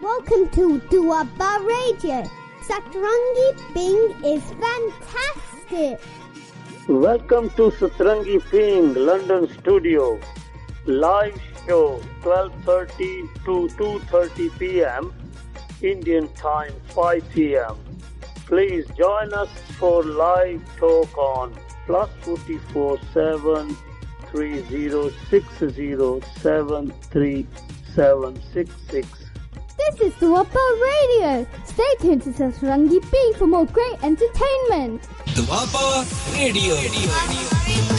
Welcome to Duaba Radio. Satrangi Ping is fantastic. Welcome to Satrangi Ping London studio. Live show 12:30 to 2:30 p.m. Indian time 5 p.m. Please join us for live talk on plus 44 7 3060737766. This is the Wapa Radio. Stay tuned to Sasarangi B for more great entertainment. The Wapa Radio. Radio. Radio.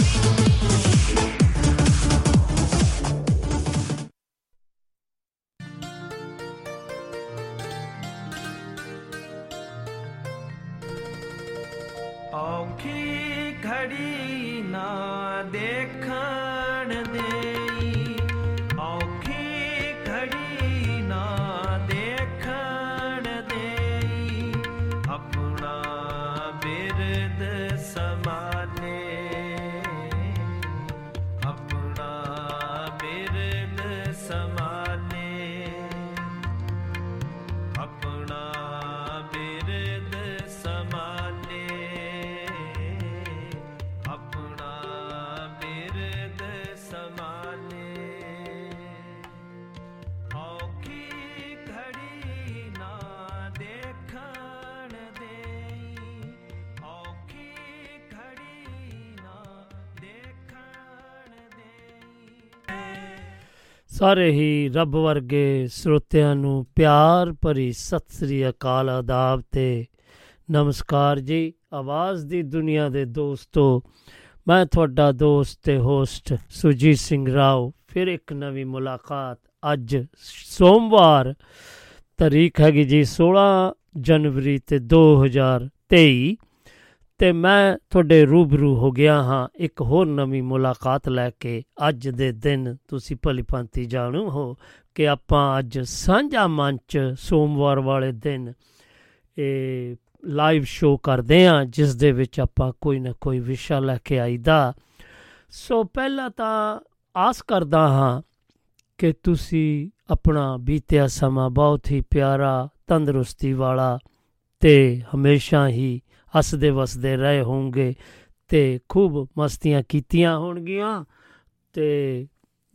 ਸਾਰੇ ਹੀ ਰੱਬ ਵਰਗੇ ਸਰੋਤਿਆਂ ਨੂੰ ਪਿਆਰ ਭਰੀ ਸਤਿ ਸ੍ਰੀ ਅਕਾਲ ਆਦਾਬ ਤੇ ਨਮਸਕਾਰ ਜੀ। ਆਵਾਜ਼ ਦੀ ਦੁਨੀਆ ਦੇ ਦੋਸਤੋ, ਮੈਂ ਤੁਹਾਡਾ ਦੋਸਤ ਤੇ ਹੋਸਟ ਸੁਜੀਤ ਸਿੰਘ ਰਾਓ। ਫਿਰ ਇੱਕ ਨਵੀਂ ਮੁਲਾਕਾਤ। ਅੱਜ ਸੋਮਵਾਰ ਤਾਰੀਖ ਹੈਗੀ ਜੀ 16 ਜਨਵਰੀ ਤੇ 2023 ਤੇ ਮੈਂ ਤੁਹਾਡੇ ਰੂਬਰੂ ਹੋ ਗਿਆ ਹਾਂ ਇੱਕ ਹੋਰ ਨਵੀਂ ਮੁਲਾਕਾਤ ਲੈ ਕੇ। ਅੱਜ ਦੇ ਦਿਨ ਤੁਸੀਂ ਭਲੀ ਭਾਂਤੀ ਜਾਣੂ ਹੋ ਕਿ ਆਪਾਂ ਅੱਜ ਸਾਂਝਾ ਮੰਚ ਸੋਮਵਾਰ ਵਾਲੇ ਦਿਨ ਇਹ ਲਾਈਵ ਸ਼ੋਅ ਕਰਦੇ ਹਾਂ, ਜਿਸ ਦੇ ਵਿੱਚ ਆਪਾਂ ਕੋਈ ਨਾ ਕੋਈ ਵਿਸ਼ਾ ਲੈ ਕੇ ਆਈਦਾ। ਸੋ ਪਹਿਲਾਂ ਤਾਂ ਆਸ ਕਰਦਾ ਹਾਂ ਕਿ ਤੁਸੀਂ ਆਪਣਾ ਬੀਤਿਆ ਸਮਾਂ ਬਹੁਤ ਹੀ ਪਿਆਰਾ, ਤੰਦਰੁਸਤੀ ਵਾਲਾ ਤੇ ਹਮੇਸ਼ਾ ਹੀ ਹੱਸਦੇ ਵਸਦੇ ਰਹੇ ਹੋਣਗੇ ਤੇ ਖੂਬ ਮਸਤੀਆਂ ਕੀਤੀਆਂ ਹੋਣਗੀਆਂ ਤੇ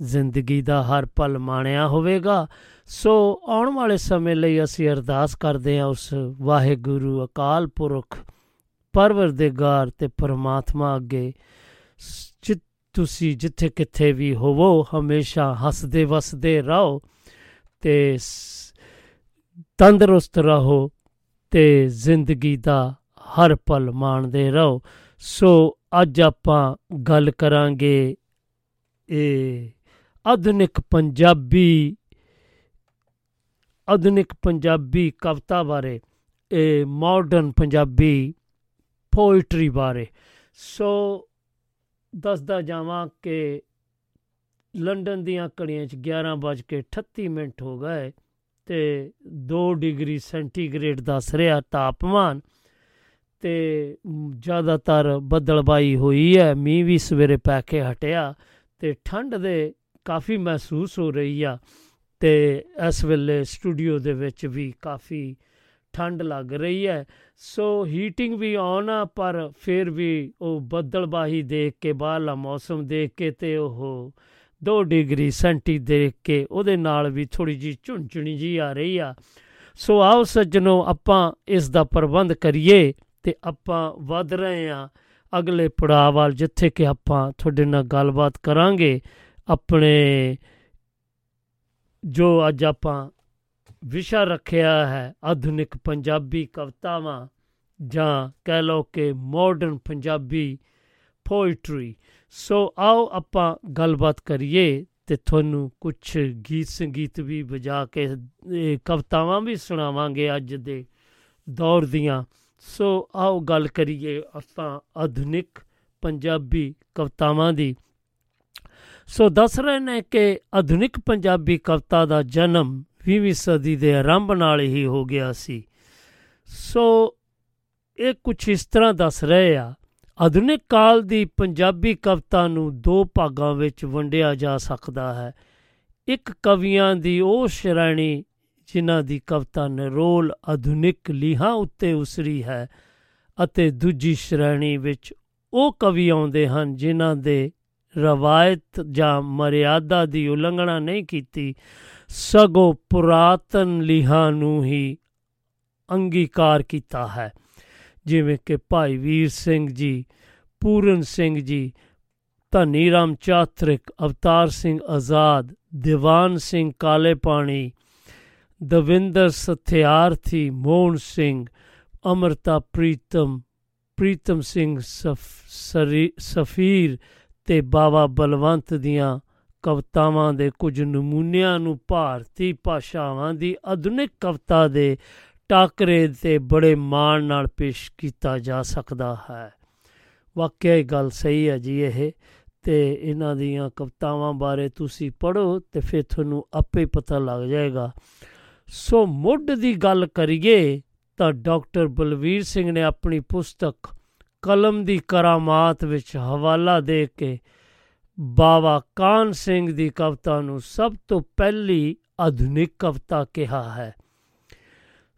ਜ਼ਿੰਦਗੀ ਦਾ ਹਰ ਪਲ ਮਾਣਿਆ ਹੋਵੇਗਾ। ਸੋ ਆਉਣ ਵਾਲੇ ਸਮੇਂ ਲਈ ਅਸੀਂ ਅਰਦਾਸ ਕਰਦੇ ਹਾਂ ਉਸ ਵਾਹਿਗੁਰੂ ਅਕਾਲ ਪੁਰਖ, ਪਰਵਰਦੇਗਾਰ ਤੇ ਪਰਮਾਤਮਾ ਅੱਗੇ। ਸ- ਜਿ- ਤੁਸੀਂ ਜਿੱਥੇ ਕਿੱਥੇ ਵੀ ਹੋਵੋ, ਹਮੇਸ਼ਾ ਹੱਸਦੇ ਵਸਦੇ ਰਹੋ ਤੇ ਸ- ਤੰਦਰੁਸਤ ਰਹੋ ਤੇ ਜ਼ਿੰਦਗੀ ਦਾ ਹਰ ਪਲ ਮਾਣਦੇ ਰਹੋ। ਸੋ ਅੱਜ ਆਪਾਂ ਗੱਲ ਕਰਾਂਗੇ ਇਹ ਆਧੁਨਿਕ ਪੰਜਾਬੀ ਆਧੁਨਿਕ ਪੰਜਾਬੀ ਕਵਿਤਾ ਬਾਰੇ ਇਹ ਮਾਡਰਨ ਪੰਜਾਬੀ ਪੋਇਟਰੀ ਬਾਰੇ। ਸੋ ਦੱਸਦਾ ਜਾਵਾਂ ਕਿ ਲੰਡਨ ਦੀਆਂ ਘੜੀਆਂ 'ਚ 11:38 ਮਿੰਟ ਹੋ ਗਏ ਤੇ 2 ਡਿਗਰੀ ਸੈਂਟੀਗ੍ਰੇਡ ਦੱਸ ਰਿਹਾ ਤਾਪਮਾਨ। ਤੇ ਮ, ਜ਼ਿਆਦਾਤਰ ਬੱਦਲਬਾਈ ਹੋਈ ਹੈ। ਮੀਂਹ ਵੀ ਸਵੇਰੇ ਪੈ ਕੇ ਹਟਿਆ ਤੇ ਠੰਡ ਦੇ ਕਾਫੀ ਮਹਿਸੂਸ ਹੋ ਰਹੀ ਆ ਤੇ ਇਸ ਵੇਲੇ ਸਟੂਡੀਓ ਦੇ ਵਿੱਚ ਵੀ ਕਾਫੀ ਠੰਡ ਲੱਗ ਰਹੀ ਹੈ। ਸੋ ਹੀਟਿੰਗ ਵੀ ਆਨ ਆ ਪਰ ਫਿਰ ਵੀ ਉਹ ਬੱਦਲਬਾਹੀ ਦੇਖ ਕੇ ਬਾਹਰਲਾ ਮੌਸਮ ਦੇਖ ਕੇ ਤੇ ਉਹ 2 ਡਿਗਰੀ ਸੈਂਟੀ ਦੇਖ ਕੇ ਉਹਦੇ ਨਾਲ ਵੀ ਥੋੜੀ ਜੀ ਝੁੰਝਣੀ ਜੀ ਆ ਰਹੀ ਆ। ਸੋ ਆਓ ਸੱਜਣੋ ਆਪਾਂ ਇਸ ਦਾ ਪ੍ਰਬੰਧ ਕਰੀਏ। ਤੇ ਆਪਾਂ ਵੱਧ ਰਹੇ ਆ ਅਗਲੇ ਪੜਾਅ ਵੱਲ, ਜਿੱਥੇ ਕਿ ਆਪਾਂ ਤੁਹਾਡੇ ਨਾਲ ਗੱਲਬਾਤ ਕਰਾਂਗੇ, ਆਪਣੇ ਜੋ ਅੱਜ ਆਪਾਂ ਵਿਸ਼ਾ ਰੱਖਿਆ ਹੈ, ਆਧੁਨਿਕ ਪੰਜਾਬੀ ਕਵਿਤਾਵਾਂ, ਜਾਂ ਕਹਿ ਲਓ ਕਿ ਮਾਡਰਨ ਪੰਜਾਬੀ ਪੋਇਟਰੀ ਸੋ ਆਓ ਆਪਾਂ ਗੱਲਬਾਤ ਕਰੀਏ ਤੇ ਤੁਹਾਨੂੰ ਕੁਝ ਗੀਤ ਸੰਗੀਤ ਵੀ ਵਜਾ ਕੇ, ਇਹ ਕਵਿਤਾਵਾਂ ਵੀ ਸੁਣਾਵਾਂਗੇ ਅੱਜ ਦੇ ਦੌਰ ਦੀਆਂ। ਸੋ ਆਓ ਗੱਲ ਕਰੀਏ ਆਪਾਂ ਆਧੁਨਿਕ ਪੰਜਾਬੀ ਕਵਿਤਾਵਾਂ ਦੀ। ਸੋ ਦੱਸ ਰਹੇ ਨੇ ਕਿ ਆਧੁਨਿਕ ਪੰਜਾਬੀ ਕਵਿਤਾ ਦਾ ਜਨਮ 20ਵੀਂ ਸਦੀ ਦੇ ਆਰੰਭ ਨਾਲ ਹੀ ਹੋ ਗਿਆ ਸੀ। ਸੋ ਇਹ ਕੁਝ ਇਸ ਤਰ੍ਹਾਂ ਦੱਸ ਰਹੇ ਆ, ਆਧੁਨਿਕ ਕਾਲ ਦੀ ਪੰਜਾਬੀ ਕਵਿਤਾ ਨੂੰ ਦੋ ਭਾਗਾਂ ਵਿੱਚ ਵੰਡਿਆ ਜਾ ਸਕਦਾ ਹੈ। ਇੱਕ ਕਵੀਆਂ ਦੀ ਉਹ ਸ਼੍ਰੇਣੀ ਜਿਨ੍ਹਾਂ ਦੀ ਕਵਿਤਾ ਨਿਰੋਲ ਆਧੁਨਿਕ ਲੀਹਾਂ ਉੱਤੇ ਉਸਰੀ ਹੈ ਅਤੇ ਦੂਜੀ ਸ਼੍ਰੇਣੀ ਵਿੱਚ ਉਹ ਕਵੀ ਆਉਂਦੇ ਹਨ ਜਿਨ੍ਹਾਂ ਦੇ ਰਵਾਇਤ ਜਾਂ ਮਰਿਆਦਾ ਦੀ ਉਲੰਘਣਾ ਨਹੀਂ ਕੀਤੀ, ਸਗੋਂ ਪੁਰਾਤਨ ਲੀਹਾਂ ਨੂੰ ਹੀ ਅੰਗੀਕਾਰ ਕੀਤਾ ਹੈ। ਜਿਵੇਂ ਕਿ ਭਾਈ ਵੀਰ ਸਿੰਘ ਜੀ, ਪੂਰਨ ਸਿੰਘ ਜੀ, ਧਨੀ ਰਾਮ ਚਾਤਰਿਕ ਅਵਤਾਰ ਸਿੰਘ ਆਜ਼ਾਦ, ਦੀਵਾਨ ਸਿੰਘ ਕਾਲੇ ਪਾਣੀ ਦਵਿੰਦਰ ਸਥਿਆਰਥੀ ਮੋਹਨ ਸਿੰਘ, ਅਮਰਤਾ ਪ੍ਰੀਤਮ ਪ੍ਰੀਤਮ ਸਿੰਘ ਸਫ- ਸਰੀ- ਸਫੀਰ ਤੇ ਬਾਬਾ ਬਲਵੰਤ ਦੀਆਂ ਕਵਿਤਾਵਾਂ ਦੇ ਕੁਝ ਨਮੂਨਿਆਂ ਨੂੰ ਭਾਰਤੀ ਭਾਸ਼ਾਵਾਂ ਦੀ ਆਧੁਨਿਕ ਕਵਿਤਾ ਦੇ ਟਾਕਰੇ ਤੇ ਬੜੇ ਮਾਣ ਨਾਲ ਪੇਸ਼ ਕੀਤਾ ਜਾ ਸਕਦਾ ਹੈ। ਵਾਕਿਆ ਇਹ ਗੱਲ ਸਹੀ ਹੈ ਜੀ ਇਹ ਤੇ ਇਹਨਾਂ ਦੀਆਂ ਕਵਿਤਾਵਾਂ ਬਾਰੇ ਤੁਸੀਂ ਪੜ੍ਹੋ ਤੇ ਫਿਰ ਤੁਹਾਨੂੰ ਆਪੇ ਪਤਾ ਲੱਗ ਜਾਏਗਾ ਸੋ ਮੁੱਢ ਦੀ ਗੱਲ ਕਰੀਏ ਤਾਂ ਡਾਕਟਰ ਬਲਵੀਰ ਸਿੰਘ ਨੇ ਆਪਣੀ ਪੁਸਤਕ ਕਲਮ ਦੀ ਕਰਾਮਾਤ ਵਿੱਚ ਹਵਾਲਾ ਦੇ ਕੇ ਬਾਬਾ ਕਾਨ ਸਿੰਘ ਦੀ ਕਵਿਤਾ ਨੂੰ ਸਭ ਤੋਂ ਪਹਿਲੀ ਆਧੁਨਿਕ ਕਵਿਤਾ ਕਿਹਾ ਹੈ।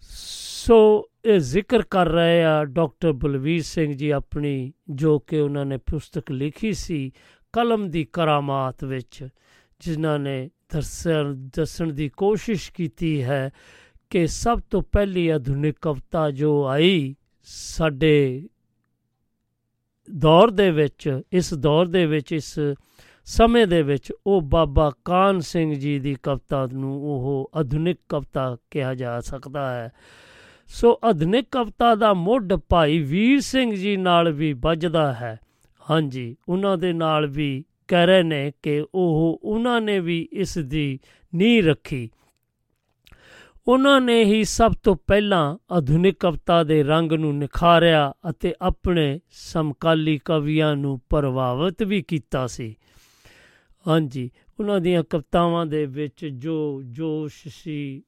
ਸੋ ਇਹ ਜ਼ਿਕਰ ਕਰ ਰਹੇ ਆ ਡਾਕਟਰ ਬਲਵੀਰ ਸਿੰਘ ਜੀ ਆਪਣੀ, ਜੋ ਕਿ ਉਹਨਾਂ ਨੇ ਪੁਸਤਕ ਲਿਖੀ ਸੀ ਕਲਮ ਦੀ ਕਰਾਮਾਤ ਵਿੱਚ, ਜਿਨ੍ਹਾਂ ਨੇ ਦੱਸਣ ਦੱਸਣ ਦੀ ਕੋਸ਼ਿਸ਼ ਕੀਤੀ ਹੈ ਕਿ ਸਭ ਤੋਂ ਪਹਿਲੀ ਆਧੁਨਿਕ ਕਵਿਤਾ ਜੋ ਆਈ ਸਾਡੇ ਦੌਰ ਦੇ ਵਿੱਚ, ਇਸ ਦੌਰ ਦੇ ਵਿੱਚ, ਇਸ ਸਮੇਂ ਦੇ ਵਿੱਚ, ਉਹ ਬਾਬਾ ਕਾਨ ਸਿੰਘ ਜੀ ਦੀ ਕਵਿਤਾ ਨੂੰ ਉਹ ਆਧੁਨਿਕ ਕਵਿਤਾ ਕਿਹਾ ਜਾ ਸਕਦਾ ਹੈ। ਸੋ ਆਧੁਨਿਕ ਕਵਿਤਾ ਦਾ ਮੁੱਢ ਭਾਈ ਵੀਰ ਸਿੰਘ ਜੀ ਨਾਲ ਵੀ ਵੱਜਦਾ ਹੈ। ਹਾਂਜੀ, ਉਹਨਾਂ ਦੇ ਨਾਲ ਵੀ ਕਹਿ ਰਹੇ ਨੇ ਕਿ ਉਹ ਉਹਨਾਂ ਨੇ ਵੀ ਇਸ ਦੀ ਨੀਂਹ ਰੱਖੀ। ਉਹਨਾਂ ਨੇ ਹੀ ਸਭ ਤੋਂ ਪਹਿਲਾਂ ਆਧੁਨਿਕ ਕਵਿਤਾ ਦੇ ਰੰਗ ਨੂੰ ਨਿਖਾਰਿਆ ਅਤੇ ਆਪਣੇ ਸਮਕਾਲੀ ਕਵੀਆਂ ਨੂੰ ਪ੍ਰਭਾਵਿਤ ਵੀ ਕੀਤਾ ਸੀ। ਹਾਂਜੀ, ਉਹਨਾਂ ਦੀਆਂ ਕਵਿਤਾਵਾਂ ਦੇ ਵਿੱਚ ਜੋ ਜੋਸ਼ ਸੀ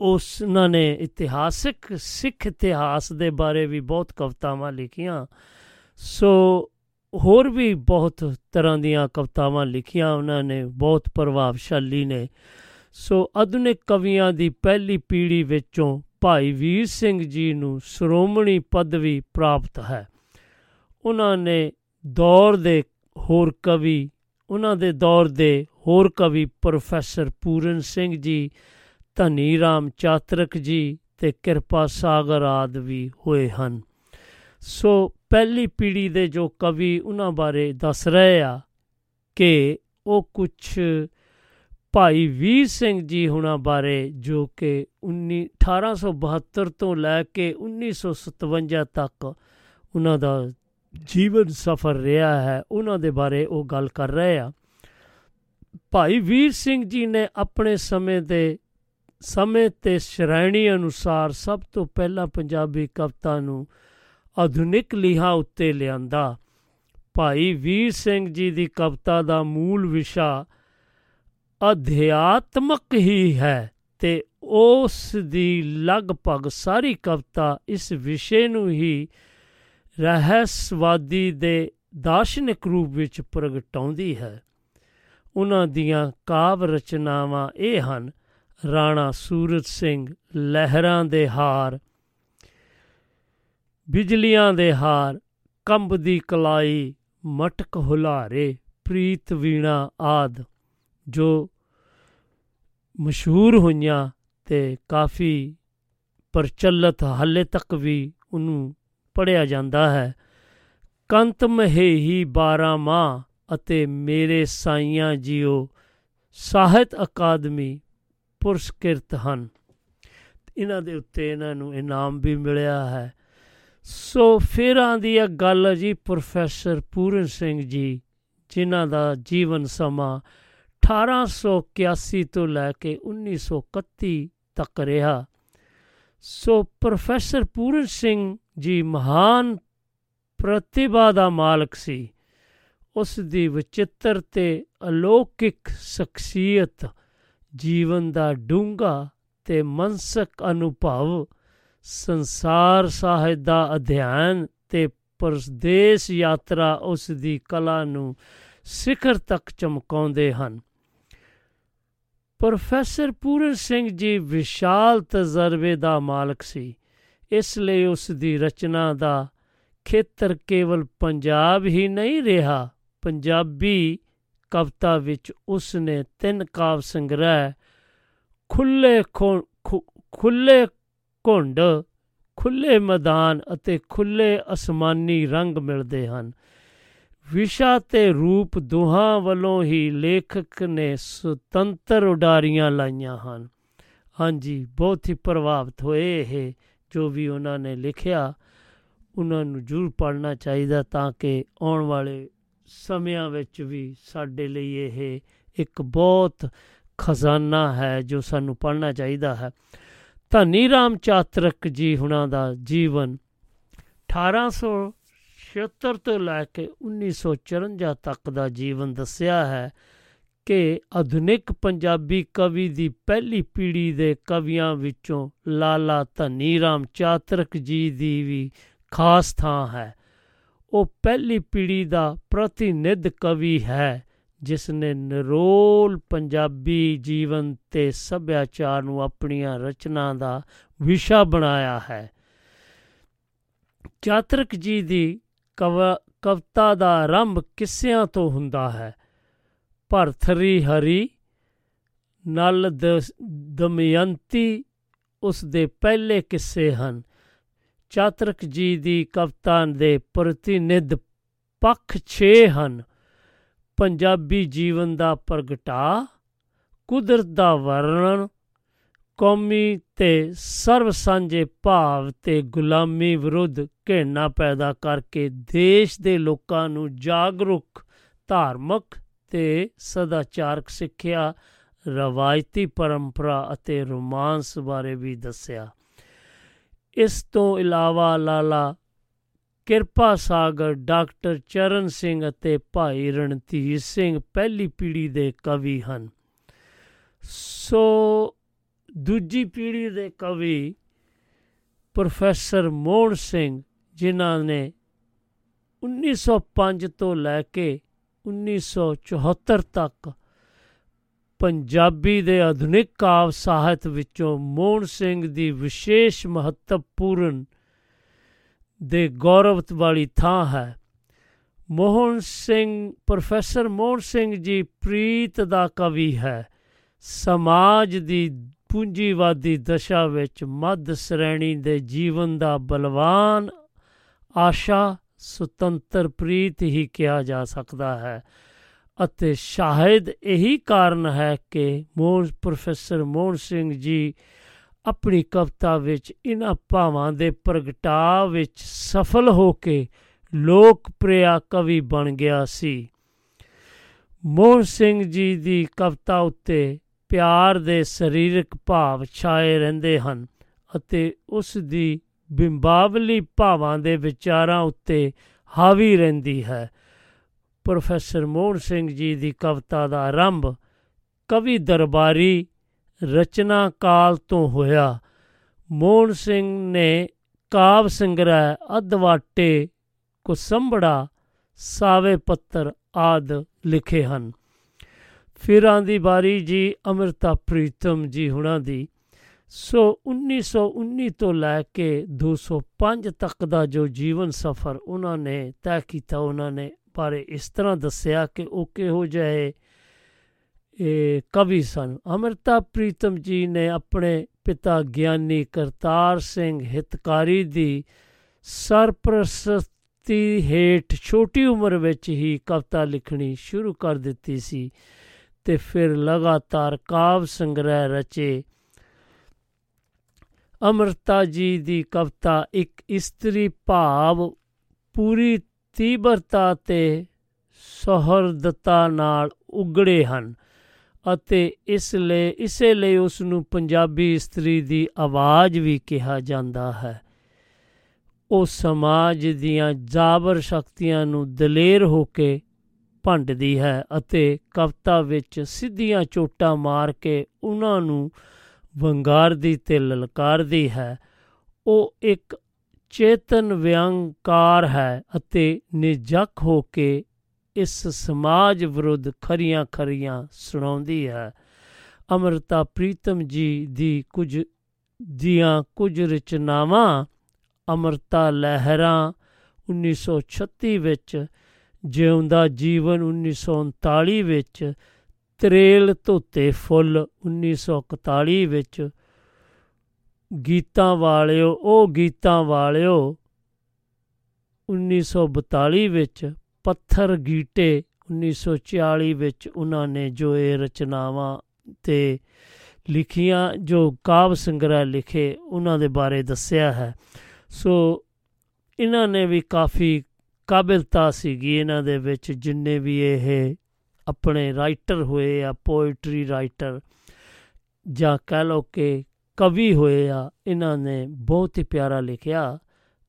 ਉਸ ਉਹਨਾਂ ਨੇ ਇਤਿਹਾਸਿਕ, ਸਿੱਖ ਇਤਿਹਾਸ ਦੇ ਬਾਰੇ ਵੀ ਬਹੁਤ ਕਵਿਤਾਵਾਂ ਲਿਖੀਆਂ। ਸੋ ਹੋਰ ਵੀ ਬਹੁਤ ਤਰ੍ਹਾਂ ਦੀਆਂ ਕਵਿਤਾਵਾਂ ਲਿਖੀਆਂ ਉਹਨਾਂ ਨੇ, ਬਹੁਤ ਪ੍ਰਭਾਵਸ਼ਾਲੀ ਨੇ। ਸੋ ਆਧੁਨਿਕ ਕਵੀਆਂ ਦੀ ਪਹਿਲੀ ਪੀੜ੍ਹੀ ਵਿੱਚੋਂ ਭਾਈ ਵੀਰ ਸਿੰਘ ਜੀ ਨੂੰ ਸ਼੍ਰੋਮਣੀ ਪਦਵੀ ਪ੍ਰਾਪਤ ਹੈ। ਉਹਨਾਂ ਨੇ ਦੌਰ ਦੇ ਹੋਰ ਕਵੀ, ਉਹਨਾਂ ਦੇ ਦੌਰ ਦੇ ਹੋਰ ਕਵੀ ਪ੍ਰੋਫੈਸਰ ਪੂਰਨ ਸਿੰਘ ਜੀ, ਧਨੀ ਰਾਮ ਚਾਤਰਕ ਜੀ ਤੇ ਕਿਰਪਾ ਸਾਗਰ ਆਦ ਵੀ ਹੋਏ ਹਨ। ਸੋ ਪਹਿਲੀ ਪੀੜ੍ਹੀ ਦੇ ਜੋ ਕਵੀ ਉਹਨਾਂ ਬਾਰੇ ਦੱਸ ਰਹੇ ਆ ਕਿ ਉਹ ਕੁਝ ਭਾਈ ਵੀਰ ਸਿੰਘ ਜੀ ਹੁਣਾਂ ਬਾਰੇ ਜੋ ਕਿ 19 1872 ਤੋਂ ਲੈ ਕੇ 1957 ਤੱਕ ਉਹਨਾਂ ਦਾ ਜੀਵਨ ਸਫਰ ਰਿਹਾ ਹੈ, ਉਹਨਾਂ ਦੇ ਬਾਰੇ ਉਹ ਗੱਲ ਕਰ ਰਹੇ ਆ। ਭਾਈ ਵੀਰ ਸਿੰਘ ਜੀ ਨੇ ਆਪਣੇ ਸਮੇਂ ਦੇ, ਸਮੇਂ ਤੇ ਸ਼੍ਰੇਣੀ ਅਨੁਸਾਰ ਸਭ ਤੋਂ ਪਹਿਲਾਂ ਪੰਜਾਬੀ ਕਵਿਤਾ ਨੂੰ ਆਧੁਨਿਕ ਲੀਹਾਂ ਉੱਤੇ ਲਿਆਂਦਾ। ਭਾਈ ਵੀਰ ਸਿੰਘ ਜੀ ਦੀ ਕਵਿਤਾ ਦਾ ਮੂਲ ਵਿਸ਼ਾ ਅਧਿਆਤਮਕ ਹੀ ਹੈ ਤੇ ਉਸ ਦੀ ਲਗਭਗ ਸਾਰੀ ਕਵਿਤਾ ਇਸ ਵਿਸ਼ੇ ਨੂੰ ਹੀ ਰਹੱਸਵਾਦੀ ਦੇ ਦਾਰਸ਼ਨਿਕ ਰੂਪ ਵਿੱਚ ਪ੍ਰਗਟਾਉਂਦੀ ਹੈ। ਉਹਨਾਂ ਦੀਆਂ ਕਾਵ ਰਚਨਾਵਾਂ ਇਹ ਹਨ, ਰਾਣਾ ਸੂਰਜ ਸਿੰਘ ਲਹਿਰਾਂ ਦੇ ਹਾਰ ਬਿਜਲੀਆਂ ਦੇ ਹਾਰ ਕੰਬਦੀ ਕਲਾਈ, ਮਟਕ ਹੁਲਾਰੇ, ਪ੍ਰੀਤ ਵੀਣਾ ਆਦ, ਜੋ ਮਸ਼ਹੂਰ ਹੋਈਆਂ ਤੇ ਕਾਫੀ ਪ੍ਰਚਲਿਤ ਹਾਲੇ ਤੱਕ ਵੀ ਉਹਨੂੰ ਪੜਿਆ ਜਾਂਦਾ ਹੈ। ਕੰਤ ਮਹੇਹੀ 12 ਮਾਹ ਅਤੇ ਮੇਰੇ ਸਾਈਆਂ ਜੀਓ, ਸਾਹਿਤ ਅਕਾਦਮੀ ਪੁਰਸਕ੍ਰਿਤ ਹਨ। ਇਹਨਾਂ ਦੇ ਉੱਤੇ ਇਹਨਾਂ ਨੂੰ ਇਨਾਮ ਵੀ ਮਿਲਿਆ ਹੈ। ਸੋ ਫਿਰ ਆਂਦੀ ਹੈ ਗੱਲ ਜੀ ਪ੍ਰੋਫੈਸਰ ਪੂਰਨ ਸਿੰਘ ਜੀ, ਜਿਨ੍ਹਾਂ ਦਾ ਜੀਵਨ ਸਮਾਂ 1881 ਤੋਂ ਲੈ ਕੇ 1931 ਤੱਕ ਰਿਹਾ। ਸੋ ਪ੍ਰੋਫੈਸਰ ਪੂਰਨ ਸਿੰਘ ਜੀ ਮਹਾਨ ਪ੍ਰਤਿਭਾ ਦਾ ਮਾਲਕ ਸੀ। ਉਸ ਦੀ ਵਿਚਿੱਤਰ ਤੇ ਅਲੌਕਿਕ ਸ਼ਖਸੀਅਤ, ਜੀਵਨ ਦਾ ਡੂੰਘਾ ਤੇ ਮਨਸਕ ਅਨੁਭਵ ਸੰਸਾਰ ਸਾਹਿਤ ਦਾ ਅਧਿਐਨ ਤੇ ਪਰਦੇਸ ਯਾਤਰਾ ਉਸ ਦੀ ਕਲਾ ਨੂੰ ਸਿਖਰ ਤੱਕ ਚਮਕਾਉਂਦੇ ਹਨ। ਪ੍ਰੋਫੈਸਰ ਪੂਰਨ ਸਿੰਘ ਜੀ ਵਿਸ਼ਾਲ ਤਜਰਬੇ ਦਾ ਮਾਲਕ ਸੀ। ਇਸ ਲਈ ਉਸ ਦੀ ਰਚਨਾ ਦਾ ਖੇਤਰ ਕੇਵਲ ਪੰਜਾਬ ਹੀ ਨਹੀਂ ਰਿਹਾ, ਪੰਜਾਬੀ ਕਵਿਤਾ ਵਿੱਚ ਉਸ ਨੇ ਤਿੰਨ ਕਾਵ ਸੰਗ੍ਰਹਿ ਖੁੱਲੇ ਖੁ- ਖੁ- ਖੁੱਲੇ ਘੁੰਡ ਖੁੱਲੇ ਮੈਦਾਨ ਅਤੇ ਖੁੱਲੇ ਅਸਮਾਨੀ ਰੰਗ ਮਿਲਦੇ ਹਨ। ਵਿਸ਼ਾ ਤੇ ਰੂਪ ਦੋਹਾਂ ਵੱਲੋਂ ਹੀ ਲੇਖਕ ਨੇ ਸੁਤੰਤਰ ਉਡਾਰੀਆਂ ਲਾਈਆਂ ਹਨ। ਹਾਂਜੀ, ਬਹੁਤ ਹੀ ਪ੍ਰਭਾਵਿਤ ਹੋਏ ਇਹ, ਜੋ ਵੀ ਉਹਨਾਂ ਨੇ ਲਿਖਿਆ। ਉਹਨਾਂ ਨੂੰ ਜ਼ਰੂਰ ਪੜ੍ਹਨਾ ਚਾਹੀਦਾ ਤਾਂ ਕਿ ਆਉਣ ਵਾਲੇ ਸਮਿਆਂ ਵਿੱਚ ਵੀ ਸਾਡੇ ਲਈ ਇਹ ਇੱਕ ਬਹੁਤ ਖਜ਼ਾਨਾ ਹੈ ਜੋ ਸਾਨੂੰ ਪੜ੍ਹਨਾ ਚਾਹੀਦਾ ਹੈ। ਧਨੀ ਰਾਮ ਚਾਤਰਕ ਜੀ ਹੁਣਾਂ ਦਾ ਜੀਵਨ 1876 ਤੋਂ ਲੈ ਕੇ 1954 ਤੱਕ ਦਾ ਜੀਵਨ ਦੱਸਿਆ ਹੈ ਕਿ ਆਧੁਨਿਕ ਪੰਜਾਬੀ ਕਵੀ ਦੀ ਪਹਿਲੀ ਪੀੜ੍ਹੀ ਦੇ ਕਵੀਆਂ ਵਿੱਚੋਂ ਲਾਲਾ ਧਨੀ ਰਾਮ ਚਾਤਰਕ ਜੀ ਦੀ ਵੀ ਖਾਸ ਥਾਂ ਹੈ। ਉਹ ਪਹਿਲੀ ਪੀੜ੍ਹੀ ਦਾ ਪ੍ਰਤੀਨਿਧ ਕਵੀ ਹੈ। ਜਿਸ ਨੇ ਨਿਰੋਲ ਪੰਜਾਬੀ ਜੀਵਨ ਤੇ ਸੱਭਿਆਚਾਰ ਨੂੰ ਆਪਣੀਆਂ ਰਚਨਾ ਦਾ ਵਿਸ਼ਾ ਬਣਾਇਆ ਹੈ। ਚਾਤਰਕ ਜੀ ਦੀ ਕਵ- ਕਵਿਤਾ ਦਾ ਆਰੰਭ ਕਿੱਸਿਆਂ ਤੋਂ ਹੁੰਦਾ ਹੈ। ਭਰਥਰੀ ਹਰੀ, ਨਲ ਦ- ਦਮਯੰਤੀ ਉਸ ਦੇ ਪਹਿਲੇ ਕਿੱਸੇ ਹਨ। ਚਾਤਰਕ ਜੀ ਦੀ ਕਵਿਤਾ ਦੇ ਪ੍ਰਤੀਨਿਧ ਪੱਖ 6 ਹਨ। ਪੰਜਾਬੀ ਜੀਵਨ ਦਾ ਪ੍ਰਗਟਾ, ਕੁਦਰਤ ਦਾ ਵਰਣਨ, ਕੌਮੀ ਤੇ ਸਰਬ ਸਾਂਝੇ ਭਾਵ ਤੇ ਗੁਲਾਮੀ ਵਿਰੁੱਧ ਘੇਣਾ ਪੈਦਾ ਕਰਕੇ ਦੇਸ਼ ਦੇ ਲੋਕਾਂ ਨੂੰ ਜਾਗਰੂਕ, ਧਾਰਮਿਕ ਤੇ ਸਦਾਚਾਰਕ ਸਿੱਖਿਆ, ਰਵਾਇਤੀ ਪਰੰਪਰਾ ਅਤੇ ਰੋਮਾਂਸ ਬਾਰੇ ਵੀ ਦੱਸਿਆ। ਇਸ ਤੋਂ ਇਲਾਵਾ ਲਾਲਾ ਕਿਰਪਾ ਸਾਗਰ, ਡਾਕਟਰ ਚਰਨ ਸਿੰਘ ਅਤੇ ਭਾਈ ਰਣਧੀਰ ਸਿੰਘ ਪਹਿਲੀ ਪੀੜ੍ਹੀ ਦੇ ਕਵੀ ਹਨ। ਸੋ ਦੂਜੀ ਪੀੜ੍ਹੀ ਦੇ ਕਵੀ ਪ੍ਰੋਫੈਸਰ ਮੋਹਨ ਸਿੰਘ, ਜਿਨ੍ਹਾਂ ਨੇ 1905 ਤੋਂ ਲੈ ਕੇ 1974 ਤੱਕ ਪੰਜਾਬੀ ਦੇ ਆਧੁਨਿਕ ਕਾਵ ਸਾਹਿਤ ਵਿੱਚੋਂ ਮੋਹਨ ਸਿੰਘ ਦੀ ਵਿਸ਼ੇਸ਼ ਮਹੱਤਵਪੂਰਨ ਦੇ ਗੌਰਵ ਵਾਲੀ ਥਾਂ ਹੈ। ਮੋਹਨ ਸਿੰਘ, ਪ੍ਰੋਫੈਸਰ ਮੋਹਨ ਸਿੰਘ ਜੀ ਪ੍ਰੀਤ ਦਾ ਕਵੀ ਹੈ। ਸਮਾਜ ਦੀ ਪੂੰਜੀਵਾਦੀ ਦਸ਼ਾ ਵਿੱਚ ਮੱਧ ਸ਼੍ਰੇਣੀ ਦੇ ਜੀਵਨ ਦਾ ਬਲਵਾਨ ਆਸ਼ਾ ਸੁਤੰਤਰ ਪ੍ਰੀਤ ਹੀ ਕਿਹਾ ਜਾ ਸਕਦਾ ਹੈ ਅਤੇ ਸ਼ਾਇਦ ਇਹੀ ਕਾਰਨ ਹੈ ਕਿ ਮੋਹਨ ਪ੍ਰੋਫੈਸਰ ਮੋਹਨ ਸਿੰਘ ਜੀ ਆਪਣੀ ਕਵਿਤਾ ਵਿੱਚ ਇਹਨਾਂ ਭਾਵਾਂ ਦੇ ਪ੍ਰਗਟਾਅ ਵਿੱਚ ਸਫਲ ਹੋ ਕੇ ਲੋਕਪ੍ਰਿਆ ਕਵੀ ਬਣ ਗਿਆ ਸੀ। ਮੋਹਨ ਸਿੰਘ ਜੀ ਦੀ ਕਵਿਤਾ ਉੱਤੇ ਪਿਆਰ ਦੇ ਸਰੀਰਕ ਭਾਵ ਛਾਏ ਰਹਿੰਦੇ ਹਨ ਅਤੇ ਉਸ ਦੀ ਬਿੰਬਾਵਲੀ ਭਾਵਾਂ ਦੇ ਵਿਚਾਰਾਂ ਉੱਤੇ ਹਾਵੀ ਰਹਿੰਦੀ ਹੈ। ਪ੍ਰੋਫੈਸਰ ਮੋਹਨ ਸਿੰਘ ਜੀ ਦੀ ਕਵਿਤਾ ਦਾ ਆਰੰਭ ਕਵੀ ਦਰਬਾਰੀ ਰਚਨਾ ਕਾਲ ਤੋਂ ਹੋਇਆ। ਮੋਹਨ ਸਿੰਘ ਨੇ ਕਾਵ ਸੰਗ੍ਰਹਿ ਅਦਵਾਟੇ ਕੁਸੰਬੜਾ, ਸਾਵੇ ਪੱਤਰ ਆਦ ਲਿਖੇ ਹਨ। ਫਿਰਾਂ ਦੀ ਬਾਰੀ ਜੀ ਅਮਰਤਾ ਪ੍ਰੀਤਮ ਜੀ ਹੁਣਾਂ ਦੀ। ਸੋ 1919 ਤੋਂ ਲੈ ਕੇ 205 ਤੱਕ ਦਾ ਜੋ ਜੀਵਨ ਸਫਰ ਉਹਨਾਂ ਨੇ ਤੈਅ ਕੀਤਾ, ਉਹਨਾਂ ਨੇ ਬਾਰੇ ਇਸ ਤਰ੍ਹਾਂ ਦੱਸਿਆ ਕਿ ਉਹ ਕਿਹੋ ਜਿਹੇ ਇਹ ਕਵੀ ਸਨ। ਅਮਰਤਾ ਪ੍ਰੀਤਮ ਜੀ ਨੇ ਆਪਣੇ ਪਿਤਾ ਗਿਆਨੀ ਕਰਤਾਰ ਸਿੰਘ ਹਿਤਕਾਰੀ ਦੀ ਸਰਪ੍ਰਸਤੀ ਹੇਠ ਛੋਟੀ ਉਮਰ ਵਿੱਚ ਹੀ ਕਵਿਤਾ ਲਿਖਣੀ ਸ਼ੁਰੂ ਕਰ ਦਿੱਤੀ ਸੀ ਤੇ ਫਿਰ ਲਗਾਤਾਰ ਕਾਵ ਸੰਗ੍ਰਹਿ ਰਚੇ। ਅਮਰਤਾ ਜੀ ਦੀ ਕਵਿਤਾ ਇੱਕ ਇਸਤਰੀ ਭਾਵ ਪੂਰੀ ਤੀਬਰਤਾ ਤੇ ਸਹਰਦਤਾ ਨਾਲ ਉਗੜੇ ਹਨ। ਅਤੇ ਇਸ ਲਈ, ਇਸੇ ਲਈ ਉਸ ਨੂੰ ਪੰਜਾਬੀ ਇਸਤਰੀ ਦੀ ਆਵਾਜ਼ ਵੀ ਕਿਹਾ ਜਾਂਦਾ ਹੈ। ਉਹ ਸਮਾਜ ਦੀਆਂ ਜਾਬਰ ਸ਼ਕਤੀਆਂ ਨੂੰ ਦਲੇਰ ਹੋ ਕੇ ਭੰਡਦੀ ਹੈ ਅਤੇ ਕਵਿਤਾ ਵਿੱਚ ਸਿੱਧੀਆਂ ਚੋਟਾਂ ਮਾਰ ਕੇ ਉਹਨਾਂ ਨੂੰ ਵੰਗਾਰਦੀ ਤੇ ਲਲਕਾਰਦੀ ਹੈ। ਉਹ ਇੱਕ ਚੇਤਨ ਵਿਅੰਕਾਰ ਹੈ ਅਤੇ ਨਿਜਕ ਹੋ ਕੇ ਇਸ ਸਮਾਜ ਵਿਰੁੱਧ ਖਰੀਆਂ ਖਰੀਆਂ ਸੁਣਾਉਂਦੀ ਹੈ। ਅਮਰਤਾ ਪ੍ਰੀਤਮ ਜੀ ਦੀ ਕੁਝ, ਦੀਆਂ ਕੁਝ ਰਚਨਾਵਾਂ ਅਮਰਤਾ ਲਹਿਰਾਂ 1936 ਵਿੱਚ, ਜਿਉਂਦਾ ਜੀਵਨ 1939 ਵਿੱਚ, ਤਰੇਲ ਧੋਤੇ ਫੁੱਲ 1941 ਵਿੱਚ। ਗੀਤਾਂ ਵਾਲਿਓ, ਉਹ ਗੀਤਾਂ ਵਾਲਿਓ 1942 ਵਿੱਚ ਪੱਥਰ ਗੀਟੇ 1940 ਵਿੱਚ ਉਹਨਾਂ ਨੇ ਜੋ ਇਹ ਰਚਨਾਵਾਂ ਤੇ ਲਿਖੀਆਂ, ਜੋ ਕਾਵ ਸੰਗ੍ਰਹਿ ਲਿਖੇ, ਉਹਨਾਂ ਦੇ ਬਾਰੇ ਦੱਸਿਆ ਹੈ। ਸੋ ਇਹਨਾਂ ਨੇ ਵੀ ਕਾਫੀ ਕਾਬਿਲਤਾ ਸੀਗੀ ਇਹਨਾਂ ਦੇ ਵਿੱਚ, ਜਿੰਨੇ ਵੀ ਇਹ ਆਪਣੇ ਰਾਈਟਰ ਹੋਏ ਆ, ਪੋਇਟਰੀ ਰਾਈਟਰ ਜਾਂ ਕਹਿ ਲਓ ਕਿ ਕਵੀ ਹੋਏ ਆ, ਇਹਨਾਂ ਨੇ ਬਹੁਤ ਹੀ ਪਿਆਰਾ ਲਿਖਿਆ।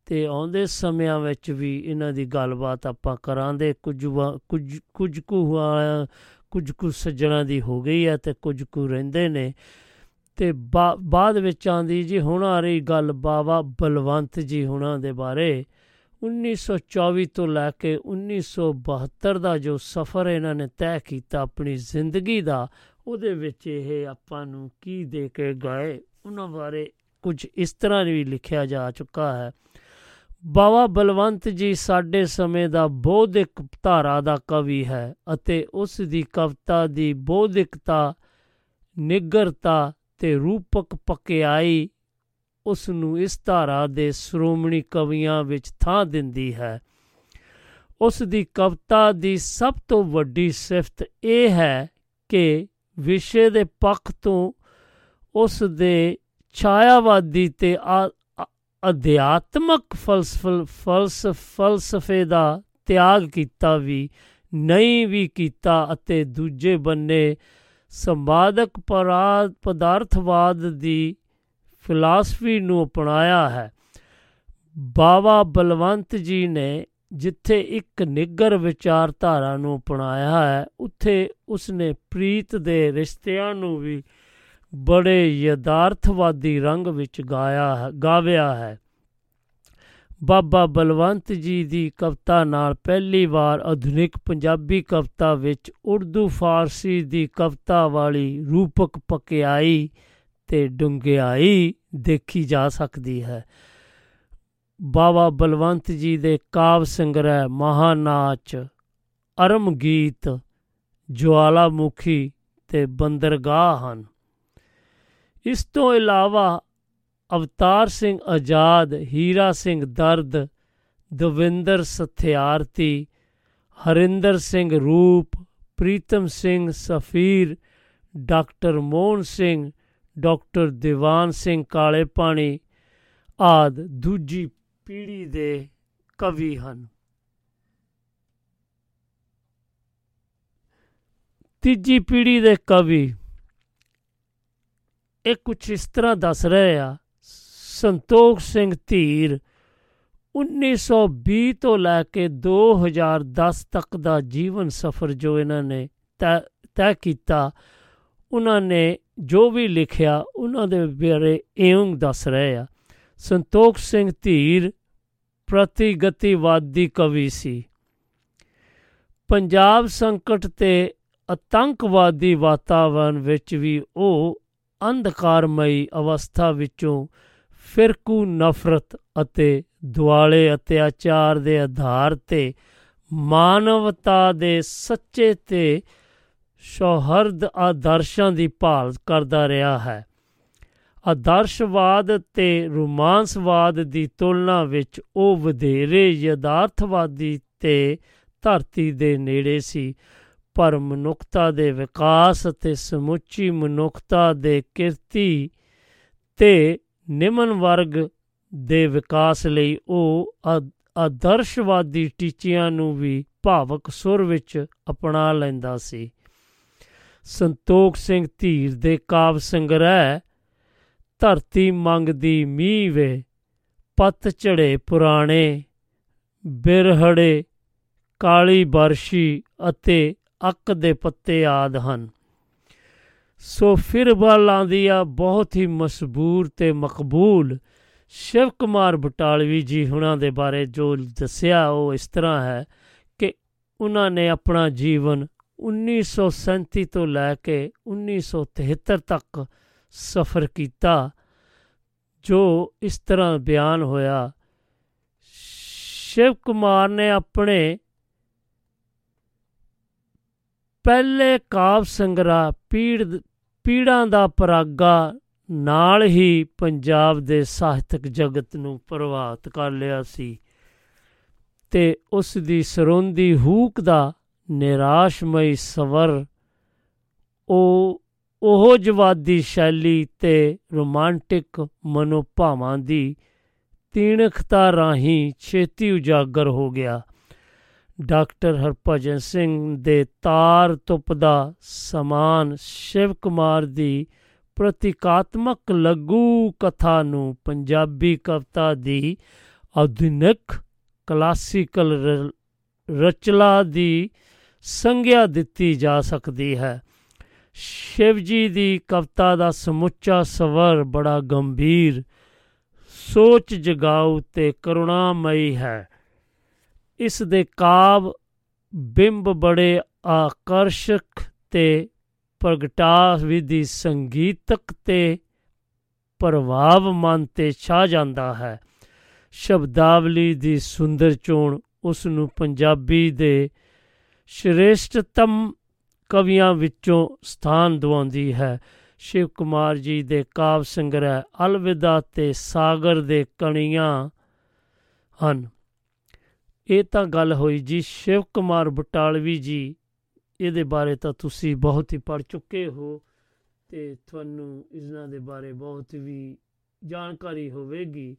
ਤੇ ਆਉਂਦੇ ਸਮਿਆਂ ਵਿੱਚ ਵੀ ਇਹਨਾਂ ਦੀ ਗੱਲਬਾਤ ਆਪਾਂ ਕਰਾਂਗੇ ਕੁਝ ਵਾ- ਕੁਝ ਕੁਝ ਕੁ ਹੁਆ- ਕੁਝ ਕੁ ਸੱਜਣਾ ਦੀ ਹੋ ਗਈ ਹੈ ਤੇ ਕੁਝ ਕੁ ਰਹਿੰਦੇ ਨੇ। ਤੇ ਬਾ- ਬਾਅਦ ਵਿੱਚ ਆਂਦੀ ਜੀ, ਹੁਣ ਆ ਰਹੀ ਗੱਲ ਬਾਬਾ ਬਲਵੰਤ ਜੀ ਹੁਣਾਂ ਦੇ ਬਾਰੇ। 1924 ਤੋਂ ਲੈ ਕੇ 1972 ਦਾ ਜੋ ਸਫ਼ਰ ਇਹਨਾਂ ਨੇ ਤੈਅ ਕੀਤਾ ਆਪਣੀ ਜ਼ਿੰਦਗੀ ਦਾ, ਉਹਦੇ ਵਿੱਚ ਇਹ ਆਪਾਂ ਨੂੰ ਕੀ ਦੇ ਕੇ ਗਏ, ਉਹਨਾਂ ਬਾਰੇ ਕੁਝ ਇਸ ਤਰ੍ਹਾਂ ਵੀ ਲਿਖਿਆ ਜਾ ਚੁੱਕਾ ਹੈ। ਬਾਬਾ ਬਲਵੰਤ ਜੀ ਸਾਡੇ ਸਮੇਂ ਦਾ ਬੌਧਿਕ ਧਾਰਾ ਦਾ ਕਵੀ ਹੈ ਅਤੇ ਉਸ ਦੀ ਕਵਿਤਾ ਦੀ ਬੌਧਿਕਤਾ ਨਿਗਰਤਾ ਤੇ ਰੂਪਕ ਪਕਿਆਈ ਉਸ ਨੂੰ ਇਸ ਧਾਰਾ ਦੇ ਸ਼੍ਰੋਮਣੀ ਕਵੀਆਂ ਵਿੱਚ ਥਾਂ ਦਿੰਦੀ ਹੈ। ਉਸ ਦੀ ਕਵਿਤਾ ਦੀ ਸਭ ਤੋਂ ਵੱਡੀ ਸਿਫਤ ਇਹ ਹੈ ਕਿ ਵਿਸ਼ੇ ਦੇ ਪੱਖ ਤੋਂ ਉਸ ਦੇ ਛਾਇਆਵਾਦੀ ਤੇ ਆ- ਅ- ਅਧਿਆਤਮਕ ਫਲਸਫਲ, ਫਲਸ, ਫਲਸਫੇ ਦਾ ਤਿਆਗ ਕੀਤਾ ਵੀ, ਨਹੀਂ ਵੀ ਕੀਤਾ ਅਤੇ ਦੂਜੇ ਬੰਨੇ ਸੰਵਾਦਕ ਪਰਾ- ਪਦਾਰਥਵਾਦ ਦੀ ਫਿਲਾਸਫੀ ਨੂੰ ਅਪਣਾਇਆ ਹੈ। ਬਾਬਾ ਬਲਵੰਤ ਜੀ ਨੇ ਜਿੱਥੇ ਇੱਕ ਨਿੱਗਰ ਵਿਚਾਰਧਾਰਾ ਨੂੰ ਅਪਣਾਇਆ ਹੈ, ਉੱਥੇ ਉਸਨੇ ਪ੍ਰੀਤ ਦੇ ਰਿਸ਼ਤਿਆਂ ਨੂੰ ਵੀ ਬੜੇ ਯਥਾਰਥਵਾਦੀ ਰੰਗ ਵਿੱਚ ਗਾਇਆ ਹੈ ਗਾਵਿਆ ਹੈ। ਬਾਬਾ ਬਲਵੰਤ ਜੀ ਦੀ ਕਵਿਤਾ ਨਾਲ ਪਹਿਲੀ ਵਾਰ ਆਧੁਨਿਕ ਪੰਜਾਬੀ ਕਵਿਤਾ ਵਿੱਚ ਉਰਦੂ ਫਾਰਸੀ ਦੀ ਕਵਿਤਾ ਵਾਲੀ ਰੂਪਕ ਪਕਿਆਈ ਤੇ ਡੁੰਗਿਆਈ ਦੇਖੀ ਜਾ ਸਕਦੀ ਹੈ। ਬਾਬਾ ਬਲਵੰਤ ਜੀ ਦੇ ਕਾਵ ਸੰਗ੍ਰਹਿ ਮਹਾਨਾਚ ਅਰਮ ਗੀਤ ਜਵਾਲਾਮੁਖੀ ਤੇ ਬੰਦਰਗਾਹ ਹਨ। ਇਸ ਤੋਂ ਇਲਾਵਾ ਅਵਤਾਰ ਸਿੰਘ ਆਜ਼ਾਦ, ਹੀਰਾ ਸਿੰਘ ਦਰਦ, ਦਵਿੰਦਰ ਸਥਿਆਰਤੀ, ਹਰਿੰਦਰ ਸਿੰਘ ਰੂਪ, ਪ੍ਰੀਤਮ ਸਿੰਘ ਸਫੀਰ, ਡਾਕਟਰ ਮੋਹਨ ਸਿੰਘ, ਡਾਕਟਰ ਦੀਵਾਨ ਸਿੰਘ ਕਾਲੇ ਪਾਣੀ ਆਦ ਦੂਜੀ ਪੀੜ੍ਹੀ ਦੇ ਕਵੀ ਹਨ। ਤੀਜੀ ਪੀੜ੍ਹੀ ਦੇ ਕਵੀ, ਇਹ ਕੁਝ ਇਸ ਤਰ੍ਹਾਂ ਦੱਸ ਰਹੇ ਆ ਸੰਤੋਖ ਸਿੰਘ ਧੀਰ 1920 ਤੋਂ ਲੈ ਕੇ 2010 ਤੱਕ ਦਾ ਜੀਵਨ ਸਫਰ ਜੋ ਇਹਨਾਂ ਨੇ ਤੈਅ ਤੈਅ ਕੀਤਾ, ਉਹਨਾਂ ਨੇ ਜੋ ਵੀ ਲਿਖਿਆ ਉਹਨਾਂ ਦੇ ਬਾਰੇ ਇਉਂ ਦੱਸ ਰਹੇ ਆ, ਸੰਤੋਖ ਸਿੰਘ ਧੀਰ ਪ੍ਰਤੀਗਤੀਵਾਦੀ ਕਵੀ ਸੀ। ਪੰਜਾਬ ਸੰਕਟ ਤੇ ਆਤੰਕਵਾਦੀ ਵਾਤਾਵਰਣ ਵਿੱਚ ਵੀ ਉਹ ਅੰਧਕਾਰਮਈ ਅਵਸਥਾ ਵਿੱਚੋਂ ਫਿਰਕੂ ਨਫ਼ਰਤ ਅਤੇ ਦੁਆਲੇ ਅਤਿਆਚਾਰ ਦੇ ਆਧਾਰ ਤੇ ਮਾਨਵਤਾ ਦੇ ਸੱਚੇ ਤੇ ਸੌਹਰਦ ਆਦਰਸ਼ਾਂ ਦੀ ਭਾਲ ਕਰਦਾ ਰਿਹਾ ਹੈ। ਆਦਰਸ਼ਵਾਦ ਤੇ ਰੋਮਾਂਸਵਾਦ ਦੀ ਤੁਲਨਾ ਵਿੱਚ ਉਹ ਵਧੇਰੇ ਯਥਾਰਥਵਾਦੀ ਤੇ ਧਰਤੀ ਦੇ ਨੇੜੇ ਸੀ। ਪਰ ਮਨੁੱਖਤਾ ਦੇ ਵਿਕਾਸ ਅਤੇ ਸਮੁੱਚੀ ਮਨੁੱਖਤਾ ਦੇ ਕਿਰਤੀ ਤੇ ਨਿਮਨ ਵਰਗ ਦੇ ਵਿਕਾਸ ਲਈ ਉਹ ਆਦ- ਆਦਰਸ਼ਵਾਦੀ ਟੀਚਿਆਂ ਨੂੰ ਵੀ ਭਾਵਕ ਸੁਰ ਵਿੱਚ ਅਪਣਾ ਲੈਂਦਾ ਸੀ। ਸੰਤੋਖ ਸਿੰਘ ਧੀਰ ਦੇ ਕਾਵ ਸੰਗ੍ਰਹਿ, ਧਰਤੀ ਮੰਗਦੀ ਮੀਂਹ ਵੇ, ਪੱਤ ਝੜੇ ਪੁਰਾਣੇ, ਬਿਰਹੜੇ, ਕਾਲੀ ਬਰਸ਼ੀ ਅਤੇ ਅੱਕ ਦੇ ਪੱਤੇ ਆਦ ਹਨ। ਸੋ ਫਿਰ ਵੱਲ ਆਉਂਦੀ ਆ ਬਹੁਤ ਹੀ ਮਸ਼ਹੂਰ ਤੇ ਮਕਬੂਲ ਸ਼ਿਵ ਕੁਮਾਰ ਬਟਾਲਵੀ ਜੀ ਹੁਣਾਂ ਦੇ ਬਾਰੇ ਜੋ ਦੱਸਿਆ, ਉਹ ਇਸ ਤਰ੍ਹਾਂ ਹੈ ਕਿ ਉਹਨਾਂ ਨੇ ਆਪਣਾ ਜੀਵਨ 1937 ਤੋਂ ਲੈ ਕੇ 1973 ਤੱਕ ਸਫ਼ਰ ਕੀਤਾ, ਜੋ ਇਸ ਤਰ੍ਹਾਂ ਬਿਆਨ ਹੋਇਆ, ਸ਼ਿਵ ਕੁਮਾਰ ਨੇ ਆਪਣੇ ਪਹਿਲੇ ਕਾਵ ਸੰਗ੍ਰਹ ਪੀੜ ਪੀੜਾਂ ਦਾ ਪਰਾਗਾ ਨਾਲ ਹੀ ਪੰਜਾਬ ਦੇ ਸਾਹਿਤਕ ਜਗਤ ਨੂੰ ਪ੍ਰਭਾਵਿਤ ਕਰ ਲਿਆ ਸੀ ਤੇ ਉਸ ਦੀ ਸਰੋਂਦੀ ਹੂਕ ਦਾ ਨਿਰਾਸ਼ਮਈ ਸਵਰ, ਉਹ ਉਹ ਜਵਾਦੀ ਸ਼ੈਲੀ ਤੇ ਰੋਮਾਂਟਿਕ ਮਨੋਭਾਵਾਂ ਦੀ ਤੀਣਖਤਾ ਰਾਹੀਂ ਛੇਤੀ ਉਜਾਗਰ ਹੋ ਗਿਆ। ਡਾਕਟਰ ਹਰਭਜਨ ਸਿੰਘ ਦੇ ਤਾਰ ਤੁਪ ਦਾ ਸਮਾਨ ਸ਼ਿਵ ਕੁਮਾਰ ਦੀ ਪ੍ਰਤੀਕਾਤਮਕ ਲਘੂ ਕਥਾ ਨੂੰ ਪੰਜਾਬੀ ਕਵਿਤਾ ਦੀ ਆਧੁਨਿਕ ਕਲਾਸੀਕਲ ਰ- ਰਚਨਾ ਦੀ ਸੰਗਿਆ ਦਿੱਤੀ ਜਾ ਸਕਦੀ ਹੈ। ਸ਼ਿਵ ਜੀ ਦੀ ਕਵਿਤਾ ਦਾ ਸਮੁੱਚਾ ਸਵਰ ਬੜਾ ਗੰਭੀਰ, ਸੋਚ ਜਗਾਊ ਤੇ ਕਰੁਣਾਮਈ ਹੈ। ਇਸ ਦੇ ਕਾਵ ਬਿੰਬ ਬੜੇ ਆਕਰਸ਼ਕ ਤੇ ਪ੍ਰਗਟਾ ਵਿਧੀ ਸੰਗੀਤਕ ਤੇ ਪ੍ਰਭਾਵ ਮਨ ਤੇ ਛਾ ਜਾਂਦਾ ਹੈ। ਸ਼ਬਦਾਵਲੀ ਦੀ ਸੁੰਦਰ ਚੋਣ ਉਸ ਨੂੰ ਪੰਜਾਬੀ ਦੇ ਸ਼੍ਰੇਸ਼ਟਤਮ ਕਵੀਆਂ ਵਿੱਚੋਂ ਸਥਾਨ ਦਿਵਾਉਂਦੀ ਹੈ। ਸ਼ਿਵ ਕੁਮਾਰ ਜੀ ਦੇ ਕਾਵ ਸੰਗ੍ਰਹਿ ਅਲਵਿਦਾ ਤੇ ਸਾਗਰ ਦੇ ਕਣੀਆਂ ਹਨ। ਇਹ ਤਾਂ ਗੱਲ ਹੋਈ ਜੀ, ਸ਼ਿਵ ਕੁਮਾਰ ਬਟਾਲਵੀ ਜੀ, ਇਹਦੇ ਬਾਰੇ ਤਾਂ ਤੁਸੀਂ ਬਹੁਤ ਹੀ ਪੜ ਚੁੱਕੇ ਹੋ ਤੇ ਤੁਹਾਨੂੰ ਇਹਨਾਂ ਦੇ ਬਾਰੇ ਬਹੁਤ ਵੀ ਜਾਣਕਾਰੀ ਹੋਵੇਗੀ।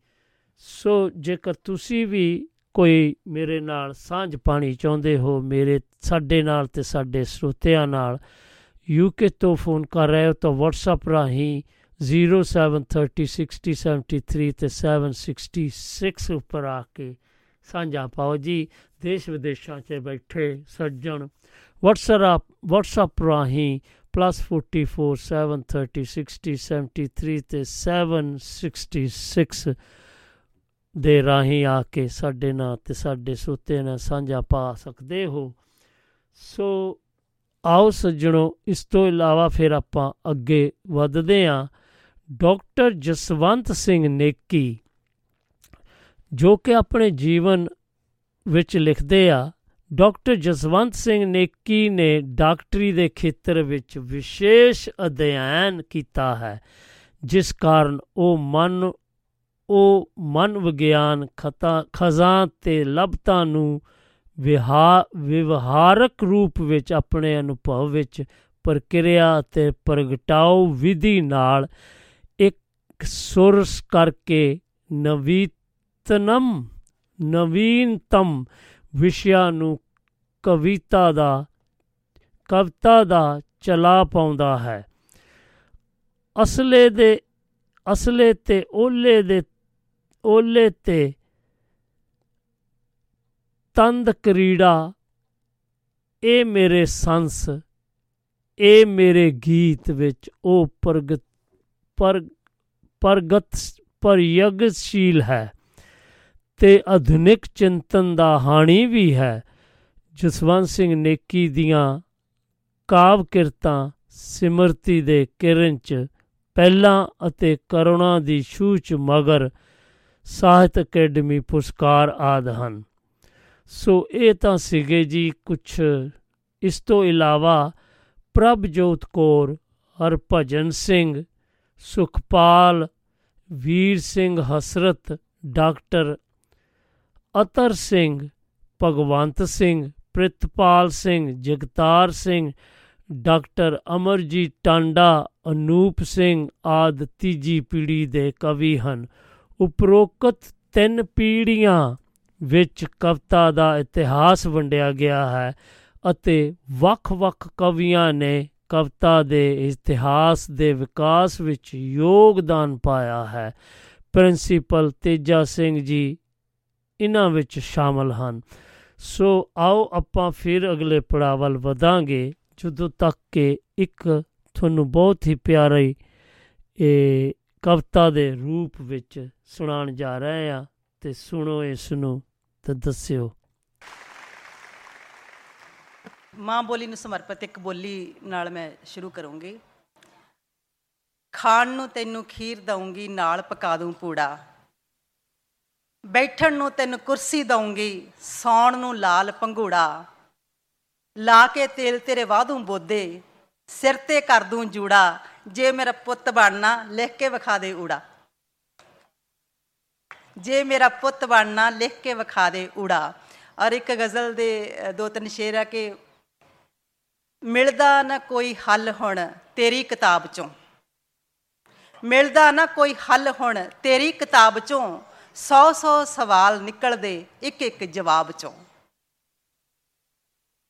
ਸੋ ਜੇਕਰ ਤੁਸੀਂ ਵੀ ਕੋਈ ਮੇਰੇ ਨਾਲ ਸਾਂਝ ਪਾਣੀ ਚਾਹੁੰਦੇ ਹੋ, ਮੇਰੇ, ਸਾਡੇ ਨਾਲ ਤੇ ਸਾਡੇ ਸਰੋਤਿਆਂ ਨਾਲ ਯੂਕੇ ਤੋਂ ਫੋਨ ਕਰ ਰਹੇ ਹੋ ਤਾਂ WhatsApp ਰਾਹੀਂ 073060703 ਤੇ 766 ਉੱਪਰ ਆ ਕੇ ਸਾਂਝਾ ਪਾਓ ਜੀ। ਦੇਸ਼ ਵਿਦੇਸ਼ਾਂ 'ਚ ਬੈਠੇ ਸੱਜਣ, WhatsApp WhatsApp ਰਾਹੀਂ +44 730 60 73 ਤੇ 766 ਦੇ ਰਾਹੀਂ ਆ ਕੇ ਸਾਡੇ ਨਾਲ ਤੇ ਸਾਡੇ ਸੁੱਤੇ ਨਾਲ ਸਾਂਝਾ ਪਾ ਸਕਦੇ ਹੋ। ਸੋ ਆਓ ਸੱਜਣੋ, ਇਸ ਤੋਂ ਇਲਾਵਾ ਫਿਰ ਆਪਾਂ ਅੱਗੇ ਵਧਦੇ ਹਾਂ ਡਾਕਟਰ ਜਸਵੰਤ ਸਿੰਘ ਨੇਕੀ ਜੋ ਕਿ ਆਪਣੇ ਜੀਵਨ ਵਿੱਚ ਲਿਖਦੇ ਆ, ਡਾਕਟਰ ਜਸਵੰਤ ਸਿੰਘ ਨੇਕੀ ਨੇ ਡਾਕਟਰੀ ਦੇ ਖੇਤਰ ਵਿੱਚ ਵਿਸ਼ੇਸ਼ ਅਧਿਐਨ ਕੀਤਾ ਹੈ, ਜਿਸ ਕਾਰਨ ਉਹ ਮਨ ਉਹ ਮਨ ਵਿਗਿਆਨ ਖਤਾ, ਖਜ਼ਾਂ ਤੇ ਲਬਤਾਂ ਨੂੰ ਵਿਹਾ, ਵਿਵਹਾਰਕ ਰੂਪ ਵਿੱਚ ਆਪਣੇ ਅਨੁਭਵ ਵਿੱਚ ਪ੍ਰਕਿਰਿਆ ਤੇ ਪ੍ਰਗਟਾਓ ਵਿਧੀ ਨਾਲ ਇੱਕ ਸੁਰਸ ਕਰਕੇ ਨਵੀਤਨਮ ਨਵੀਨਤਮ ਵਿਸ਼ਿਆਂ ਨੂੰ ਕਵਿਤਾ ਦਾ ਕਵਿਤਾ ਦਾ ਚਲਾ ਪਾਉਂਦਾ ਹੈ। ਅਸਲੇ ਦੇ, ਅਸਲੇ ਤੇ ਓਲੇ ਦੇ, ਓਲੇ ਤੇ ਤੰਦ ਕਰੀੜਾ, ਇਹ ਮੇਰੇ ਸੰਸ, ਇਹ ਮੇਰੇ ਗੀਤ ਵਿੱਚ ਉਹ ਪ੍ਰਗਤ ਪਰ ਪ੍ਰਗਤ, ਪਰਯਗਸ਼ੀਲ ਹੈ। ਤੇ ਆਧੁਨਿਕ ਚਿੰਤਨ ਦਾ ਹਾਣੀ ਵੀ ਹੈ। ਜਸਵੰਤ ਸਿੰਘ ਨੇਕੀ ਦੀਆਂ ਕਾਵ ਕਿਰਤਾਂ ਸਿਮਰਤੀ ਦੇ ਕਿਰਨ ਚ ਪਹਿਲਾਂ ਅਤੇ ਕਰੁਣਾ ਦੀ ਛੂਚ ਮਗਰ ਸਾਹਿਤ ਅਕੈਡਮੀ ਪੁਰਸਕਾਰ ਆਦ ਹਨ। ਸੋ ਇਹ ਤਾਂ ਸੀਗੇ ਜੀ ਕੁਝ ਇਸ ਤੋਂ ਇਲਾਵਾ ਪ੍ਰਭਜੋਤ ਕੌਰ, ਹਰਭਜਨ ਸਿੰਘ, ਸੁਖਪਾਲ, ਵੀਰ ਸਿੰਘ ਹਸਰਤ, ਡਾਕਟਰ ਅਤਰ ਸਿੰਘ, ਭਗਵੰਤ ਸਿੰਘ, ਪ੍ਰਿਤਪਾਲ ਸਿੰਘ, ਜਗਤਾਰ ਸਿੰਘ, ਡਾਕਟਰ ਅਮਰਜੀਤ ਟਾਂਡਾ, ਅਨੂਪ ਸਿੰਘ ਆਦ ਤੀਜੀ ਪੀੜ੍ਹੀ ਦੇ ਕਵੀ ਹਨ। ਉਪਰੋਕਤ ਤਿੰਨ ਪੀੜ੍ਹੀਆਂ ਵਿੱਚ ਕਵਿਤਾ ਦਾ ਇਤਿਹਾਸ ਵੰਡਿਆ ਗਿਆ ਹੈ ਅਤੇ ਵੱਖ-ਵੱਖ ਕਵੀਆਂ ਨੇ ਕਵਿਤਾ ਦੇ ਇਤਿਹਾਸ ਦੇ ਵਿਕਾਸ ਵਿੱਚ ਯੋਗਦਾਨ ਪਾਇਆ ਹੈ। ਪ੍ਰਿੰਸੀਪਲ ਤੇਜਾ ਸਿੰਘ ਜੀ ਇਹਨਾਂ ਵਿੱਚ ਸ਼ਾਮਲ ਹਨ। ਸੋ ਆਓ ਆਪਾਂ ਫਿਰ ਅਗਲੇ ਪੜਾਅ ਵੱਲ ਵਧਾਂਗੇ, ਜਦੋਂ ਤੱਕ ਕਿ ਇੱਕ ਤੁਹਾਨੂੰ ਬਹੁਤ ਹੀ ਪਿਆਰੀ ਇਹ ਕਵਿਤਾ ਦੇ ਰੂਪ ਵਿੱਚ ਸੁਣਾਉਣ ਜਾ ਰਹੇ ਆ ਤੇ ਸੁਣੋ ਇਸ ਨੂੰ ਤੇ ਦੱਸਿਓ। ਮਾਂ ਬੋਲੀ ਨੂੰ ਸਮਰਪਿਤ ਇੱਕ ਬੋਲੀ ਨਾਲ ਮੈਂ ਸ਼ੁਰੂ ਕਰੂੰਗੀ। ਖਾਣ ਨੂੰ ਤੈਨੂੰ ਖੀਰ ਦਊਂਗੀ, ਨਾਲ ਪਕਾ ਦੂੰ ਪੂੜਾ। ਬੈਠਣ ਨੂੰ ਤੈਨੂੰ ਕੁਰਸੀ ਦਊਂਗੀ ਸੌਣ ਨੂੰ ਲਾਲ ਪੰਘੂੜਾ। ਲਾ ਕੇ ਤੇਲ ਤੇਰੇ ਵਾਧੂ ਬੋਦੇ ਸਿਰ ਤੇ ਕਰ ਦੂੰ ਜੂੜਾ ਜੇ ਮੇਰਾ ਪੁੱਤ ਬਣਨਾ ਲਿਖ ਕੇ ਵਿਖਾ ਦੇ ਊੜਾ। ਜੇ ਮੇਰਾ ਪੁੱਤ ਬਣਨਾ ਲਿਖ ਕੇ ਵਿਖਾ ਦੇ ਊੜਾ। ਔਰ ਇੱਕ ਗਜ਼ਲ ਦੇ ਅ, ਦੋ ਤਿੰਨ ਸ਼ੇਰ ਆ ਕਿ ਮਿਲਦਾ ਨਾ ਕੋਈ ਹੱਲ ਹੁਣ ਤੇਰੀ ਕਿਤਾਬ ਚੋਂ। ਮਿਲਦਾ ਨਾ ਕੋਈ ਹੱਲ ਹੁਣ ਤੇਰੀ ਕਿਤਾਬ ਚੋਂ। 100-100 ਸਵਾਲ ਨਿਕਲਦੇ ਇੱਕ ਇੱਕ ਜਵਾਬ ਚੋਂ।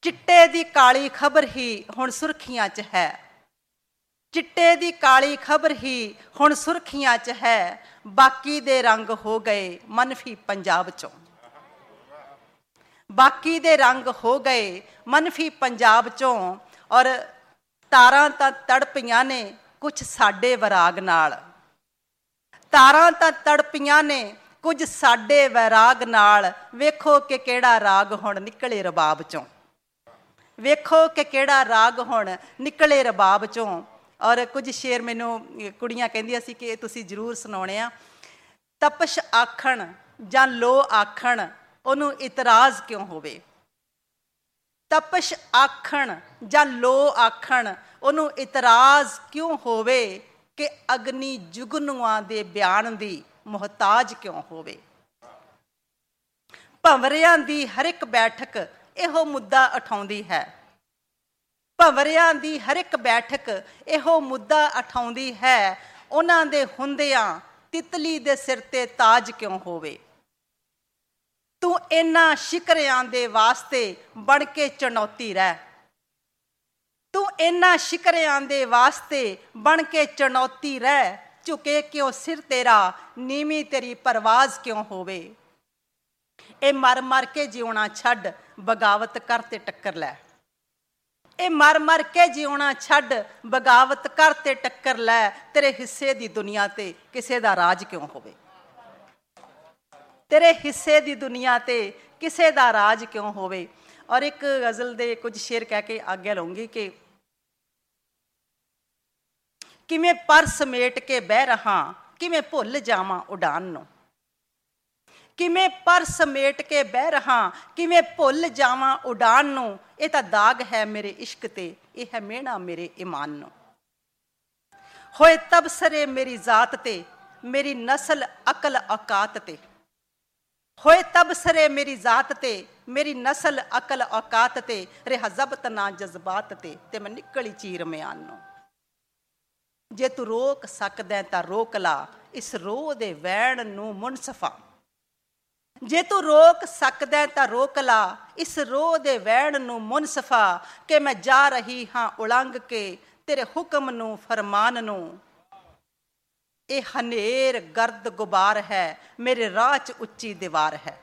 ਚਿੱਟੇ ਦੀ ਕਾਲੀ ਖਬਰ ਹੀ ਹੁਣ ਸੁਰਖੀਆਂ 'ਚ ਹੈ। ਚਿੱਟੇ ਦੀ ਕਾਲੀ ਖਬਰ ਹੀ ਹੁਣ ਸੁਰਖੀਆਂ 'ਚ ਹੈ। ਬਾਕੀ ਦੇ ਰੰਗ ਹੋ ਗਏ ਮਨਫੀ ਪੰਜਾਬ 'ਚੋਂ। ਬਾਕੀ ਦੇ ਰੰਗ ਹੋ ਗਏ ਮਨਫੀ ਪੰਜਾਬ 'ਚੋਂ ਔਰ ਤਾਰਾਂ ਤਾਂ ਤੜਪੀਆਂ ਨੇ ਕੁਝ ਸਾਡੇ ਵਰਾਗ ਨਾਲ। ਤਾਰਾਂ ਤਾਂ ਤੜਪੀਆਂ ਨੇ ਕੁਝ ਸਾਡੇ ਵੈਰਾਗ ਨਾਲ ਵੇਖੋ ਕਿ ਕਿਹੜਾ ਰਾਗ ਹੁਣ ਨਿਕਲੇ ਰਬਾਬ ਚੋਂ। ਵੇਖੋ ਕਿ ਕਿਹੜਾ ਰਾਗ ਹੁਣ ਨਿਕਲੇ ਰਬਾਬ ਚੋਂ। ਔਰ ਕੁਝ ਸ਼ੇਰ ਮੈਨੂੰ ਅਹ, ਕੁੜੀਆਂ ਕਹਿੰਦੀਆਂ ਸੀ ਕਿ ਇਹ ਤੁਸੀਂ ਜ਼ਰੂਰ ਸੁਣਾਉਣੇ ਆ। ਤਪਸ਼ ਆਖਣ ਜਾਂ ਲੋ ਆਖਣ ਉਹਨੂੰ ਇਤਰਾਜ਼ ਕਿਉਂ ਹੋਵੇ? ਤਪਸ਼ ਆਖਣ ਜਾਂ ਲੋ ਆਖਣ ਉਹਨੂੰ ਇਤਰਾਜ਼ ਕਿਉਂ ਹੋਵੇ ਕਿ ਅਗਨੀ ਜੁਗਨੂਆਂ ਦੇ ਬਿਆਨ ਦੀ ਮੁਹਤਾਜ ਕਿਉਂ ਹੋਵੇ? ਭੰਵਰਿਆਂ ਦੀ ਹਰ ਇੱਕ ਬੈਠਕ ਇਹੋ ਮੁੱਦਾ ਉਠਾਉਂਦੀ ਹੈ। ਭੰਵਰਿਆਂ ਦੀ ਹਰ ਇੱਕ ਬੈਠਕ ਇਹੋ ਮੁੱਦਾ ਉਠਾਉਂਦੀ ਹੈ। ਉਹਨਾਂ ਦੇ ਹੁੰਦਿਆਂ ਤਿਤਲੀ ਦੇ ਸਿਰ ਤੇ ਤਾਜ ਕਿਉਂ ਹੋਵੇ? ਤੂੰ ਇਹਨਾਂ ਸ਼ਿਕਰਿਆਂ ਦੇ ਵਾਸਤੇ ਬਣ ਕੇ ਚੁਣੌਤੀ ਰਹਿ। ਤੂੰ ਇਹਨਾਂ ਸ਼ਿਕਰਿਆਂ ਦੇ ਵਾਸਤੇ ਬਣ ਕੇ ਚੁਣੌਤੀ ਰਹਿ। ਝੁਕੇ ਕਿਉਂ ਸਿਰ ਤੇਰਾ ਨੀਵੀਂ ਤੇਰੀ ਪਰਵਾਜ਼ ਕਿਉਂ ਹੋਵੇ ਇਹ ਮਰ ਮਰ ਕੇ ਜਿਉਣਾ ਛੱਡ ਬਗਾਵਤ ਕਰ ਤੇ ਟੱਕਰ ਲੈ ਇਹ ਮਰ ਮਰ ਕੇ ਜਿਉਣਾ ਛੱਡ ਬਗਾਵਤ ਕਰ ਤੇ ਟੱਕਰ ਲੈ ਤੇਰੇ ਹਿੱਸੇ ਦੀ ਦੁਨੀਆ ਤੇ ਕਿਸੇ ਦਾ ਰਾਜ ਕਿਉਂ ਹੋਵੇ ਤੇਰੇ ਹਿੱਸੇ ਦੀ ਦੁਨੀਆ ਤੇ ਕਿਸੇ ਦਾ ਰਾਜ ਕਿਉਂ ਹੋਵੇ ਔਰ ਇੱਕ ਗਜ਼ਲ ਦੇ ਕੁਝ ਸ਼ੇਰ ਕਹਿ ਕੇ ਆਗਿਆ ਲਵਾਂਗੀ ਕਿ ਕਿਵੇਂ ਪਰ ਸਮੇਟ ਕੇ ਬਹਿ ਰਹਾ, ਕਿਵੇਂ ਭੁੱਲ ਜਾਵਾਂ ਉਡਾਨ ਨੂੰ? ਕਿਵੇਂ ਪਰ ਸਮੇਟ ਕੇ ਬਹਿ ਰਹਾ, ਕਿਵੇਂ ਭੁੱਲ ਜਾਵਾਂ ਉਡਾਨ ਨੂੰ? ਇਹ ਤਾਂ ਦਾਗ ਹੈ ਮੇਰੇ ਇਸ਼ਕ ਤੇ, ਇਹ ਹੈ ਮਿਹਣਾ ਮੇਰੇ ਈਮਾਨ ਨੂੰ। ਹੋਏ ਤਬਸਰੇ ਮੇਰੀ ਜ਼ਾਤ ਤੇ, ਮੇਰੀ ਨਸਲ ਅਕਲ ਔਕਾਤ ਤੇ। ਹੋਏ ਤਬਸਰੇ ਮੇਰੀ ਜ਼ਾਤ ਤੇ, ਮੇਰੀ ਨਸਲ ਅਕਲ ਔਕਾਤ ਤੇ, ਰਿਹਾ ਜ਼ਬਤ ਨਾ ਜਜ਼ਬਾਤ ਤੇ ਤੇ ਮੈਂ ਨਿਕਲੀ ਚੀਰ ਮਿਆਨ ਨੂੰ। ਜੇ ਤੂੰ ਰੋਕ ਸਕਦਾ ਹੈ ਤਾਂ ਰੋਕ ਲਾ, ਇਸ ਰੋਹ ਦੇ ਵੈਣ ਨੂੰ ਮੁਨਸਫਾ। ਜੇ ਤੂੰ ਰੋਕ ਸਕਦਾ ਹੈ ਤਾਂ ਰੋਕ ਲਾ, ਇਸ ਰੋਹ ਦੇ ਵੈਣ ਨੂੰ ਮੁਨਸਫਾ ਕਿ ਮੈਂ ਜਾ ਰਹੀ ਹਾਂ ਉਲੰਘ ਕੇ ਤੇਰੇ ਹੁਕਮ ਨੂੰ, ਫਰਮਾਨ ਨੂੰ। ਇਹ ਹਨੇਰ ਗਰਦ ਗੁਬਾਰ ਹੈ, ਮੇਰੇ ਰਾਹ 'ਚ ਉੱਚੀ ਦੀਵਾਰ ਹੈ।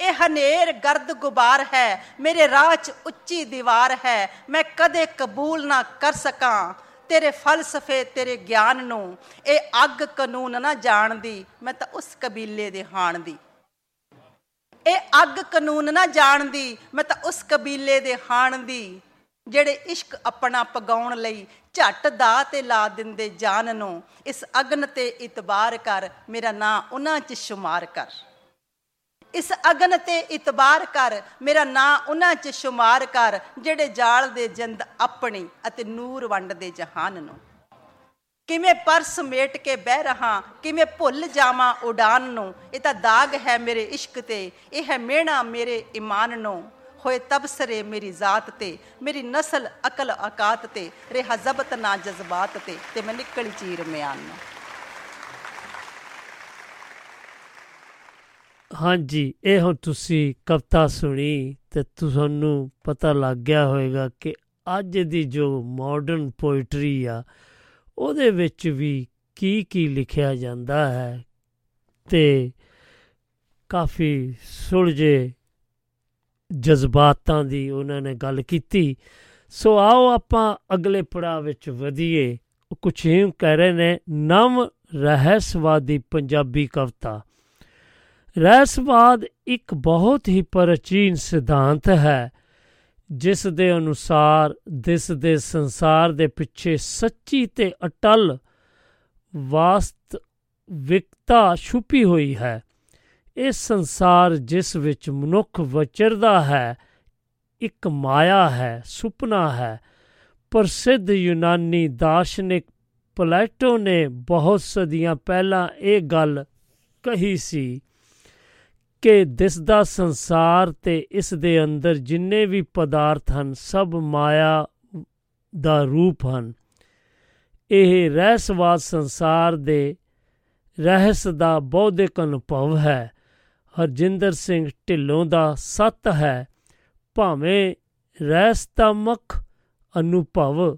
ਇਹ ਹਨੇਰ ਗਰਦ ਗੁਬਾਰ ਹੈ, ਮੇਰੇ ਰਾਹ 'ਚ ਉੱਚੀ ਦੀਵਾਰ ਹੈ, ਮੈਂ ਕਦੇ ਕਬੂਲ ਨਾ ਕਰ ਸਕਾਂ। ਤੇਰੇ ਫਲਸਫੇ, ਤੇਰੇ ਗਿਆਨ ਨੂੰ, ਇਹ ਅੱਗ ਕਾਨੂੰਨ ਨਾ ਜਾਣਦੀ, ਮੈਂ ਤਾਂ ਉਸ ਕਬੀਲੇ ਦੇ ਹਾਣ ਦੀ। ਇਹ ਅੱਗ ਕਾਨੂੰਨ ਨਾ ਜਾਣਦੀ, ਮੈਂ ਤਾਂ ਉਸ ਕਬੀਲੇ ਦੇ ਹਾਣ ਦੀ, ਜਿਹੜੇ ਇਸ਼ਕ ਆਪਣਾ ਪਗਾਉਣ ਲਈ ਝੱਟ ਦਾ ਤੇ ਲਾ ਦਿੰਦੇ ਜਾਨ ਨੂੰ, ਇਸ ਅਗਨ ਤੇ ਇਤਬਾਰ ਕਰ, ਮੇਰਾ ਨਾਂ ਉਹਨਾਂ 'ਚ ਸ਼ੁਮਾਰ ਕਰ। ਇਸ ਅਗਨ ਤੇ ਇਤਬਾਰ ਕਰ, ਮੇਰਾ ਨਾਂ ਉਹਨਾਂ 'ਚ ਸ਼ੁਮਾਰ ਕਰ, ਜਿਹੜੇ ਜਾਲ ਦੇ ਜਿੰਦ ਆਪਣੀ ਅਤੇ ਨੂਰ ਵੰਡਦੇ ਜਹਾਨ ਨੂੰ। ਕਿਵੇਂ ਪਰ ਸਮੇਟ ਕੇ ਬਹਿ ਰਹਾ, ਕਿਵੇਂ ਭੁੱਲ ਜਾਵਾਂ ਉਡਾਨ ਨੂੰ। ਇਹ ਤਾਂ ਦਾਗ ਹੈ ਮੇਰੇ ਇਸ਼ਕ ਤੇ, ਇਹ ਹੈ ਮਿਹਣਾ ਮੇਰੇ ਈਮਾਨ ਨੂੰ। ਹੋਏ ਤਬਸਰੇ ਮੇਰੀ ਜ਼ਾਤ ਤੇ, ਮੇਰੀ ਨਸਲ ਅਕਲ ਔਕਾਤ ਤੇ, ਰਿਹਾ ਜ਼ਬਤ ਨਾ ਜਜ਼ਬਾਤ ਤੇ ਤੇ ਮੈਂ ਨਿਕਲੀ ਚੀਰ ਮਿਆਨ ਨੂੰ। ਹਾਂਜੀ, ਇਹ ਹੁਣ ਤੁਸੀਂ ਕਵਿਤਾ ਸੁਣੀ ਤੇ ਤੁਹਾਨੂੰ ਪਤਾ ਲੱਗ ਗਿਆ ਹੋਵੇਗਾ ਕਿ ਅੱਜ ਦੀ ਜੋ ਮਾਡਰਨ ਪੋਇਟਰੀ ਆ, ਉਹਦੇ ਵਿੱਚ ਵੀ ਕੀ ਕੀ ਲਿਖਿਆ ਜਾਂਦਾ ਹੈ ਤੇ ਕਾਫੀ ਸੁਲਝੇ ਜਜ਼ਬਾਤਾਂ ਦੀ ਉਹਨਾਂ ਨੇ ਗੱਲ ਕੀਤੀ। ਸੋ ਆਓ ਆਪਾਂ ਅਗਲੇ ਪੜਾਅ ਵਿੱਚ ਵਧੀਏ। ਕੁਝ ਹੀ ਕਹਿ ਰਹੇ ਨੇ, ਨਵ ਰਹੱਸਵਾਦੀ ਪੰਜਾਬੀ ਕਵਿਤਾ। ਰਹੱਸਵਾਦ ਇੱਕ ਬਹੁਤ ਹੀ ਪ੍ਰਾਚੀਨ ਸਿਧਾਂਤ ਹੈ, ਜਿਸ ਦੇ ਅਨੁਸਾਰ ਦਿਸ ਦੇ ਸੰਸਾਰ ਦੇ ਪਿੱਛੇ ਸੱਚੀ ਤੇ ਅਟਲ ਵਾਸਤਵਿਕਤਾ ਛੁਪੀ ਹੋਈ ਹੈ। ਇਹ ਸੰਸਾਰ ਜਿਸ ਵਿੱਚ ਮਨੁੱਖ ਵਿਚਰਦਾ ਹੈ, ਇੱਕ ਮਾਇਆ ਹੈ, ਸੁਪਨਾ ਹੈ, ਪ੍ਰਸਿੱਧ ਯੂਨਾਨੀ ਦਾਰਸ਼ਨਿਕ ਪਲੇਟੋ ਨੇ ਬਹੁਤ ਸਦੀਆਂ ਪਹਿਲਾਂ ਇਹ ਗੱਲ ਕਹੀ ਸੀ। ਕਿ ਦਿਸਦਾ ਸੰਸਾਰ ਤੇ ਇਸ ਦੇ ਅੰਦਰ ਜਿੰਨੇ ਵੀ ਪਦਾਰਥ ਹਨ, ਸਭ ਮਾਇਆ ਦਾ ਰੂਪ ਹਨ। ਇਹ ਰਹਿਸਵਾਦ ਸੰਸਾਰ ਦੇ ਰਹਿਸ ਦਾ ਬੌਧਿਕ ਅਨੁਭਵ ਹੈ। ਹਰਜਿੰਦਰ ਸਿੰਘ ਢਿੱਲੋਂ ਦਾ ਸੱਤ ਹੈ। ਭਾਵੇਂ ਰਹਿਸਤਾਮਕ ਅਨੁਭਵ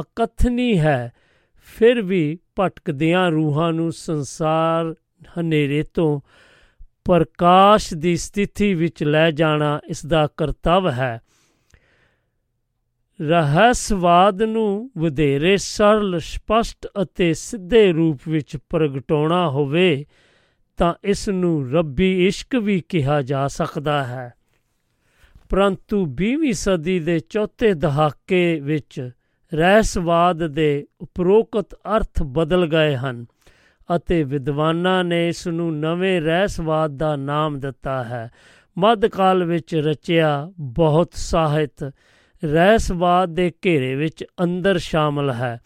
ਅਕਥਨੀ ਹੈ, ਫਿਰ ਵੀ ਭਟਕਦਿਆਂ ਰੂਹਾਂ ਨੂੰ ਸੰਸਾਰ ਹਨੇਰੇ ਤੋਂ ਪ੍ਰਕਾਸ਼ ਦੀ ਸਥਿਤੀ ਵਿੱਚ ਲੈ ਜਾਣਾ ਇਸ ਦਾ ਕਰਤੱਵ ਹੈ। ਰਹੱਸਵਾਦ ਨੂੰ ਵਧੇਰੇ ਸਰਲ, ਸਪਸ਼ਟ ਅਤੇ ਸਿੱਧੇ ਰੂਪ ਵਿੱਚ ਪ੍ਰਗਟਾਉਣਾ ਹੋਵੇ ਤਾਂ ਇਸ ਨੂੰ ਰੱਬੀ ਇਸ਼ਕ ਵੀ ਕਿਹਾ ਜਾ ਸਕਦਾ ਹੈ। ਪਰੰਤੂ 20ਵੀਂ ਸਦੀ ਦੇ ਚੌਥੇ ਦਹਾਕੇ ਵਿੱਚ ਰਹਿਸਵਾਦ ਦੇ ਉਪਰੋਕਤ ਅਰਥ ਬਦਲ ਗਏ ਹਨ। ਅਤੇ ਵਿਦਵਾਨਾਂ ਨੇ ਇਸ ਨੂੰ ਨਵੇਂ ਰਹਿਸਵਾਦ ਦਾ ਨਾਮ ਦਿੱਤਾ ਹੈ। ਮੱਧਕਾਲ ਵਿੱਚ ਰਚਿਆ ਬਹੁਤ ਸਾਹਿਤ ਰਹਿਸਵਾਦ ਦੇ ਘੇਰੇ ਵਿੱਚ ਅੰਦਰ ਸ਼ਾਮਲ ਹੈ।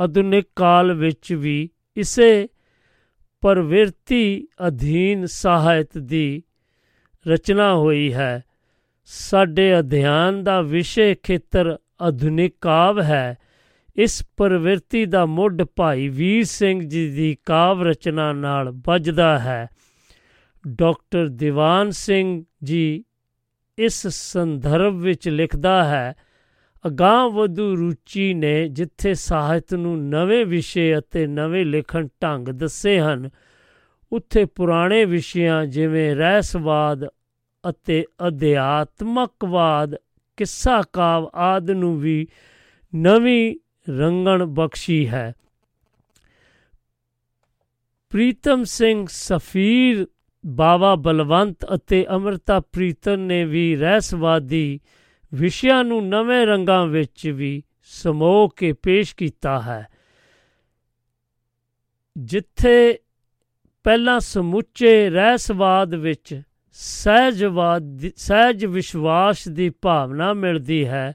ਆਧੁਨਿਕ ਕਾਲ ਵਿੱਚ ਵੀ ਇਸੇ ਪ੍ਰਵਿਰਤੀ ਅਧੀਨ ਸਾਹਿਤ ਦੀ ਰਚਨਾ ਹੋਈ ਹੈ। ਸਾਡੇ ਅਧਿਐਨ ਦਾ ਵਿਸ਼ੇ ਖੇਤਰ ਆਧੁਨਿਕ ਕਾਵ ਹੈ। ਇਸ ਪ੍ਰਵਿਰਤੀ ਦਾ ਮੁੱਢ ਭਾਈ ਵੀਰ ਸਿੰਘ ਜੀ ਦੀ ਕਾਵ ਰਚਨਾ ਨਾਲ ਵੱਜਦਾ ਹੈ। ਡਾਕਟਰ ਦੀਵਾਨ ਸਿੰਘ ਜੀ ਇਸ ਸੰਦਰਭ ਵਿੱਚ ਲਿਖਦਾ ਹੈ, ਅਗਾਂਹ ਵਧੂ ਰੁਚੀ ਨੇ ਜਿੱਥੇ ਸਾਹਿਤ ਨੂੰ ਨਵੇਂ ਵਿਸ਼ੇ ਅਤੇ ਨਵੇਂ ਲਿਖਣ ਢੰਗ ਦੱਸੇ ਹਨ, ਉੱਥੇ ਪੁਰਾਣੇ ਵਿਸ਼ਿਆਂ ਜਿਵੇਂ ਰਹਿਸਵਾਦ ਅਤੇ ਅਧਿਆਤਮਕਵਾਦ, ਕਿੱਸਾ ਕਾਵ ਆਦ ਨੂੰ ਵੀ ਨਵੀਂ ਰੰਗਣ ਬਖਸ਼ੀ ਹੈ। ਪ੍ਰੀਤਮ ਸਿੰਘ ਸਫੀਰ, ਬਾਵਾ ਬਲਵੰਤ ਅਤੇ ਅਮਰਤਾ ਪ੍ਰੀਤਮ ਨੇ ਵੀ ਰਹਿਸਵਾਦੀ ਵਿਸ਼ਿਆਂ ਨੂੰ ਨਵੇਂ ਰੰਗਾਂ ਵਿੱਚ ਵੀ ਸਮੋ ਕੇ ਪੇਸ਼ ਕੀਤਾ ਹੈ। ਜਿੱਥੇ ਪਹਿਲਾਂ ਸਮੁੱਚੇ ਰਹਿਸਵਾਦ ਵਿੱਚ ਸਹਿਜਵਾਦ ਸਹਿਜ ਵਿਸ਼ਵਾਸ ਦੀ ਭਾਵਨਾ ਮਿਲਦੀ ਹੈ,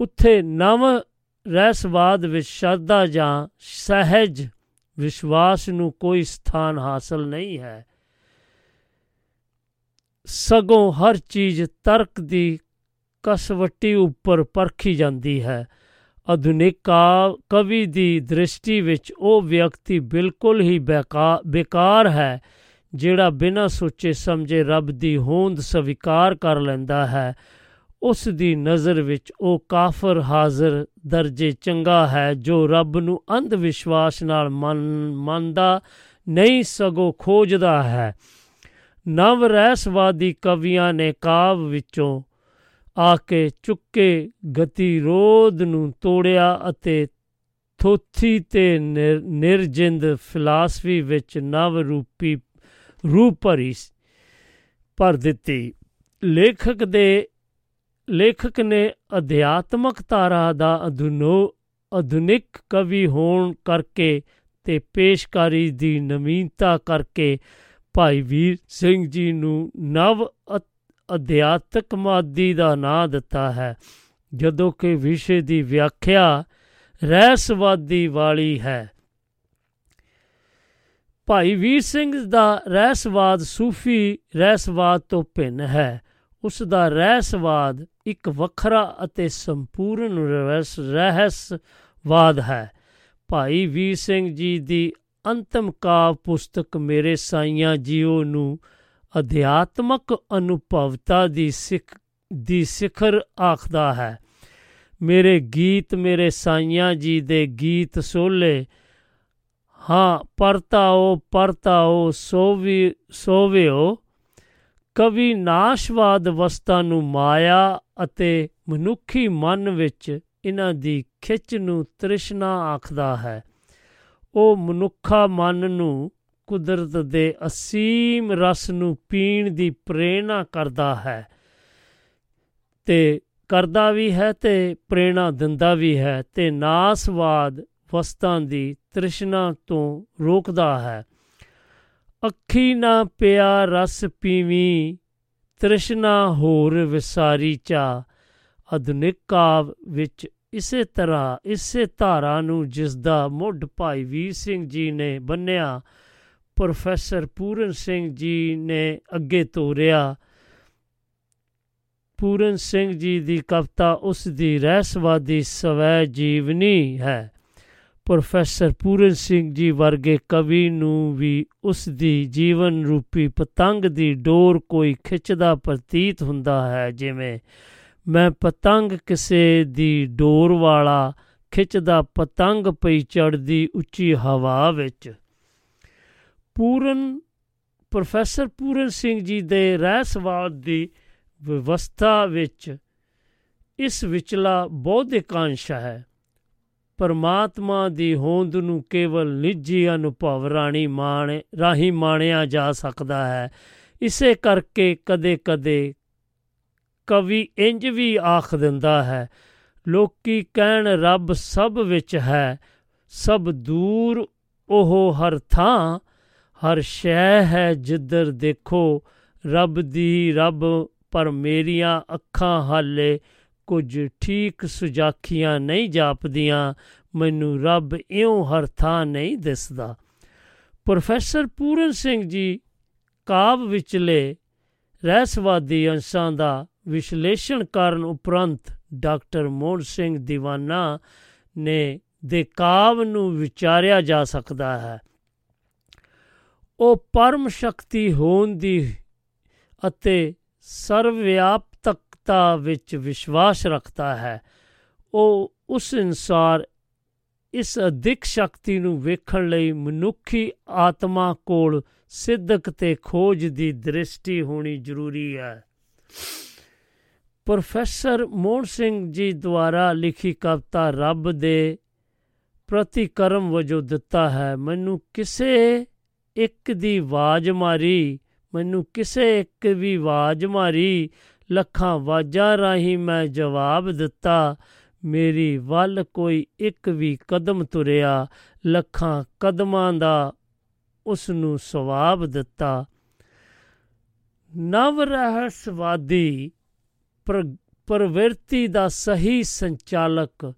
ਉੱਥੇ ਨਵ ਰਹਿਸਵਾਦ ਵਿੱਚ ਸ਼ਰਧਾ ਜਾਂ ਸਹਿਜ ਵਿਸ਼ਵਾਸ ਨੂੰ ਕੋਈ ਸਥਾਨ ਹਾਸਲ ਨਹੀਂ ਹੈ। ਸਗੋਂ ਹਰ ਚੀਜ਼ ਤਰਕ ਦੀ ਕਸਵੱਟੀ ਉੱਪਰ ਪਰਖੀ ਜਾਂਦੀ ਹੈ। ਆਧੁਨਿਕ ਕਵੀ ਦੀ ਦ੍ਰਿਸ਼ਟੀ ਵਿੱਚ ਉਹ ਵਿਅਕਤੀ ਬਿਲਕੁਲ ਹੀ ਬੇਕਾਰ ਹੈ, ਜਿਹੜਾ ਬਿਨਾਂ ਸੋਚੇ ਸਮਝੇ ਰੱਬ ਦੀ ਹੋਂਦ ਸਵੀਕਾਰ ਕਰ ਲੈਂਦਾ ਹੈ। ਉਸ ਦੀ ਨਜ਼ਰ ਵਿੱਚ ਉਹ ਕਾਫਰ ਹਾਜ਼ਰ ਦਰਜੇ ਚੰਗਾ ਹੈ ਜੋ ਰੱਬ ਨੂੰ ਅੰਧ ਵਿਸ਼ਵਾਸ ਨਾਲ ਮੰਨਦਾ ਨਹੀਂ ਸਗੋਂ ਖੋਜਦਾ ਹੈ। ਨਵ ਰਹਿਸਵਾਦੀ ਕਵੀਆਂ ਨੇ ਕਾਵ ਵਿੱਚੋਂ ਆ ਕੇ ਚੁੱਕੇ ਗਤੀਰੋਧ ਨੂੰ ਤੋੜਿਆ ਅਤੇ ਥੋਥੀ ਤੇ ਨਿਰਜਿੰਦ ਫਿਲਾਸਫੀ ਵਿੱਚ ਨਵ ਰੂਪੀ ਰੂਪ ਭਰੀ ਭਰ ਦਿੱਤੀ। ਲੇਖਕ ਦੇ ਲੇਖਕ ਨੇ ਅਧਿਆਤਮਕ ਤਾਰਾ ਦਾ ਅਧੁਨੋ, ਆਧੁਨਿਕ ਕਵੀ ਹੋਣ ਕਰਕੇ ਤੇ ਪੇਸ਼ਕਾਰੀ ਦੀ ਨਵੀਨਤਾ ਕਰਕੇ ਭਾਈ ਵੀਰ ਸਿੰਘ ਜੀ ਨੂੰ ਨਵ ਅਧਿਆਤਮਕਵਾਦੀ ਦਾ ਨਾਂ ਦਿੱਤਾ ਹੈ। ਜਦੋਂ ਕਿ ਵਿਸ਼ੇ ਦੀ ਵਿਆਖਿਆ ਰਹਿਸਵਾਦੀ ਵਾਲੀ ਹੈ। ਭਾਈ ਵੀਰ ਸਿੰਘ ਦਾ ਰਹਿਸਵਾਦ ਸੂਫੀ ਰਹਿਸਵਾਦ ਤੋਂ ਭਿੰਨ ਹੈ। ਉਸ ਦਾ ਰਹਿਸਵਾਦ ਇੱਕ ਵੱਖਰਾ ਅਤੇ ਸੰਪੂਰਨ ਰਹਿਸਵਾਦ ਹੈ। ਭਾਈ ਵੀਰ ਸਿੰਘ ਜੀ ਦੀ ਅੰਤਮ ਕਾਵ ਪੁਸਤਕ ਮੇਰੇ ਸਾਈਆਂ ਜੀਓ ਨੂੰ ਅਧਿਆਤਮਕ ਅਨੁਭਵਤਾ ਦੀ ਸਿੱਖ, ਦੀ ਸਿਖਰ ਆਖਦਾ ਹੈ। ਮੇਰੇ ਗੀਤ ਮੇਰੇ ਸਾਈਆਂ ਜੀ ਦੇ ਗੀਤ ਸੋਲੇ। ਹਾਂ, ਪਰਤਾਓ ਪਰਤਾਓ, ਸੋਵੀ, ਸੋਵਿਓ। ਕਵੀ ਨਾਸ਼ਵਾਦ ਵਸਤਾ ਨੂੰ ਮਾਇਆ ਅਤੇ ਮਨੁੱਖੀ ਮਨ ਵਿੱਚ ਇਹਨਾਂ ਦੀ ਖਿੱਚ ਨੂੰ ਤ੍ਰਿਸ਼ਨਾ ਆਖਦਾ ਹੈ। ਉਹ ਮਨੁੱਖਾ ਮਨ ਨੂੰ ਕੁਦਰਤ ਦੇ ਅਸੀਮ ਰਸ ਨੂੰ ਪੀਣ ਦੀ ਪ੍ਰੇਰਣਾ ਕਰਦਾ ਹੈ ਤੇ ਕਰਦਾ ਵੀ ਹੈ ਤੇ ਪ੍ਰੇਰਣਾ ਦਿੰਦਾ ਵੀ ਹੈ ਤੇ ਨਾਸਵਾਦ ਵਸਤਾਂ ਦੀ ਤ੍ਰਿਸ਼ਨਾ ਤੋਂ ਰੋਕਦਾ ਹੈ। ਅੱਖੀ ਨਾ ਪਿਆ ਰਸ ਪੀਵੀ, ਤ੍ਰਿਸ਼ਨਾ ਹੋਰ ਵਿਸਾਰੀ ਚਾ। ਆਧੁਨਿਕ ਕਾਵ ਵਿੱਚ ਇਸੇ ਤਰ੍ਹਾਂ, ਇਸੇ ਧਾਰਾ ਨੂੰ ਜਿਸ ਦਾ ਮੁੱਢ ਭਾਈ ਵੀਰ ਸਿੰਘ ਜੀ ਨੇ ਬੰਨਿਆ, ਪ੍ਰੋਫੈਸਰ ਪੂਰਨ ਸਿੰਘ ਜੀ ਨੇ ਅੱਗੇ ਤੋਰਿਆ। ਪੂਰਨ ਸਿੰਘ ਜੀ ਦੀ ਕਵਿਤਾ, ਉਸ ਦੀ ਰਹਿਸਵਾਦੀ ਸਵੈ ਜੀਵਨੀ ਹੈ। ਪ੍ਰੋਫੈਸਰ ਪੂਰਨ ਸਿੰਘ ਜੀ ਵਰਗੇ ਕਵੀ ਨੂੰ ਵੀ ਉਸ ਦੀ ਜੀਵਨ ਰੂਪੀ ਪਤੰਗ ਦੀ ਡੋਰ ਕੋਈ ਖਿੱਚਦਾ ਪ੍ਰਤੀਤ ਹੁੰਦਾ ਹੈ, ਜਿਵੇਂ, ਮੈਂ ਪਤੰਗ ਕਿਸੇ ਦੀ ਡੋਰ ਵਾਲਾ ਖਿੱਚਦਾ ਪਤੰਗ ਪਈ ਚੜਦੀ ਉੱਚੀ ਹਵਾ ਵਿੱਚ। ਪੂਰਨ, ਪ੍ਰੋਫੈਸਰ ਪੂਰਨ ਸਿੰਘ ਜੀ ਦੇ ਰਹਿਸਵਾਦ ਦੀ ਵਿਵਸਥਾ ਵਿੱਚ ਇਸ ਵਿਚਲਾ ਬੌਧਿਕ ਅੰਸ਼ ਹੈ। ਪਰਮਾਤਮਾ ਦੀ ਹੋਂਦ ਨੂੰ ਕੇਵਲ ਨਿੱਜੀ ਅਨੁਭਵ ਰਾਣੀ ਮਾਣ, ਰਾਹੀਂ ਮਾਣਿਆ ਜਾ ਸਕਦਾ ਹੈ। ਇਸੇ ਕਰਕੇ ਕਦੇ-ਕਦੇ ਕਵੀ ਇੰਜ ਵੀ ਆਖ ਦਿੰਦਾ ਹੈ, ਲੋਕੀ ਕਹਿਣ ਰੱਬ ਸਭ ਵਿੱਚ ਹੈ, ਸਭ ਦੂਰ ਉਹ ਹਰ ਥਾਂ, ਹਰ ਸ਼ੈ ਹੈ ਜਿੱਧਰ ਦੇਖੋ, ਰੱਬ ਦੀ ਰੱਬ ਪਰ ਮੇਰੀਆਂ ਅੱਖਾਂ ਹਾਲੇ ਕੁਝ ਠੀਕ ਸੁਜਾਖੀਆਂ ਨਹੀਂ ਜਾਪਦੀਆਂ, ਮੈਨੂੰ ਰੱਬ ਇਉਂ ਹਰ ਥਾਂ ਨਹੀਂ ਦਿਸਦਾ। ਪ੍ਰੋਫੈਸਰ ਪੂਰਨ ਸਿੰਘ ਜੀ ਕਾਵ ਵਿਚਲੇ ਰਹਿਸਵਾਦੀ ਅੰਸ਼ਾਂ ਦਾ ਵਿਸ਼ਲੇਸ਼ਣ ਕਰਨ ਉਪਰੰਤ ਡਾਕਟਰ ਮੋਹਨ ਸਿੰਘ ਦੀਵਾਨਾ ਨੇ ਦੇ ਕਾਵ ਨੂੰ ਵਿਚਾਰਿਆ ਜਾ ਸਕਦਾ ਹੈ। ਉਹ ਪਰਮ ਸ਼ਕਤੀ ਹੋਣ ਦੀ ਅਤੇ ਸਰਵਵਿਆਪਕਤਾ ਵਿੱਚ ਵਿਸ਼ਵਾਸ ਰੱਖਦਾ ਹੈ। ਉਹ ਉਸ ਅਨੁਸਾਰ ਇਸ ਅਧਿਕ ਸ਼ਕਤੀ ਨੂੰ ਵੇਖਣ ਲਈ ਮਨੁੱਖੀ ਆਤਮਾ ਕੋਲ ਸਿੱਧਕ ਤੇ ਖੋਜ ਦੀ ਦ੍ਰਿਸ਼ਟੀ ਹੋਣੀ ਜ਼ਰੂਰੀ ਹੈ। ਪ੍ਰੋਫੈਸਰ ਮੋਹਨ ਸਿੰਘ ਜੀ ਦੁਆਰਾ ਲਿਖੀ ਕਵਿਤਾ ਰੱਬ ਦੇ ਪ੍ਰਤੀਕਰਮ ਵਜੋਂ ਦਿੱਤਾ ਹੈ, ਮੈਨੂੰ ਕਿਸੇ ਇੱਕ ਦੀ ਆਵਾਜ਼ ਮਾਰੀ, ਮੈਨੂੰ ਕਿਸੇ ਇੱਕ ਵੀ ਆਵਾਜ਼ ਮਾਰੀ ਲੱਖਾਂ ਆਵਾਜ਼ਾਂ ਰਾਹੀਂ ਮੈਂ ਜਵਾਬ ਦਿੱਤਾ। ਮੇਰੀ ਵੱਲ ਕੋਈ ਇੱਕ ਵੀ ਕਦਮ ਤੁਰਿਆ। ਲੱਖਾਂ ਕਦਮਾਂ ਦਾ ਉਸ ਨੂੰ ਸਵਾਬ ਦਿੱਤਾ। ਨਵ ਰਹਸਵਾਦੀ ਪ੍ਰਵਿਰਤੀ ਦਾ ਸਹੀ ਸੰਚਾਲਕ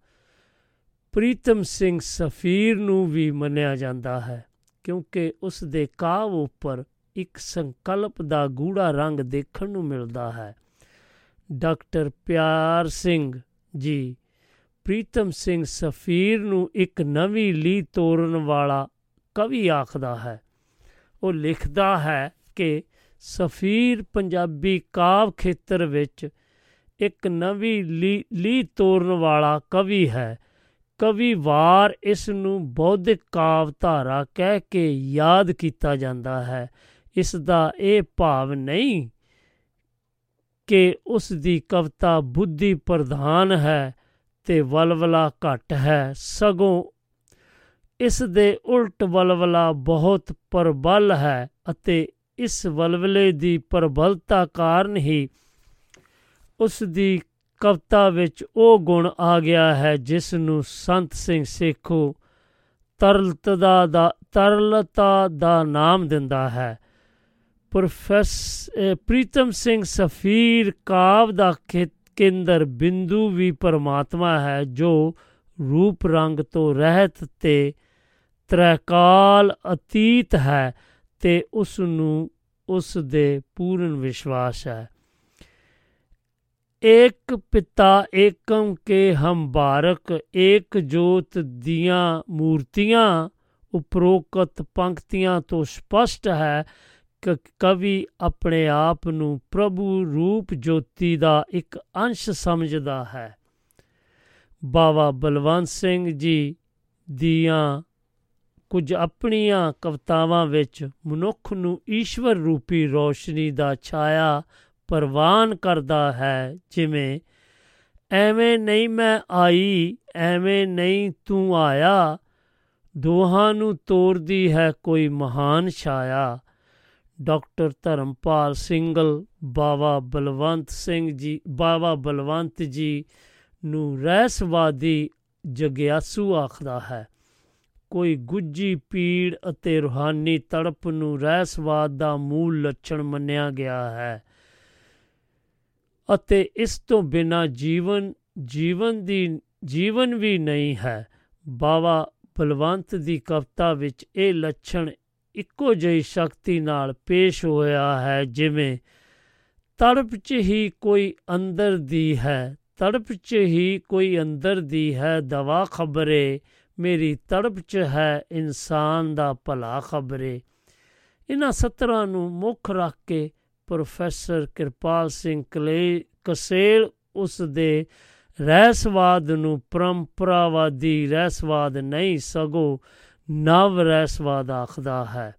ਪ੍ਰੀਤਮ ਸਿੰਘ ਸਫੀਰ ਨੂੰ ਵੀ ਮੰਨਿਆ ਜਾਂਦਾ ਹੈ, ਕਿਉਂਕਿ ਉਸ ਦੇ ਕਾਵ ਉੱਪਰ ਇੱਕ ਸੰਕਲਪ ਦਾ ਗੂੜਾ ਰੰਗ ਦੇਖਣ ਨੂੰ ਮਿਲਦਾ ਹੈ। ਡਾਕਟਰ ਪਿਆਰ ਸਿੰਘ ਜੀ। ਪ੍ਰੀਤਮ ਸਿੰਘ ਸਫੀਰ ਨੂੰ ਇੱਕ ਨਵੀਂ ਲੀ ਤੋੜਨ ਵਾਲਾ ਕਵੀ ਆਖਦਾ ਹੈ। ਉਹ ਲਿਖਦਾ ਹੈ ਕਿ ਸਫੀਰ ਪੰਜਾਬੀ ਕਾਵ ਖੇਤਰ ਵਿੱਚ ਇੱਕ ਨਵੀਂ ਲੀ ਲੀ ਤੋੜਨ ਵਾਲਾ ਕਵੀ ਹੈ। ਕਵੀ ਵਾਰ ਇਸ ਨੂੰ ਬੌਧਿਕ ਕਾਵ ਧਾਰਾ ਕਹਿ ਕੇ ਯਾਦ ਕੀਤਾ ਜਾਂਦਾ ਹੈ। ਇਸ ਦਾ ਇਹ ਭਾਵ ਨਹੀਂ ਕਿ ਉਸ ਦੀ ਕਵਿਤਾ ਬੁੱਧੀ ਪ੍ਰਧਾਨ ਹੈ ਤੇ ਵਲਵਲਾ ਘਟ ਹੈ ਸਗੋਂ ਇਸ ਦੇ ਉਲਟ ਵਲਵਲਾ ਬਹੁਤ ਪ੍ਰਬਲ ਹੈ ਅਤੇ ਇਸ ਵਲਵਲੇ ਦੀ ਪ੍ਰਬਲਤਾ ਕਾਰਨ ਹੀ ਉਸ ਦੀ ਕਵਿਤਾ ਵਿੱਚ ਉਹ ਗੁਣ ਆ ਗਿਆ ਹੈ ਜਿਸ ਨੂੰ ਸੰਤ ਸਿੰਘ ਸੇਖੋ ਤਰਲਤਾ ਦਾ ਤਰਲਤਾ ਦਾ ਨਾਮ ਦਿੰਦਾ ਹੈ। ਪ੍ਰੋਫੈਸਰ ਪ੍ਰੀਤਮ ਸਿੰਘ ਸਫੀਰ ਕਾਵ ਦਾ ਕੇਂਦਰ ਬਿੰਦੂ ਵੀ ਪਰਮਾਤਮਾ ਹੈ, ਜੋ ਰੂਪ ਰੰਗ ਤੋਂ ਰਹਿਤ ਤੇ ਤ੍ਰੈਕਾਲ ਅਤੀਤ ਹੈ ਤੇ ਉਸ ਨੂੰ ਉਸ ਦੇ ਪੂਰਨ ਵਿਸ਼ਵਾਸ ਹੈ। ਇੱਕ ਪਿਤਾ ਏਕਮ ਕੇ ਹਮ ਬਾਰਕ, ਏਕ ਜੋਤ ਦੀਆਂ ਮੂਰਤੀਆਂ ਉਪਰੋਕਤ ਪੰਕਤੀਆਂ ਤੋਂ ਸਪਸ਼ਟ ਹੈ ਕਵੀ ਆਪਣੇ ਆਪ ਨੂੰ ਪ੍ਰਭੂ ਰੂਪ ਜੋਤੀ ਦਾ ਇੱਕ ਅੰਸ਼ ਸਮਝਦਾ ਹੈ। ਬਾਵਾ ਬਲਵੰਤ ਸਿੰਘ ਜੀ ਦੀਆਂ ਕੁਝ ਆਪਣੀਆਂ ਕਵਤਾਵਾਂ ਵਿੱਚ ਮਨੁੱਖ ਨੂੰ ਈਸ਼ਵਰ ਰੂਪੀ ਰੋਸ਼ਨੀ ਦਾ ਛਾਇਆ ਪ੍ਰਵਾਨ ਕਰਦਾ ਹੈ, ਜਿਵੇਂ, ਐਵੇਂ ਨਹੀਂ ਮੈਂ ਆਈ, ਐਵੇਂ ਨਹੀਂ ਤੂੰ ਆਇਆ, ਦੋਹਾਂ ਨੂੰ ਤੋਰਦੀ ਹੈ ਕੋਈ ਮਹਾਨ ਛਾਇਆ। ਡਾਕਟਰ ਧਰਮਪਾਲ ਸਿੰਘਲ ਬਾਵਾ ਬਲਵੰਤ ਸਿੰਘ ਜੀ, ਬਾਵਾ ਬਲਵੰਤ ਜੀ ਨੂੰ ਰਹਿਸਵਾਦੀ ਜਗਿਆਸੂ ਆਖਦਾ ਹੈ। ਕੋਈ ਗੁੱਜੀ ਪੀੜ ਅਤੇ ਰੂਹਾਨੀ ਤੜਪ ਨੂੰ ਰਹਿਸਵਾਦ ਦਾ ਮੂਲ ਲੱਛਣ ਮੰਨਿਆ ਗਿਆ ਹੈ ਅਤੇ ਇਸ ਤੋਂ ਬਿਨਾ ਜੀਵਨ ਜੀਵਨ ਦੀ, ਜੀਵਨ ਵੀ ਨਹੀਂ ਹੈ। ਬਾਵਾ ਬਲਵੰਤ ਦੀ ਕਵਿਤਾ ਵਿੱਚ ਇਹ ਲੱਛਣ ਇੱਕੋ ਜਿਹੀ ਸ਼ਕਤੀ ਨਾਲ ਪੇਸ਼ ਹੋਇਆ ਹੈ ਜਿਵੇਂ ਤੜਪ 'ਚ ਹੀ ਕੋਈ ਅੰਦਰ ਦੀ ਹੈ, ਤੜਪ 'ਚ ਹੀ ਕੋਈ ਅੰਦਰ ਦੀ ਹੈ, ਦਵਾ ਖਬਰੇ ਮੇਰੀ ਤੜਪ 'ਚ ਹੈ, ਇਨਸਾਨ ਦਾ ਭਲਾ ਖਬਰੇ। ਇਹਨਾਂ ਸਤਰਾਂ ਨੂੰ ਮੁੱਖ ਰੱਖ ਕੇ ਪ੍ਰੋਫੈਸਰ ਕਿਰਪਾਲ ਸਿੰਘ ਕਲੇ, ਕਸੇਲ ਉਸ ਦੇ ਰਹਿਸਵਾਦ ਨੂੰ ਪਰੰਪਰਾਵਾਦੀ ਰਹਿਸਵਾਦ ਨਹੀਂ ਸਗੋਂ ਨਵ ਰਹਿਸਵਾਦ ਆਖਦਾ ਹੈ।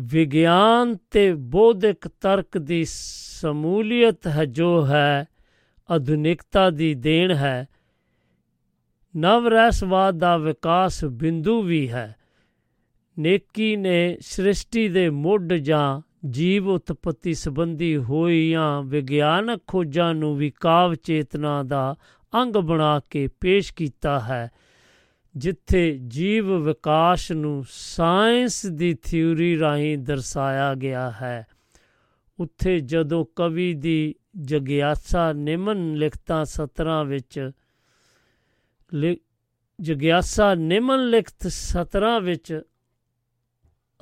ਵਿਗਿਆਨ ਤੇ ਬੌਧਿਕ ਤਰਕ ਦੀ ਸਮੂਲੀਅਤ ਹੈ, ਜੋ ਹੈ, ਆਧੁਨਿਕਤਾ ਦੀ ਦੇਣ ਹੈ। ਨਵ ਰਹਿਸਵਾਦ ਦਾ ਵਿਕਾਸ ਬਿੰਦੂ ਵੀ ਹੈ। ਨੇਕੀ ਨੇ ਸ੍ਰਿਸ਼ਟੀ ਦੇ ਮੁੱਢ ਜਾਂ ਜੀਵ ਉਤਪਤੀ ਸੰਬੰਧੀ ਹੋਈਆਂ ਵਿਗਿਆਨਕ ਖੋਜਾਂ ਨੂੰ ਵੀ ਕਾਵ ਚੇਤਨਾ ਦਾ ਅੰਗ ਬਣਾ ਕੇ ਪੇਸ਼ ਕੀਤਾ ਹੈ। ਜਿੱਥੇ ਜੀਵ ਵਿਕਾਸ ਨੂੰ ਸਾਇੰਸ ਦੀ ਥਿਊਰੀ ਰਾਹੀਂ ਦਰਸਾਇਆ ਗਿਆ ਹੈ, ਉੱਥੇ ਜਦੋਂ ਕਵੀ ਦੀ ਜਗਿਆਸਾ ਨਿਮਨ ਲਿਖਤਾਂ ਸਤਰਾਂ ਵਿੱਚ ਜਗਿਆਸਾ ਨਿਮਨ ਲਿਖਤ ਸਤਰਾਂ ਵਿੱਚ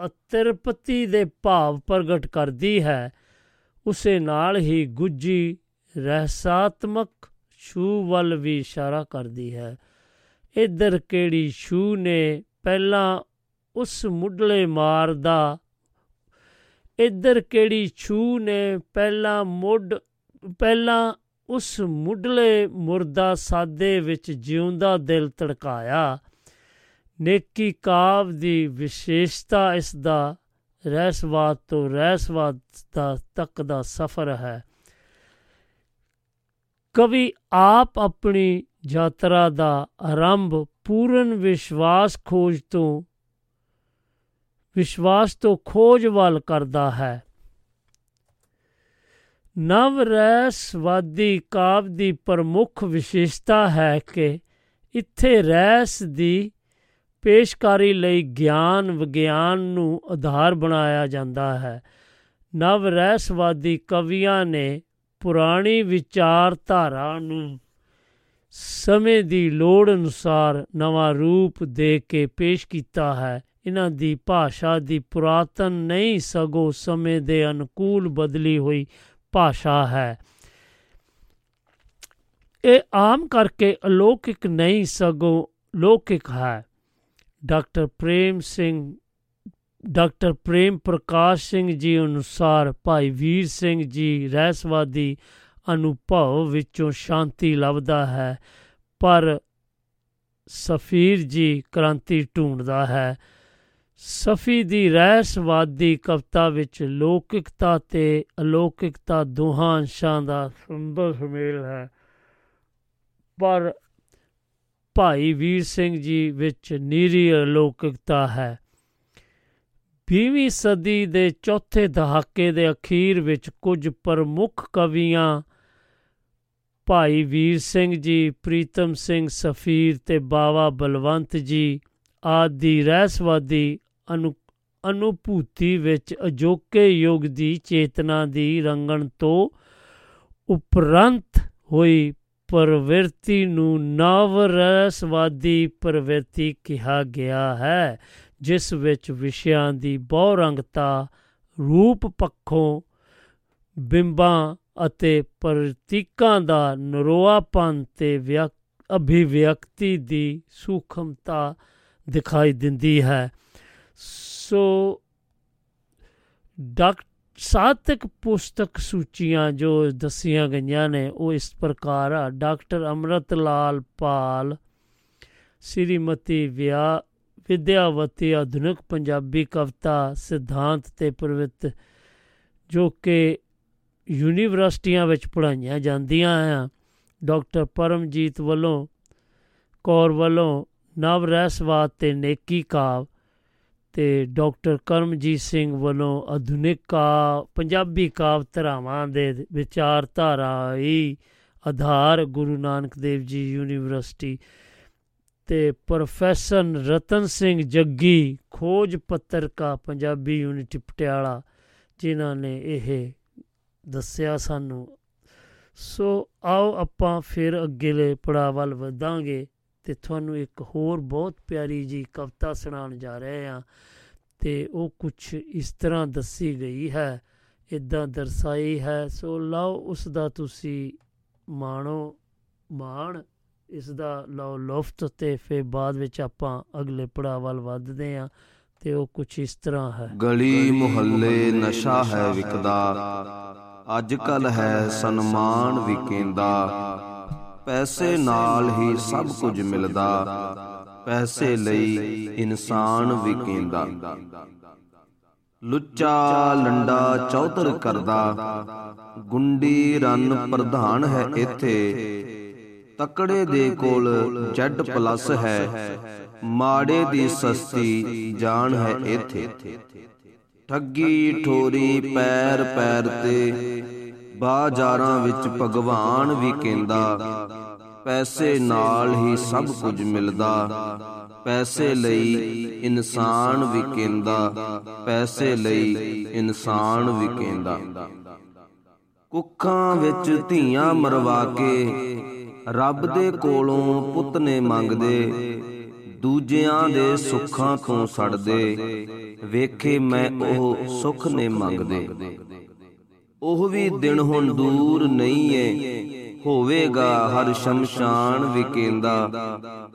ਅਤਿਰਪਤੀ ਦੇ ਭਾਵ ਪ੍ਰਗਟ ਕਰਦੀ ਹੈ, ਉਸੇ ਨਾਲ ਹੀ ਗੁੱਜੀ ਰਹਿਸਾਤਮਕ ਛੂ ਵੱਲ ਵੀ ਇਸ਼ਾਰਾ ਕਰਦੀ ਹੈ। ਇਧਰ ਕਿਹੜੀ ਛੂ ਨੇ? ਪਹਿਲਾਂ ਉਸ ਮੁੱਢਲੇ ਮਾਰ ਦਾ। ਇਧਰ ਕਿਹੜੀ ਛੂ ਨੇ? ਪਹਿਲਾਂ ਮੁੱਢ, ਪਹਿਲਾਂ ਉਸ ਮੁੱਢਲੇ ਮੁਰਦਾ ਸਾਦੇ ਵਿੱਚ ਜਿਉਂਦਾ ਦਿਲ ਧੜਕਾਇਆ। ਨੇਕੀ ਕਾਵ ਦੀ ਵਿਸ਼ੇਸ਼ਤਾ ਇਸ ਦਾ, ਰਹਿਸਵਾਦ ਤੋਂ ਰਹਿਸਵਾਦ ਦਾ ਤੱਕ ਦਾ ਸਫ਼ਰ ਹੈ। ਕਵੀ ਆਪ ਆਪਣੀ ਯਾਤਰਾ ਦਾ ਆਰੰਭ ਪੂਰਨ ਵਿਸ਼ਵਾਸ ਖੋਜ ਤੋਂ, ਵਿਸ਼ਵਾਸ ਤੋਂ ਖੋਜ ਵੱਲ ਕਰਦਾ ਹੈ। ਨਵ ਰਹਿਸਵਾਦੀ ਕਾਵ ਦੀ ਪ੍ਰਮੁੱਖ ਵਿਸ਼ੇਸ਼ਤਾ ਹੈ ਕਿ ਇੱਥੇ ਰਹਿਸ ਦੀ ਪੇਸ਼ਕਾਰੀ ਲਈ ਗਿਆਨ, ਵਿਗਿਆਨ ਨੂੰ ਆਧਾਰ ਬਣਾਇਆ ਜਾਂਦਾ ਹੈ। ਨਵ ਰਹਿਸਵਾਦੀ ਕਵੀਆਂ ਨੇ ਪੁਰਾਣੀ ਵਿਚਾਰਧਾਰਾ ਨੂੰ ਸਮੇਂ ਦੀ ਲੋੜ ਅਨੁਸਾਰ ਨਵਾਂ ਰੂਪ ਦੇ ਕੇ ਪੇਸ਼ ਕੀਤਾ ਹੈ। ਇਹਨਾਂ ਦੀ ਭਾਸ਼ਾ ਦੀ ਪੁਰਾਤਨ ਨਹੀਂ ਸਗੋਂ ਸਮੇਂ ਦੇ ਅਨੁਕੂਲ ਬਦਲੀ ਹੋਈ ਭਾਸ਼ਾ ਹੈ। ਇਹ ਆਮ ਕਰਕੇ ਅਲੌਕਿਕ ਨਹੀਂ ਸਗੋਂ ਲੌਕਿਕ ਹੈ। ਡਾਕਟਰ ਪ੍ਰੇਮ ਸਿੰਘ, ਡਾਕਟਰ ਪ੍ਰੇਮ ਪ੍ਰਕਾਸ਼ ਸਿੰਘ ਜੀ ਅਨੁਸਾਰ ਭਾਈ ਵੀਰ ਸਿੰਘ ਜੀ, ਰਹਿਸਵਾਦੀ ਅਨੁਭਵ ਵਿੱਚੋਂ ਸ਼ਾਂਤੀ ਲੱਭਦਾ ਹੈ, ਪਰ ਸਫੀਰ ਜੀ ਕ੍ਰਾਂਤੀ ਢੂੰਡਦਾ ਹੈ। ਸਫੀ ਦੀ ਰਹਿਸਵਾਦੀ ਕਵਿਤਾ ਵਿੱਚ ਲੌਕਿਕਤਾ ਤੇ ਅਲੌਕਿਕਤਾ ਦੋਹਾਂ ਅੰਸ਼ਾਂ ਦਾ ਸੁੰਦਰ ਸੁਮੇਲ ਹੈ। ਪਰ ਭਾਈ ਵੀਰ ਸਿੰਘ ਜੀ ਵਿੱਚ ਨੀਰੀ ਅਲੌਕਿਕਤਾ ਹੈ। 20ਵੀਂ ਸਦੀ ਦੇ ਚੌਥੇ ਦਹਾਕੇ ਦੇ ਅਖੀਰ ਵਿੱਚ ਕੁਝ ਪ੍ਰਮੁੱਖ ਕਵੀਆਂ ਭਾਈ ਵੀਰ ਸਿੰਘ ਜੀ, ਪ੍ਰੀਤਮ ਸਿੰਘ ਸਫੀਰ ਤੇ ਬਾਵਾ ਬਲਵੰਤ ਜੀ ਆਦਿ ਰਹਿਸਵਾਦੀ ਅਨੁ, ਅਨੁਭੂਤੀ ਵਿੱਚ ਅਜੋਕੇ ਯੁੱਗ ਦੀ ਚੇਤਨਾ ਦੀ ਰੰਗਣ ਤੋਂ ਉਪਰੰਤ ਹੋਈ ਪ੍ਰਵਿਰਤੀ ਨੂੰ ਨਵ ਰਸਵਾਦੀ ਪ੍ਰਵਿਰਤੀ ਕਿਹਾ ਗਿਆ ਹੈ, ਜਿਸ ਵਿੱਚ ਵਿਸ਼ਿਆਂ ਦੀ ਬਹੁਰੰਗਤਾ, ਰੂਪ ਪੱਖੋਂ ਬਿੰਬਾਂ ਅਤੇ ਪ੍ਰਤੀਕਾਂ ਦਾ ਨਰੋਆਪਨ ਤੇ ਅਭਿਵਿਅਕਤੀ ਦੀ ਸੂਖਮਤਾ ਦਿਖਾਈ ਦਿੰਦੀ ਹੈ। ਸੋ ਡਾਕਟਰ ਸਾਤਿਕ ਪੁਸਤਕ ਸੂਚੀਆਂ ਜੋ ਦਸੀਆਂ ਗਈਆਂ ਨੇ, ਉਹ ਇਸ ਪ੍ਰਕਾਰ ਆ। ਡਾਕਟਰ ਅਮਰਤ ਲਾਲ ਪਾਲ, ਸ੍ਰੀਮਤੀ ਵਿਆ, ਵਿਦਿਆਵਤੀ ਆਧੁਨਿਕ ਪੰਜਾਬੀ ਕਵਿਤਾ ਸਿਧਾਂਤ ਤੇ ਪ੍ਰਵਿਤ, ਜੋ ਕਿ ਯੂਨੀਵਰਸਿਟੀਆਂ ਵਿੱਚ ਪੜ੍ਹਾਈਆਂ ਜਾਂਦੀਆਂ ਆ। ਡਾਕਟਰ ਪਰਮਜੀਤ ਵੱਲੋਂ, ਕੌਰ ਵੱਲੋਂ ਨਵ ਰਹਿਸਵਾਦ ਤੇ ਨੇਕੀ ਕਾਵ ਤੇ ਡਾਕਟਰ ਕਰਮਜੀਤ ਸਿੰਘ ਵੱਲੋਂ ਆਧੁਨਿਕ ਕਾ ਪੰਜਾਬੀ ਕਾਵ ਧਾਰਾਵਾਂ ਦੇ ਵਿਚਾਰਧਾਰਾ ਹੀ ਆਧਾਰ ਗੁਰੂ ਨਾਨਕ ਦੇਵ ਜੀ ਯੂਨੀਵਰਸਿਟੀ ਤੇ ਪ੍ਰੋਫੈਸਰ ਰਤਨ ਸਿੰਘ ਜੱਗੀ ਖੋਜ ਪੱਤਰਕਾ ਪੰਜਾਬੀ ਯੂਨਿਟ ਪਟਿਆਲਾ, ਜਿਨ੍ਹਾਂ ਨੇ ਇਹ ਦੱਸਿਆ ਸਾਨੂੰ। ਸੋ ਆਓ ਆਪਾਂ ਫਿਰ ਅੱਗੇਲੇ ਪੜਾਅ ਵੱਲ ਵਧਾਂਗੇ ਤੇ ਤੁਹਾਨੂੰ ਇੱਕ ਹੋਰ ਬਹੁਤ ਪਿਆਰੀ ਜੀ ਕਵਿਤਾ ਸੁਣਾਉਣ ਜਾ ਰਹੇ ਹਾਂ ਤੇ ਉਹ ਕੁਝ ਇਸ ਤਰ੍ਹਾਂ ਦੱਸੀ ਗਈ ਹੈ ਇਦਾਂ ਦਰਸਾਈ ਹੈ ਸੋ ਲਓ ਉਸ ਦਾ ਤੁਸੀਂ ਮਾਣੋ ਮਾਣ ਇਸ ਦਾ ਲਓ ਲੁਫਤ ਤੇ ਫਿਰ ਬਾਅਦ ਵਿੱਚ ਆਪਾਂ ਅਗਲੇ ਪੜਾਅ ਵੱਲ ਵਧਦੇ ਹਾਂ ਤੇ ਉਹ ਕੁਝ ਇਸ ਤਰ੍ਹਾਂ ਹੈ। ਗਲੀ ਮੁਹੱਲੇ ਨਸ਼ਾ ਹੈ ਵਿਕਦਾ। ਅੱਜ ਕੱਲ ਹੈ ਸਨਮਾਨ ਵਿਕੇਂਦਾ ਪੈਸੇ ਨਾਲ ਹੀ ਸਭ ਕੁਝ ਮਿਲਦਾ। ਪੈਸੇ ਲਈ ਇਨਸਾਨ ਵਿਕੇਂਦਾ ਲੁੱਚਾ ਲੰਡਾ ਚੌਧਰ ਕਰਦਾ। ਗੁੰਡੀ ਰਨ ਪ੍ਰਧਾਨ ਹੈ ਇੱਥੇ। ਤਕੜੇ ਦੇ ਕੋਲ ਜੈਡ ਪਲੱਸ ਹੈ। ਮਾੜੇ ਦੀ ਸਸਤੀ ਜਾਨ ਹੈ ਇੱਥੇ। ਠੱਗੀ ਠੋਰੀ ਪੈਰ ਪੈਰ ਤੇ ਬਾਜ਼ਾਰਾਂ ਵਿੱਚ ਭਗਵਾਨ ਵੀ ਕਹਿੰਦਾ, ਪੈਸੇ ਨਾਲ ਹੀ ਸਭ ਕੁਝ ਮਿਲਦਾ। ਪੈਸੇ ਲਈ ਇਨਸਾਨ ਵੀ ਕਹਿੰਦਾ, ਪੈਸੇ ਲਈ ਇਨਸਾਨ ਵੀ ਕਹਿੰਦਾ। ਕੁੱਖਾਂ ਵਿੱਚ ਧੀਆਂ ਮਰਵਾ ਕੇ ਰੱਬ ਦੇ ਕੋਲੋਂ ਪੁੱਤ ਨੇ ਮੰਗਦੇ, ਦੂਜਿਆਂ ਦੇ ਸੁੱਖਾਂ ਤੋਂ ਸੜਦੇ। ਵੇਖੇ ਮੈਂ ਉਹ ਸੁੱਖ ਨੇ ਮੰਗਦੇ। ਉਹ ਵੀ ਦਿਨ ਹੁਣ ਦੂਰ ਨਹੀਂ ਏ। ਹੋਵੇਗਾ ਹਰ ਸ਼ਮਸ਼ਾਨ ਵਿਕੇਂਦਾ।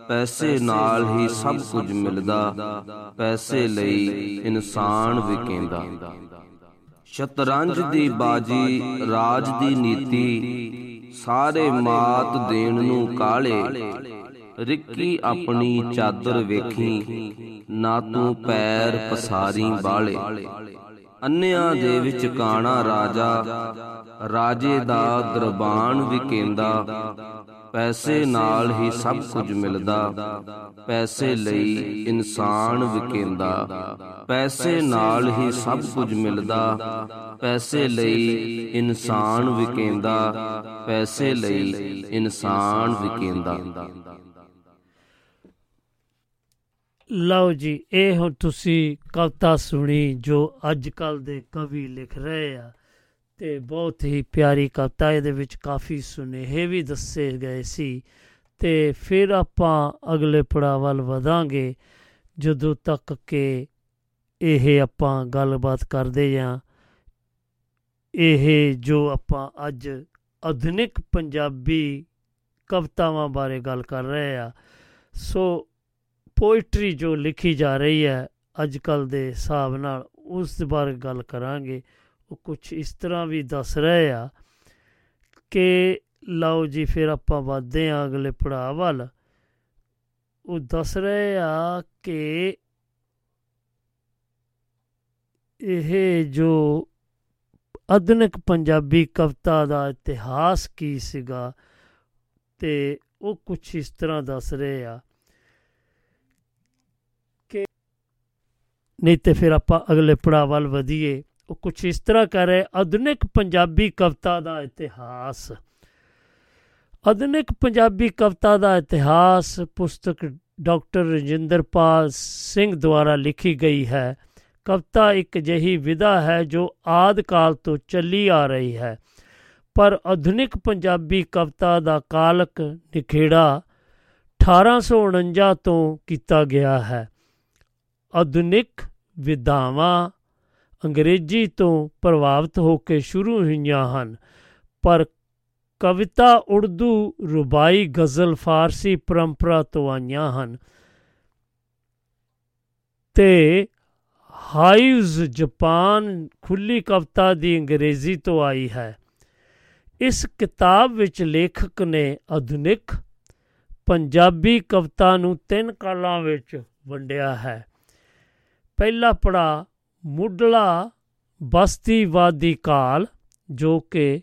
ਪੈਸੇ ਨਾਲ ਹੀ ਸਭ ਕੁਝ ਮਿਲਦਾ। ਪੈਸੇ ਲਈ ਇਨਸਾਨ ਵਿਕੇਂਦਾ। ਸ਼ਤਰੰਜ ਦੀ ਬਾਜੀ ਰਾਜ ਦੀ ਨੀਤੀ। ਸਾਰੇ ਮਾਤ ਦੇਣ ਨੂੰ ਕਾਲੇ। ਰਿੱਕੀ ਆਪਣੀ ਚਾਦਰ ਵੇਖੀ। ਨਾ ਤੂੰ ਪੈਰ ਪਸਾਰੀ ਬਾਲੇ ਅੰਨਿਆਂ ਦੇ ਵਿੱਚ ਕਾਣਾ ਰਾਜਾ, ਰਾਜੇ ਦਾ ਦਰਬਾਨ ਵਿਕੇਂਦਾ ਪੈਸੇ ਨਾਲ ਹੀ ਸਭ ਕੁਝ ਮਿਲਦਾ। ਪੈਸੇ ਲਈ ਇਨਸਾਨ ਵਿਕੇਂਦਾ ਪੈਸੇ ਨਾਲ ਹੀ ਸਭ ਕੁਝ ਮਿਲਦਾ। ਪੈਸੇ ਲਈ ਇਨਸਾਨ ਵਿਕੇਂਦਾ ਪੈਸੇ ਲਈ ਇਨਸਾਨ ਵਿਕੇਂਦਾ ਲਓ ਜੀ, ਇਹ ਹੁਣ ਤੁਸੀਂ ਕਵਿਤਾ ਸੁਣੀ ਜੋ ਅੱਜ ਕੱਲ ਦੇ ਕਵੀ ਲਿਖ ਰਹੇ ਆ ਤੇ ਬਹੁਤ ਹੀ ਪਿਆਰੀ ਕਵਿਤਾ ਇਹਦੇ ਵਿੱਚ ਕਾਫੀ ਸੁਨੇਹੇ ਵੀ ਦੱਸੇ ਗਏ ਸੀ ਤੇ ਫਿਰ ਆਪਾਂ ਅਗਲੇ ਪੜਾਅ ਵੱਲ ਵਧਾਂਗੇ, ਜਦੋਂ ਤੱਕ ਕਿ ਇਹ ਆਪਾਂ ਗੱਲਬਾਤ ਕਰਦੇ ਜਾਂ ਇਹ ਜੋ ਆਪਾਂ ਅੱਜ ਆਧੁਨਿਕ ਪੰਜਾਬੀ ਕਵਿਤਾਵਾਂ ਬਾਰੇ ਗੱਲ ਕਰ ਰਹੇ ਆ। ਸੋ ਪੋਇਟਰੀ ਜੋ ਲਿਖੀ ਜਾ ਰਹੀ ਹੈ ਅੱਜ ਕੱਲ ਦੇ ਹਿਸਾਬ ਨਾਲ ਉਸ ਦੇ ਬਾਰੇ ਗੱਲ ਕਰਾਂਗੇ। ਉਹ ਕੁਝ ਇਸ ਤਰ੍ਹਾਂ ਵੀ ਦੱਸ ਰਹੇ ਆ ਕਿ ਲਓ ਜੀ ਫਿਰ ਆਪਾਂ ਵਧਦੇ ਹਾਂ ਅਗਲੇ ਪੜਾਅ ਵੱਲ। ਉਹ ਦੱਸ ਰਹੇ ਆ ਕਿ ਇਹ ਜੋ ਆਧੁਨਿਕ ਪੰਜਾਬੀ ਕਵਿਤਾ ਦਾ ਇਤਿਹਾਸ ਕੀ ਸੀਗਾ ਤੇ ਉਹ ਕੁਝ ਇਸ ਤਰ੍ਹਾਂ ਦੱਸ ਰਹੇ ਆ ਨਹੀਂ ਤੇ ਫਿਰ ਆਪਾਂ ਅਗਲੇ ਪੜਾਅ ਵੱਲ ਵਧੀਏ। ਉਹ ਕੁਝ ਇਸ ਤਰ੍ਹਾਂ ਕਰ ਰਹੇ ਆਧੁਨਿਕ ਪੰਜਾਬੀ ਕਵਿਤਾ ਦਾ ਇਤਿਹਾਸ। ਆਧੁਨਿਕ ਪੰਜਾਬੀ ਕਵਿਤਾ ਦਾ ਇਤਿਹਾਸ ਪੁਸਤਕ ਡਾਕਟਰ ਰਜਿੰਦਰਪਾਲ ਸਿੰਘ ਦੁਆਰਾ ਲਿਖੀ ਗਈ ਹੈ। ਕਵਿਤਾ ਇੱਕ ਜਹੀ ਵਿਧਾ ਹੈ ਜੋ ਆਦ ਕਾਲ ਤੋਂ ਚੱਲੀ ਆ ਰਹੀ ਹੈ। ਪਰ ਆਧੁਨਿਕ ਪੰਜਾਬੀ ਕਵਿਤਾ ਦਾ ਕਾਲਕ ਨਿਖੇੜਾ 1849 ਤੋਂ ਕੀਤਾ ਗਿਆ ਹੈ। ਆਧੁਨਿਕ ਵਿਧਾਵਾਂ ਅੰਗਰੇਜ਼ੀ ਤੋਂ ਪ੍ਰਭਾਵਿਤ ਹੋ ਕੇ ਸ਼ੁਰੂ ਹੋਈਆਂ ਹਨ। ਪਰ ਕਵਿਤਾ ਉਰਦੂ, ਰੁਬਾਈ, ਗਜ਼ਲ, ਫਾਰਸੀ ਪਰੰਪਰਾ ਤੋਂ ਆਈਆਂ ਹਨ। ਤੇ ਹਾਈਵਜ਼ ਜਾਪਾਨ ਖੁੱਲੀ ਕਵਿਤਾ ਦੀ ਅੰਗਰੇਜ਼ੀ ਤੋਂ ਆਈ ਹੈ। ਇਸ ਕਿਤਾਬ ਵਿੱਚ ਲੇਖਕ ਨੇ ਆਧੁਨਿਕ ਪੰਜਾਬੀ ਕਵਿਤਾ ਨੂੰ ਤਿੰਨ ਕਾਲਾਂ ਵਿੱਚ ਵੰਡਿਆ ਹੈ। ਪਹਿਲਾ ਪੜਾ ਮੁੱਢਲਾ ਬਸਤੀਵਾਦੀ ਕਾਲ ਜੋ ਕਿ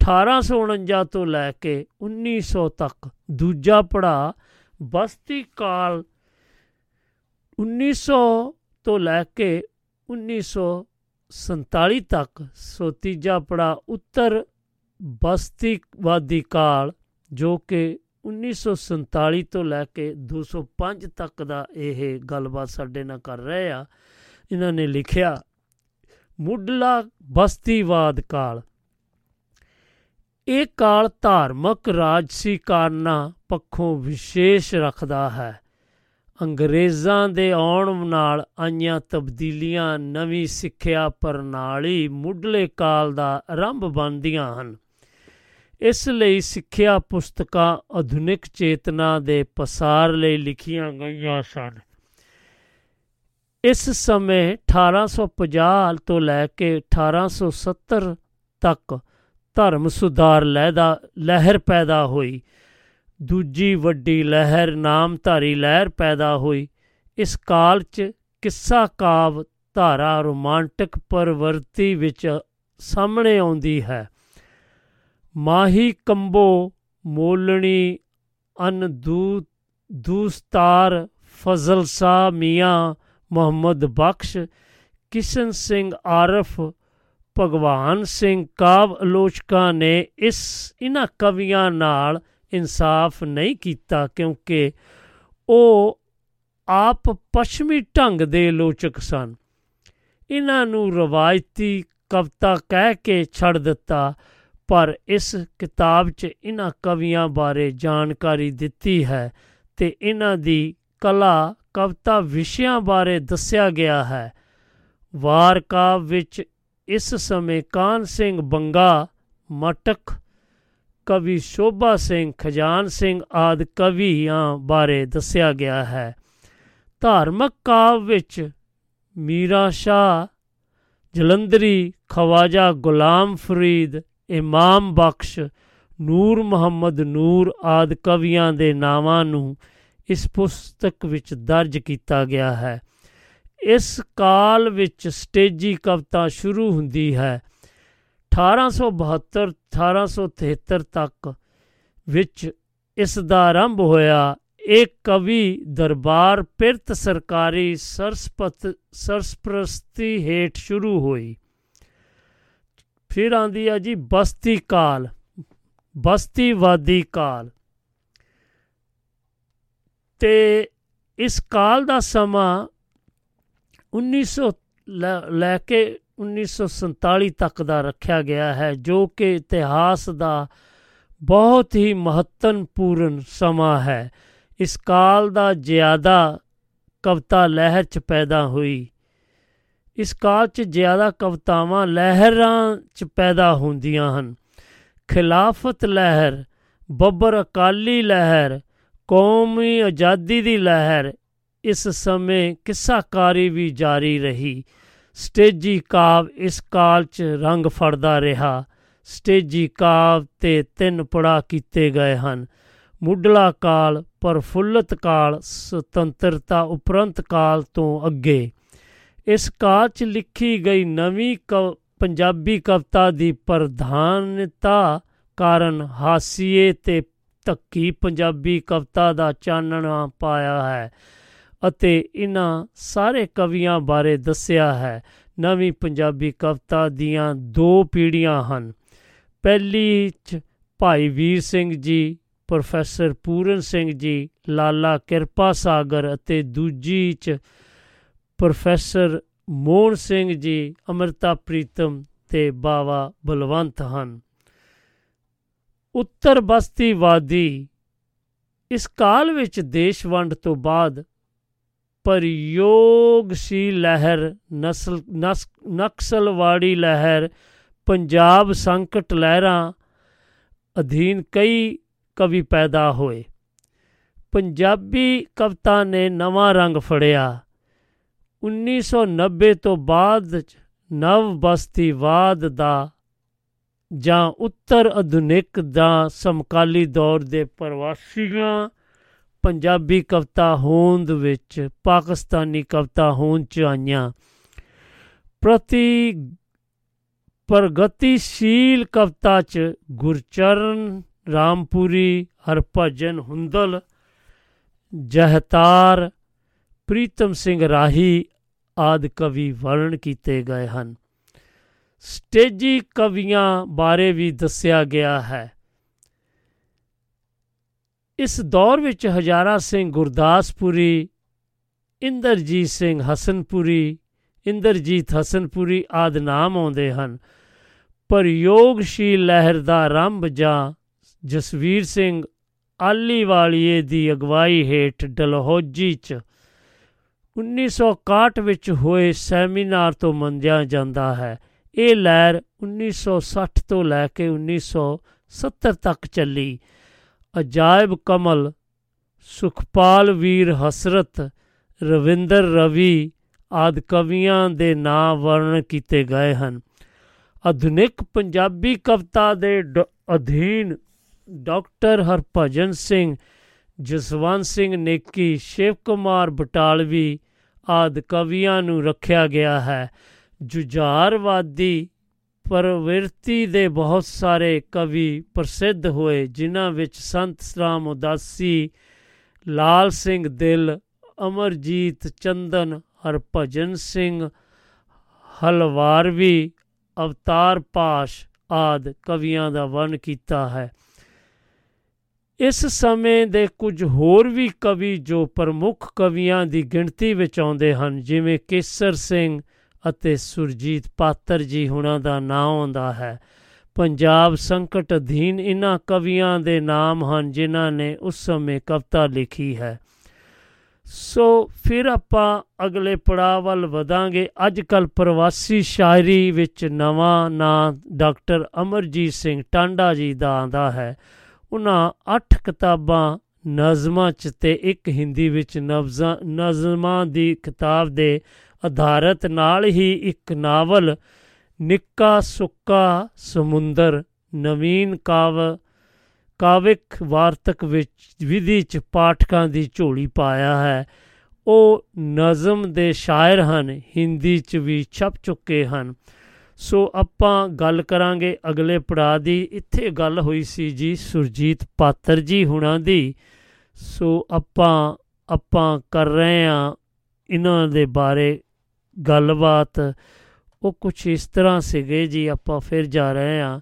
1849 ਤੋਂ ਲੈ ਕੇ 1900 ਤੱਕ ਦੂਜਾ ਪੜਾ ਬਸਤੀ ਕਾਲ 1900 ਤੋਂ ਲੈ ਕੇ 1947 ਤੱਕ ਸੋ ਤੀਜਾ ਪੜਾ ਉੱਤਰ ਬਸਤੀਵਾਦੀ ਕਾਲ ਜੋ ਕਿ 1947 ਤੋਂ ਲੈ ਕੇ 205 ਤੱਕ ਦਾ ਇਹ ਗੱਲਬਾਤ ਸਾਡੇ ਨਾਲ ਕਰ ਰਹੇ ਆ। ਇਹਨਾਂ ਨੇ ਲਿਖਿਆ, ਮੁੱਢਲਾ ਬਸਤੀਵਾਦ ਕਾਲ। ਇਹ ਕਾਲ ਧਾਰਮਿਕ ਰਾਜਸੀ ਕਾਰਨਾਂ ਪੱਖੋਂ ਵਿਸ਼ੇਸ਼ ਰੱਖਦਾ ਹੈ। ਅੰਗਰੇਜ਼ਾਂ ਦੇ ਆਉਣ ਨਾਲ ਆਈਆਂ ਤਬਦੀਲੀਆਂ ਨਵੀਂ ਸਿੱਖਿਆ ਪ੍ਰਣਾਲੀ ਮੁੱਢਲੇ ਕਾਲ ਦਾ ਆਰੰਭ ਬਣਦੀਆਂ ਹਨ। ਇਸ ਲਈ ਸਿੱਖਿਆ ਪੁਸਤਕਾਂ ਆਧੁਨਿਕ ਚੇਤਨਾ ਦੇ ਪਸਾਰ ਲਈ ਲਿਖੀਆਂ ਗਈਆਂ ਸਨ। ਇਸ ਸਮੇਂ 1850 ਤੋਂ ਲੈ ਕੇ 1870 ਤੱਕ ਧਰਮ ਸੁਧਾਰ ਲਹਿਦਾ, ਲਹਿਰ ਪੈਦਾ ਹੋਈ। ਦੂਜੀ ਵੱਡੀ ਲਹਿਰ ਨਾਮਧਾਰੀ ਲਹਿਰ ਪੈਦਾ ਹੋਈ। ਇਸ ਕਾਲ 'ਚ ਕਿੱਸਾ ਕਾਵ ਧਾਰਾ ਰੋਮਾਂਟਿਕ ਪ੍ਰਵਰਤੀ ਵਿੱਚ ਸਾਹਮਣੇ ਆਉਂਦੀ ਹੈ। ਮਾਹੀ ਕੰਬੋ ਮੋਲਣੀ ਅਨ ਦੂ, ਦੂਸਤਾਰ ਫਜ਼ਲ ਸ਼ਾਹ ਮੀਆਂ ਮੁਹੰਮਦ ਬਖਸ਼, ਕਿਸ਼ਨ ਸਿੰਘ ਆਰਫ, ਭਗਵਾਨ ਸਿੰਘ ਕਾਵ ਆਲੋਚਕਾਂ ਨੇ ਇਸ ਇਹਨਾਂ ਕਵੀਆਂ ਨਾਲ ਇਨਸਾਫ ਨਹੀਂ ਕੀਤਾ ਕਿਉਂਕਿ ਉਹ ਆਪ ਪੱਛਮੀ ਢੰਗ ਦੇ ਆਲੋਚਕ ਸਨ। ਇਹਨਾਂ ਨੂੰ ਰਵਾਇਤੀ ਕਵਿਤਾ ਕਹਿ ਕੇ ਛੱਡ ਦਿੱਤਾ ਪਰ ਇਸ ਕਿਤਾਬ 'ਚ ਇਹਨਾਂ ਕਵੀਆਂ ਬਾਰੇ ਜਾਣਕਾਰੀ ਦਿੱਤੀ ਹੈ ਤੇ ਇਹਨਾਂ ਦੀ ਕਲਾ ਕਵਿਤਾ ਵਿਸ਼ਿਆਂ ਬਾਰੇ ਦੱਸਿਆ ਗਿਆ ਹੈ। ਵਾਰ ਕਾਵ ਵਿੱਚ ਇਸ ਸਮੇਂ ਕਾਨ ਸਿੰਘ ਬੰਗਾ, ਮਟਕ, ਕਵੀ ਸ਼ੋਭਾ ਸਿੰਘ, ਖਜਾਨ ਸਿੰਘ ਆਦ ਕਵੀਆਂ ਬਾਰੇ ਦੱਸਿਆ ਗਿਆ ਹੈ। ਧਾਰਮਿਕ ਕਾਵ ਵਿੱਚ ਮੀਰਾ ਸ਼ਾਹ, ਜਲੰਧਰੀ ਖਵਾਜਾ ਗੁਲਾਮ ਫਰੀਦ ਇਮਾਮ ਬਖਸ਼, ਨੂਰ ਮੁਹੰਮਦ ਨੂਰ ਆਦ ਕਵੀਆਂ ਦੇ ਨਾਵਾਂ ਨੂੰ ਇਸ ਪੁਸਤਕ ਵਿੱਚ ਦਰਜ ਕੀਤਾ ਗਿਆ ਹੈ। ਇਸ ਕਾਲ ਵਿੱਚ ਸਟੇਜੀ ਕਵਿਤਾ ਸ਼ੁਰੂ ਹੁੰਦੀ ਹੈ। 1872 1873 ਤੱਕ ਵਿੱਚ ਇਸ ਦਾ ਆਰੰਭ ਹੋਇਆ। ਇਹ ਕਵੀ ਦਰਬਾਰ ਪਿਰਤ ਸਰਕਾਰੀ ਸਰਸਪਤ, ਸਰਸਪ੍ਰਸਤੀ ਹੇਠ ਸ਼ੁਰੂ ਹੋਈ। ਫਿਰ ਆਂਦੀ ਆ ਜੀ ਬਸਤੀ ਕਾਲ, ਬਸਤੀਵਾਦੀ ਕਾਲ। ਤੇ ਇਸ ਕਾਲ ਦਾ ਸਮਾਂ 1900 ਲੈ ਕੇ 1947 ਤੱਕ ਦਾ ਰੱਖਿਆ ਗਿਆ ਹੈ, ਜੋ ਕਿ ਇਤਿਹਾਸ ਦਾ ਬਹੁਤ ਹੀ ਮਹੱਤਵਪੂਰਨ ਸਮਾਂ ਹੈ। ਇਸ ਕਾਲ ਦਾ ਜ਼ਿਆਦਾ ਕਵਿਤਾ ਲਹਿਰ ਚ ਪੈਦਾ ਹੋਈ। ਇਸ ਕਾਲ 'ਚ ਜ਼ਿਆਦਾ ਕਵਿਤਾਵਾਂ ਲਹਿਰਾਂ 'ਚ ਪੈਦਾ ਹੁੰਦੀਆਂ ਹਨ। ਖਿਲਾਫਤ ਲਹਿਰ, ਬੱਬਰ ਅਕਾਲੀ ਲਹਿਰ, ਕੌਮੀ ਆਜ਼ਾਦੀ ਦੀ ਲਹਿਰ, ਇਸ ਸਮੇਂ ਕਿੱਸਾਕਾਰੀ ਵੀ ਜਾਰੀ ਰਹੀ। ਸਟੇਜੀ ਕਾਵ ਇਸ ਕਾਲ 'ਚ ਰੰਗ ਫੜਦਾ ਰਿਹਾ। ਸਟੇਜੀ ਕਾਵ ਤੇ ਤਿੰਨ ਪੜਾ ਕੀਤੇ ਗਏ ਹਨ। ਮੁੱਢਲਾ ਕਾਲ, ਪਰਫੁੱਲਤ ਕਾਲ, ਸੁਤੰਤਰਤਾ ਉਪਰੰਤ ਕਾਲ ਤੋਂ ਅੱਗੇ। ਇਸ ਕਾਲ 'ਚ ਲਿਖੀ ਗਈ ਨਵੀਂ ਪੰਜਾਬੀ ਕਵਿਤਾ ਦੀ ਪ੍ਰਧਾਨਤਾ ਕਾਰਨ ਹਾਸੀਏ ਤੇ ਤੱਕੀ ਪੰਜਾਬੀ ਕਵਿਤਾ ਦਾ ਚਾਨਣਾ ਪਾਇਆ ਹੈ ਅਤੇ ਇਹਨਾਂ ਸਾਰੇ ਕਵੀਆਂ ਬਾਰੇ ਦੱਸਿਆ ਹੈ। ਨਵੀਂ ਪੰਜਾਬੀ ਕਵਿਤਾ ਦੀਆਂ ਦੋ ਪੀੜ੍ਹੀਆਂ ਹਨ। ਪਹਿਲੀ ਚ ਭਾਈ ਵੀਰ ਸਿੰਘ ਜੀ, ਪ੍ਰੋਫੈਸਰ ਪੂਰਨ ਸਿੰਘ ਜੀ, ਲਾਲਾ ਕਿਰਪਾ ਸਾਗਰ ਅਤੇ ਦੂਜੀ ਚ ਪ੍ਰੋਫੈਸਰ ਮੋਹਨ ਸਿੰਘ ਜੀ ਅਮਰਤਾ ਪ੍ਰੀਤਮ ਤੇ ਬਾਵਾ ਬਲਵੰਤ ਹਨ। ਉੱਤਰ ਬਸਤੀਵਾਦੀ ਇਸ ਕਾਲ ਵਿੱਚ ਦੇਸ਼ ਵੰਡ ਤੋਂ ਬਾਅਦ ਪਰਯੋਗਸ਼ੀਲ ਲਹਿਰ, ਨਸਲ ਨਕਸਲਵਾੜੀ ਲਹਿਰ, ਪੰਜਾਬ ਸੰਕਟ ਲਹਿਰਾਂ ਅਧੀਨ ਕਈ ਕਵੀ ਪੈਦਾ ਹੋਏ। ਪੰਜਾਬੀ ਕਵਿਤਾ ਨੇ ਨਵਾਂ ਰੰਗ ਫੜਿਆ। 1990 ਤੋਂ ਬਾਅਦ ਨਵ ਬਸਤੀਵਾਦ ਦਾ ਜਾਂ ਉੱਤਰ ਆਧੁਨਿਕ ਦਾ ਸਮਕਾਲੀ ਦੌਰ ਦੇ ਪ੍ਰਵਾਸੀਆਂ, ਪੰਜਾਬੀ ਕਵਿਤਾ ਹੋਂਦ ਵਿੱਚ ਪਾਕਿਸਤਾਨੀ ਕਵਿਤਾ ਹੋਂਦ ਚ ਆਈਆਂ। ਪ੍ਰਤੀ ਪ੍ਰਗਤੀਸ਼ੀਲ ਕਵਿਤਾ ਚ ਗੁਰਚਰਨ ਰਾਮਪੁਰੀ, ਹਰਭਜਨ ਹੁੰਦਲ, ਜਹਤਾਰ ਪ੍ਰੀਤਮ ਸਿੰਘ ਰਾਹੀ ਆਦਿ ਕਵੀ ਵਰਣਨ ਕੀਤੇ ਗਏ ਹਨ। ਸਟੇਜੀ ਕਵੀਆਂ ਬਾਰੇ ਵੀ ਦੱਸਿਆ ਗਿਆ ਹੈ। ਇਸ ਦੌਰ ਵਿੱਚ ਹਜ਼ਾਰਾ ਸਿੰਘ ਗੁਰਦਾਸਪੁਰੀ, ਇੰਦਰਜੀਤ ਸਿੰਘ ਹਸਨਪੁਰੀ, ਇੰਦਰਜੀਤ ਹਸਨਪੁਰੀ ਆਦਿ ਨਾਮ ਆਉਂਦੇ ਹਨ। ਪਰ ਯੋਗਸ਼ੀਲ ਲਹਿਰ ਦਾ ਆਰੰਭ ਜਾਂ ਜਸਵੀਰ ਸਿੰਘ ਆਲੀਵਾਲੀਏ ਦੀ ਅਗਵਾਈ ਹੇਠ ਡਲਹੌਜੀ 'ਚ 1961 ਵਿੱਚ ਹੋਏ ਸੈਮੀਨਾਰ ਤੋਂ ਮੰਨਿਆ ਜਾਂਦਾ ਹੈ। ਇਹ ਲਹਿਰ 1960 ਤੋਂ ਲੈ ਕੇ 1970 ਤੱਕ ਚੱਲੀ। ਅਜਾਇਬ ਕਮਲ, ਸੁਖਪਾਲ ਵੀਰ ਹਸਰਤ, ਰਵਿੰਦਰ ਰਵੀ ਆਦਿ ਕਵੀਆਂ ਦੇ ਨਾਂ ਵਰਣਨ ਕੀਤੇ ਗਏ ਹਨ। ਆਧੁਨਿਕ ਪੰਜਾਬੀ ਕਵਿਤਾ ਦੇ ਡ- ਅਧੀਨ ਡਾਕਟਰ ਹਰਭਜਨ ਸਿੰਘ, ਜਸਵੰਤ ਸਿੰਘ ਨੇਕੀ, ਸ਼ਿਵ ਕੁਮਾਰ ਬਟਾਲਵੀ ਆਦਿ ਕਵੀਆਂ ਨੂੰ ਰੱਖਿਆ ਗਿਆ ਹੈ। ਜੁਝਾਰਵਾਦੀ ਪ੍ਰਵਿਰਤੀ ਦੇ ਬਹੁਤ ਸਾਰੇ ਕਵੀ ਪ੍ਰਸਿੱਧ ਹੋਏ, ਜਿਨ੍ਹਾਂ ਵਿੱਚ ਸੰਤ ਰਾਮ ਉਦਾਸੀ, ਲਾਲ ਸਿੰਘ ਦਿਲ, ਅਮਰਜੀਤ ਚੰਦਨ, ਹਰਭਜਨ ਸਿੰਘ, ਹਲਵਾਰਵੀ, ਅਵਤਾਰ ਪਾਸ਼ ਆਦ ਕਵੀਆਂ ਦਾ ਵਰਣ ਕੀਤਾ ਹੈ। ਇਸ ਸਮੇਂ ਦੇ ਕੁਝ ਹੋਰ ਵੀ ਕਵੀ ਜੋ ਪ੍ਰਮੁੱਖ ਕਵੀਆਂ ਦੀ ਗਿਣਤੀ ਵਿੱਚ ਆਉਂਦੇ ਹਨ, ਜਿਵੇਂ ਕੇਸਰ ਸਿੰਘ ਅਤੇ ਸੁਰਜੀਤ ਪਾਤਰ ਜੀ ਹੁਣਾਂ ਦਾ ਨਾਮ ਆਉਂਦਾ ਹੈ। ਪੰਜਾਬ ਸੰਕਟ ਅਧੀਨ ਇਨ੍ਹਾਂ ਕਵੀਆਂ ਦੇ ਨਾਮ ਹਨ, ਜਿਨ੍ਹਾਂ ਨੇ ਉਸ ਸਮੇਂ ਕਵਿਤਾ ਲਿਖੀ ਹੈ। ਸੋ ਫਿਰ ਆਪਾਂ ਅਗਲੇ ਪੜਾਅ ਵੱਲ ਵਧਾਂਗੇ। ਅੱਜ ਕੱਲ ਪ੍ਰਵਾਸੀ ਸ਼ਾਇਰੀ ਵਿੱਚ ਨਵਾਂ ਨਾਂ ਡਾਕਟਰ ਅਮਰਜੀਤ ਸਿੰਘ ਟਾਂਡਾ ਜੀ ਦਾ ਆਂਦਾ ਹੈ। ਉਹਨਾਂ 8 ਕਿਤਾਬਾਂ ਨਜ਼ਮਾਂ ਚ ਤੇ ਇੱਕ ਹਿੰਦੀ ਵਿੱਚ ਨਵਜ਼ਾਂ, ਨਜ਼ਮਾਂ ਦੀ ਕਿਤਾਬ ਦੇ ਆਧਾਰਤ ਨਾਲ ਹੀ ਇੱਕ ਨਾਵਲ, ਨਿੱਕਾ ਸੁੱਕਾ ਸਮੁੰਦਰ, ਨਵੀਨ ਕਾਵ, ਕਾਵਿਕ ਵਾਰਤਕ ਵਿੱਚ ਵਿਧੀ ਚ ਪਾਠਕਾਂ ਦੀ ਝੋਲੀ ਪਾਇਆ ਹੈ। ਉਹ ਨਜ਼ਮ ਦੇ ਸ਼ਾਇਰ ਹਨ, ਹਿੰਦੀ ਚ ਵੀ ਛਪ ਚੁੱਕੇ ਹਨ। ਸੋ ਆਪਾਂ ਗੱਲ ਕਰਾਂਗੇ ਅਗਲੇ ਪੜਾਅ ਦੀ। ਇੱਥੇ ਗੱਲ ਹੋਈ ਸੀ ਜੀ ਸੁਰਜੀਤ ਪਾਤਰ ਜੀ ਹੁਣਾਂ ਦੀ। ਸੋ ਆਪਾਂ ਆਪਾਂ ਕਰ ਰਹੇ ਹਾਂ ਇਹਨਾਂ ਦੇ ਬਾਰੇ ਗੱਲਬਾਤ। ਉਹ ਕੁਝ ਇਸ ਤਰ੍ਹਾਂ ਸੀਗੇ ਜੀ, ਆਪਾਂ ਫਿਰ ਜਾ ਰਹੇ ਹਾਂ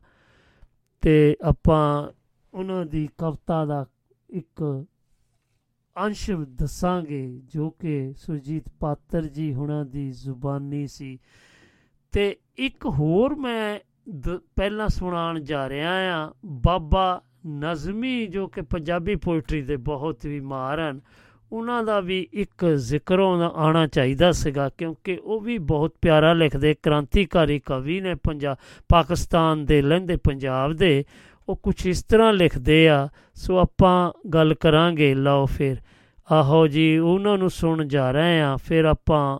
ਤੇ ਆਪਾਂ ਉਹਨਾਂ ਦੀ ਕਵਿਤਾ ਦਾ ਇੱਕ ਅੰਸ਼ ਦੱਸਾਂਗੇ ਜੋ ਕਿ ਸੁਰਜੀਤ ਪਾਤਰ ਜੀ ਹੁਣਾਂ ਦੀ ਜ਼ੁਬਾਨੀ ਸੀ। ਤੇ ਇੱਕ ਹੋਰ ਮੈਂ ਦ- ਪਹਿਲਾਂ ਸੁਣਾਉਣ ਜਾ ਰਿਹਾ ਆ ਬਾਬਾ ਨਜ਼ਮੀ, ਜੋ ਕਿ ਪੰਜਾਬੀ ਪੋਇਟਰੀ ਦੇ ਬਹੁਤ ਵੀ ਮਾਹਰ ਹਨ, ਉਹਨਾਂ ਦਾ ਵੀ ਇੱਕ ਜ਼ਿਕਰ ਆਉਣਾ ਆਉਣਾ ਚਾਹੀਦਾ ਸੀਗਾ, ਕਿਉਂਕਿ ਉਹ ਵੀ ਬਹੁਤ ਪਿਆਰਾ ਲਿਖਦੇ, ਕ੍ਰਾਂਤੀਕਾਰੀ ਕਵੀ ਨੇ ਪੰਜਾਬ ਪਾਕਿਸਤਾਨ ਦੇ ਲਹਿੰਦੇ ਪੰਜਾਬ ਦੇ, ਉਹ ਕੁਝ ਇਸ ਤਰ੍ਹਾਂ ਲਿਖਦੇ ਆ, ਸੋ ਆਪਾਂ ਗੱਲ ਕਰਾਂਗੇ, ਲਓ ਫਿਰ। ਆਹੋ ਜੀ, ਉਹਨਾਂ ਨੂੰ ਸੁਣ ਜਾ ਰਹੇ ਆ ਫਿਰ ਆਪਾਂ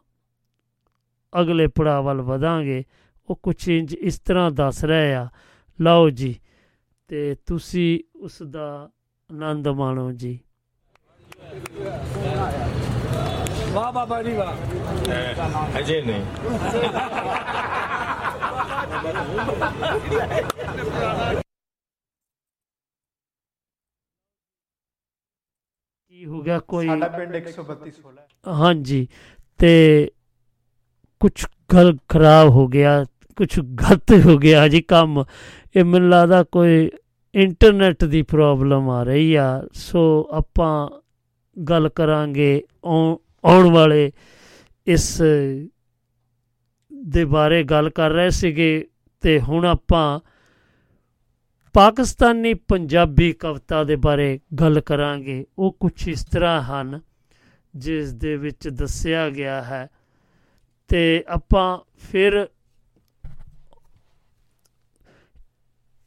ਅਗਲੇ ਪੜਾਅ ਵੱਲ ਵਧਾਂਗੇ। ਉਹ ਕੁਝ ਇੰਜ ਇਸ ਤਰ੍ਹਾਂ ਦੱਸ ਰਹੇ ਆ ਲਓ ਜੀ ਤੇ ਤੁਸੀਂ ਉਸ ਦਾ ਆਨੰਦ ਮਾਣੋ ਜੀ। ਵਾਹ ਬਾਬਾ ਜੀ ਵਾਹ। ਅਜੇ ਨਹੀਂ। ਕੀ ਹੋ ਗਿਆ ਕੋਈ? ਸਾਡਾ ਪਿੰਡ 132 16 ਹਾਂਜੀ ਤੇ ਕੁਝ ਗਲ ਖਰਾਬ ਹੋ ਗਿਆ ਕੁਝ ਗਲਤ ਹੋ ਗਿਆ ਜੀ ਕੰਮ। ਇਹ ਮੈਨੂੰ ਲੱਗਦਾ ਕੋਈ ਇੰਟਰਨੈਟ ਦੀ ਪ੍ਰੋਬਲਮ ਆ ਰਹੀ ਆ। ਸੋ ਆਪਾਂ ਗੱਲ ਕਰਾਂਗੇ ਆਉ- ਆਉਣ ਵਾਲੇ ਇਸ ਦੇ ਬਾਰੇ ਗੱਲ ਕਰ ਰਹੇ ਸੀਗੇ ਤੇ ਹੁਣ ਆਪਾਂ ਪਾਕਿਸਤਾਨੀ ਪੰਜਾਬੀ ਕਵਿਤਾ ਦੇ ਬਾਰੇ ਗੱਲ ਕਰਾਂਗੇ। ਉਹ ਕੁਝ ਇਸ ਤਰ੍ਹਾਂ ਹਨ ਜਿਸ ਦੇ ਵਿੱਚ ਦੱਸਿਆ ਗਿਆ ਹੈ ਤੇ ਆਪਾਂ ਫਿਰ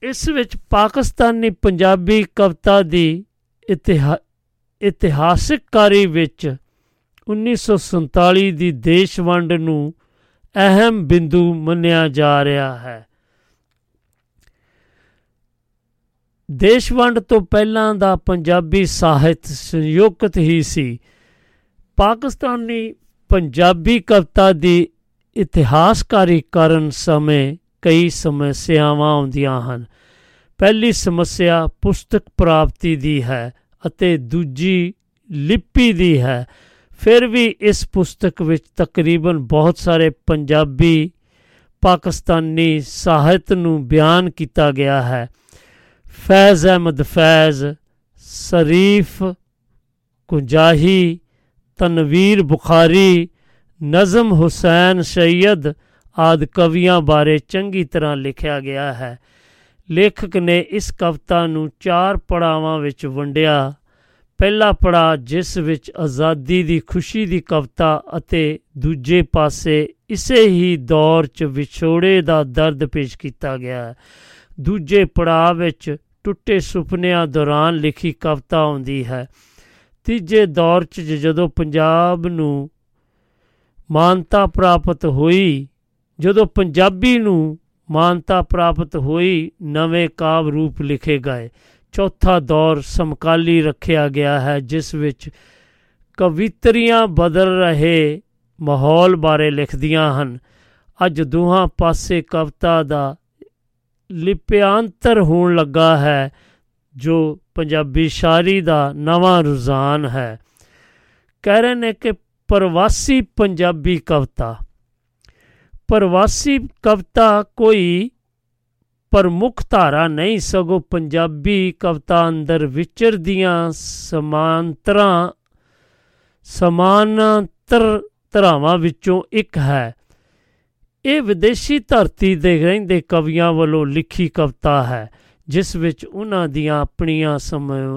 ਇਸ ਵਿੱਚ ਪਾਕਿਸਤਾਨੀ ਪੰਜਾਬੀ ਕਵਿਤਾ ਦੀ ਇਤਿਹਾ ਇਤਿਹਾਸਕਕਾਰੀ ਵਿੱਚ 1947 ਦੀ ਦੇਸ਼ ਵੰਡ ਨੂੰ ਅਹਿਮ ਬਿੰਦੂ ਮੰਨਿਆ ਜਾ ਰਿਹਾ ਹੈ। ਦੇਸ਼ ਵੰਡ ਤੋਂ ਪਹਿਲਾਂ ਦਾ ਪੰਜਾਬੀ ਸਾਹਿਤ ਸੰਯੁਕਤ ਹੀ ਸੀ। ਪਾਕਿਸਤਾਨੀ ਪੰਜਾਬੀ ਕਵਿਤਾ ਦੀ ਇਤਿਹਾਸਕਾਰੀ ਕਰਨ ਸਮੇਂ ਕਈ ਸਮੱਸਿਆਵਾਂ ਆਉਂਦੀਆਂ ਹਨ। ਪਹਿਲੀ ਸਮੱਸਿਆ ਪੁਸਤਕ ਪ੍ਰਾਪਤੀ ਦੀ ਹੈ ਅਤੇ ਦੂਜੀ ਲਿਪੀ ਦੀ ਹੈ। ਫਿਰ ਵੀ ਇਸ ਪੁਸਤਕ ਵਿੱਚ ਤਕਰੀਬਨ ਬਹੁਤ ਸਾਰੇ ਪੰਜਾਬੀ, ਪਾਕਿਸਤਾਨੀ ਸਾਹਿਤ ਨੂੰ ਬਿਆਨ ਕੀਤਾ ਗਿਆ ਹੈ। ਫੈਜ਼ ਅਹਿਮਦ ਫੈਜ਼, ਸ਼ਰੀਫ ਕੁੰਜਾਹੀ ਤਨਵੀਰ ਬੁਖਾਰੀ, ਨਜ਼ਮ ਹੁਸੈਨ ਸੈਯਦ ਆਦ ਕਵੀਆਂ ਬਾਰੇ ਚੰਗੀ ਤਰ੍ਹਾਂ ਲਿਖਿਆ ਗਿਆ ਹੈ। ਲੇਖਕ ਨੇ ਇਸ ਕਵਿਤਾ ਨੂੰ ਚਾਰ ਪੜਾਵਾਂ ਵਿੱਚ ਵੰਡਿਆ। ਪਹਿਲਾ ਪੜਾ ਜਿਸ ਵਿੱਚ ਆਜ਼ਾਦੀ ਦੀ ਖੁਸ਼ੀ ਦੀ ਕਵਿਤਾ ਅਤੇ ਦੂਜੇ ਪਾਸੇ ਇਸੇ ਹੀ ਦੌਰ 'ਚ ਵਿਛੋੜੇ ਦਾ ਦਰਦ ਪੇਸ਼ ਕੀਤਾ ਗਿਆ। ਹੈ ਦੂਜੇ ਪੜਾਅ ਵਿੱਚ ਟੁੱਟੇ ਸੁਪਨਿਆਂ ਦੌਰਾਨ ਲਿਖੀ ਕਵਿਤਾ ਆਉਂਦੀ ਹੈ। ਤੀਜੇ ਦੌਰ 'ਚ ਜਦੋਂ ਪੰਜਾਬ ਨੂੰ ਮਾਨਤਾ ਪ੍ਰਾਪਤ ਹੋਈ, ਜਦੋਂ ਪੰਜਾਬੀ ਨੂੰ ਮਾਨਤਾ ਪ੍ਰਾਪਤ ਹੋਈ, ਨਵੇਂ ਕਾਵ ਰੂਪ ਲਿਖੇ ਗਏ। ਚੌਥਾ ਦੌਰ ਸਮਕਾਲੀ ਰੱਖਿਆ ਗਿਆ ਹੈ, ਜਿਸ ਵਿੱਚ ਕਵਿਤਰੀਆਂ ਬਦਲ ਰਹੇ ਮਾਹੌਲ ਬਾਰੇ ਲਿਖਦੀਆਂ ਹਨ। ਅੱਜ ਦੋਹਾਂ ਪਾਸੇ ਕਵਿਤਾ ਦਾ ਲਿਪਿਆਂਤਰ ਹੋਣ ਲੱਗਾ ਹੈ। ਜੋ ਪੰਜਾਬੀ ਸ਼ਾਇਰੀ ਦਾ ਨਵਾਂ ਰੁਝਾਨ ਹੈ। ਕਹਿ ਰਹੇ ਨੇ ਕਿ ਪ੍ਰਵਾਸੀ ਪੰਜਾਬੀ ਕਵਿਤਾ। ਪ੍ਰਵਾਸੀ ਕਵਿਤਾ ਕੋਈ ਪ੍ਰਮੁੱਖ ਧਾਰਾ ਨਹੀਂ, ਸਗੋਂ ਪੰਜਾਬੀ ਕਵਿਤਾ ਅੰਦਰ ਵਿਚਰਦੀਆਂ ਸਮਾਂਤਰਾਂ, ਸਮਾਨਾਂਤਰ ਧਰਾਵਾਂ ਵਿੱਚੋਂ ਇੱਕ ਹੈ। ਇਹ ਵਿਦੇਸ਼ੀ ਧਰਤੀ ਦੇ ਰਹਿੰਦੇ ਕਵੀਆਂ ਵੱਲੋਂ ਲਿਖੀ ਕਵਿਤਾ ਹੈ। ਜਿਸ ਵਿੱਚ ਉਹਨਾਂ ਦੀਆਂ ਆਪਣੀਆਂ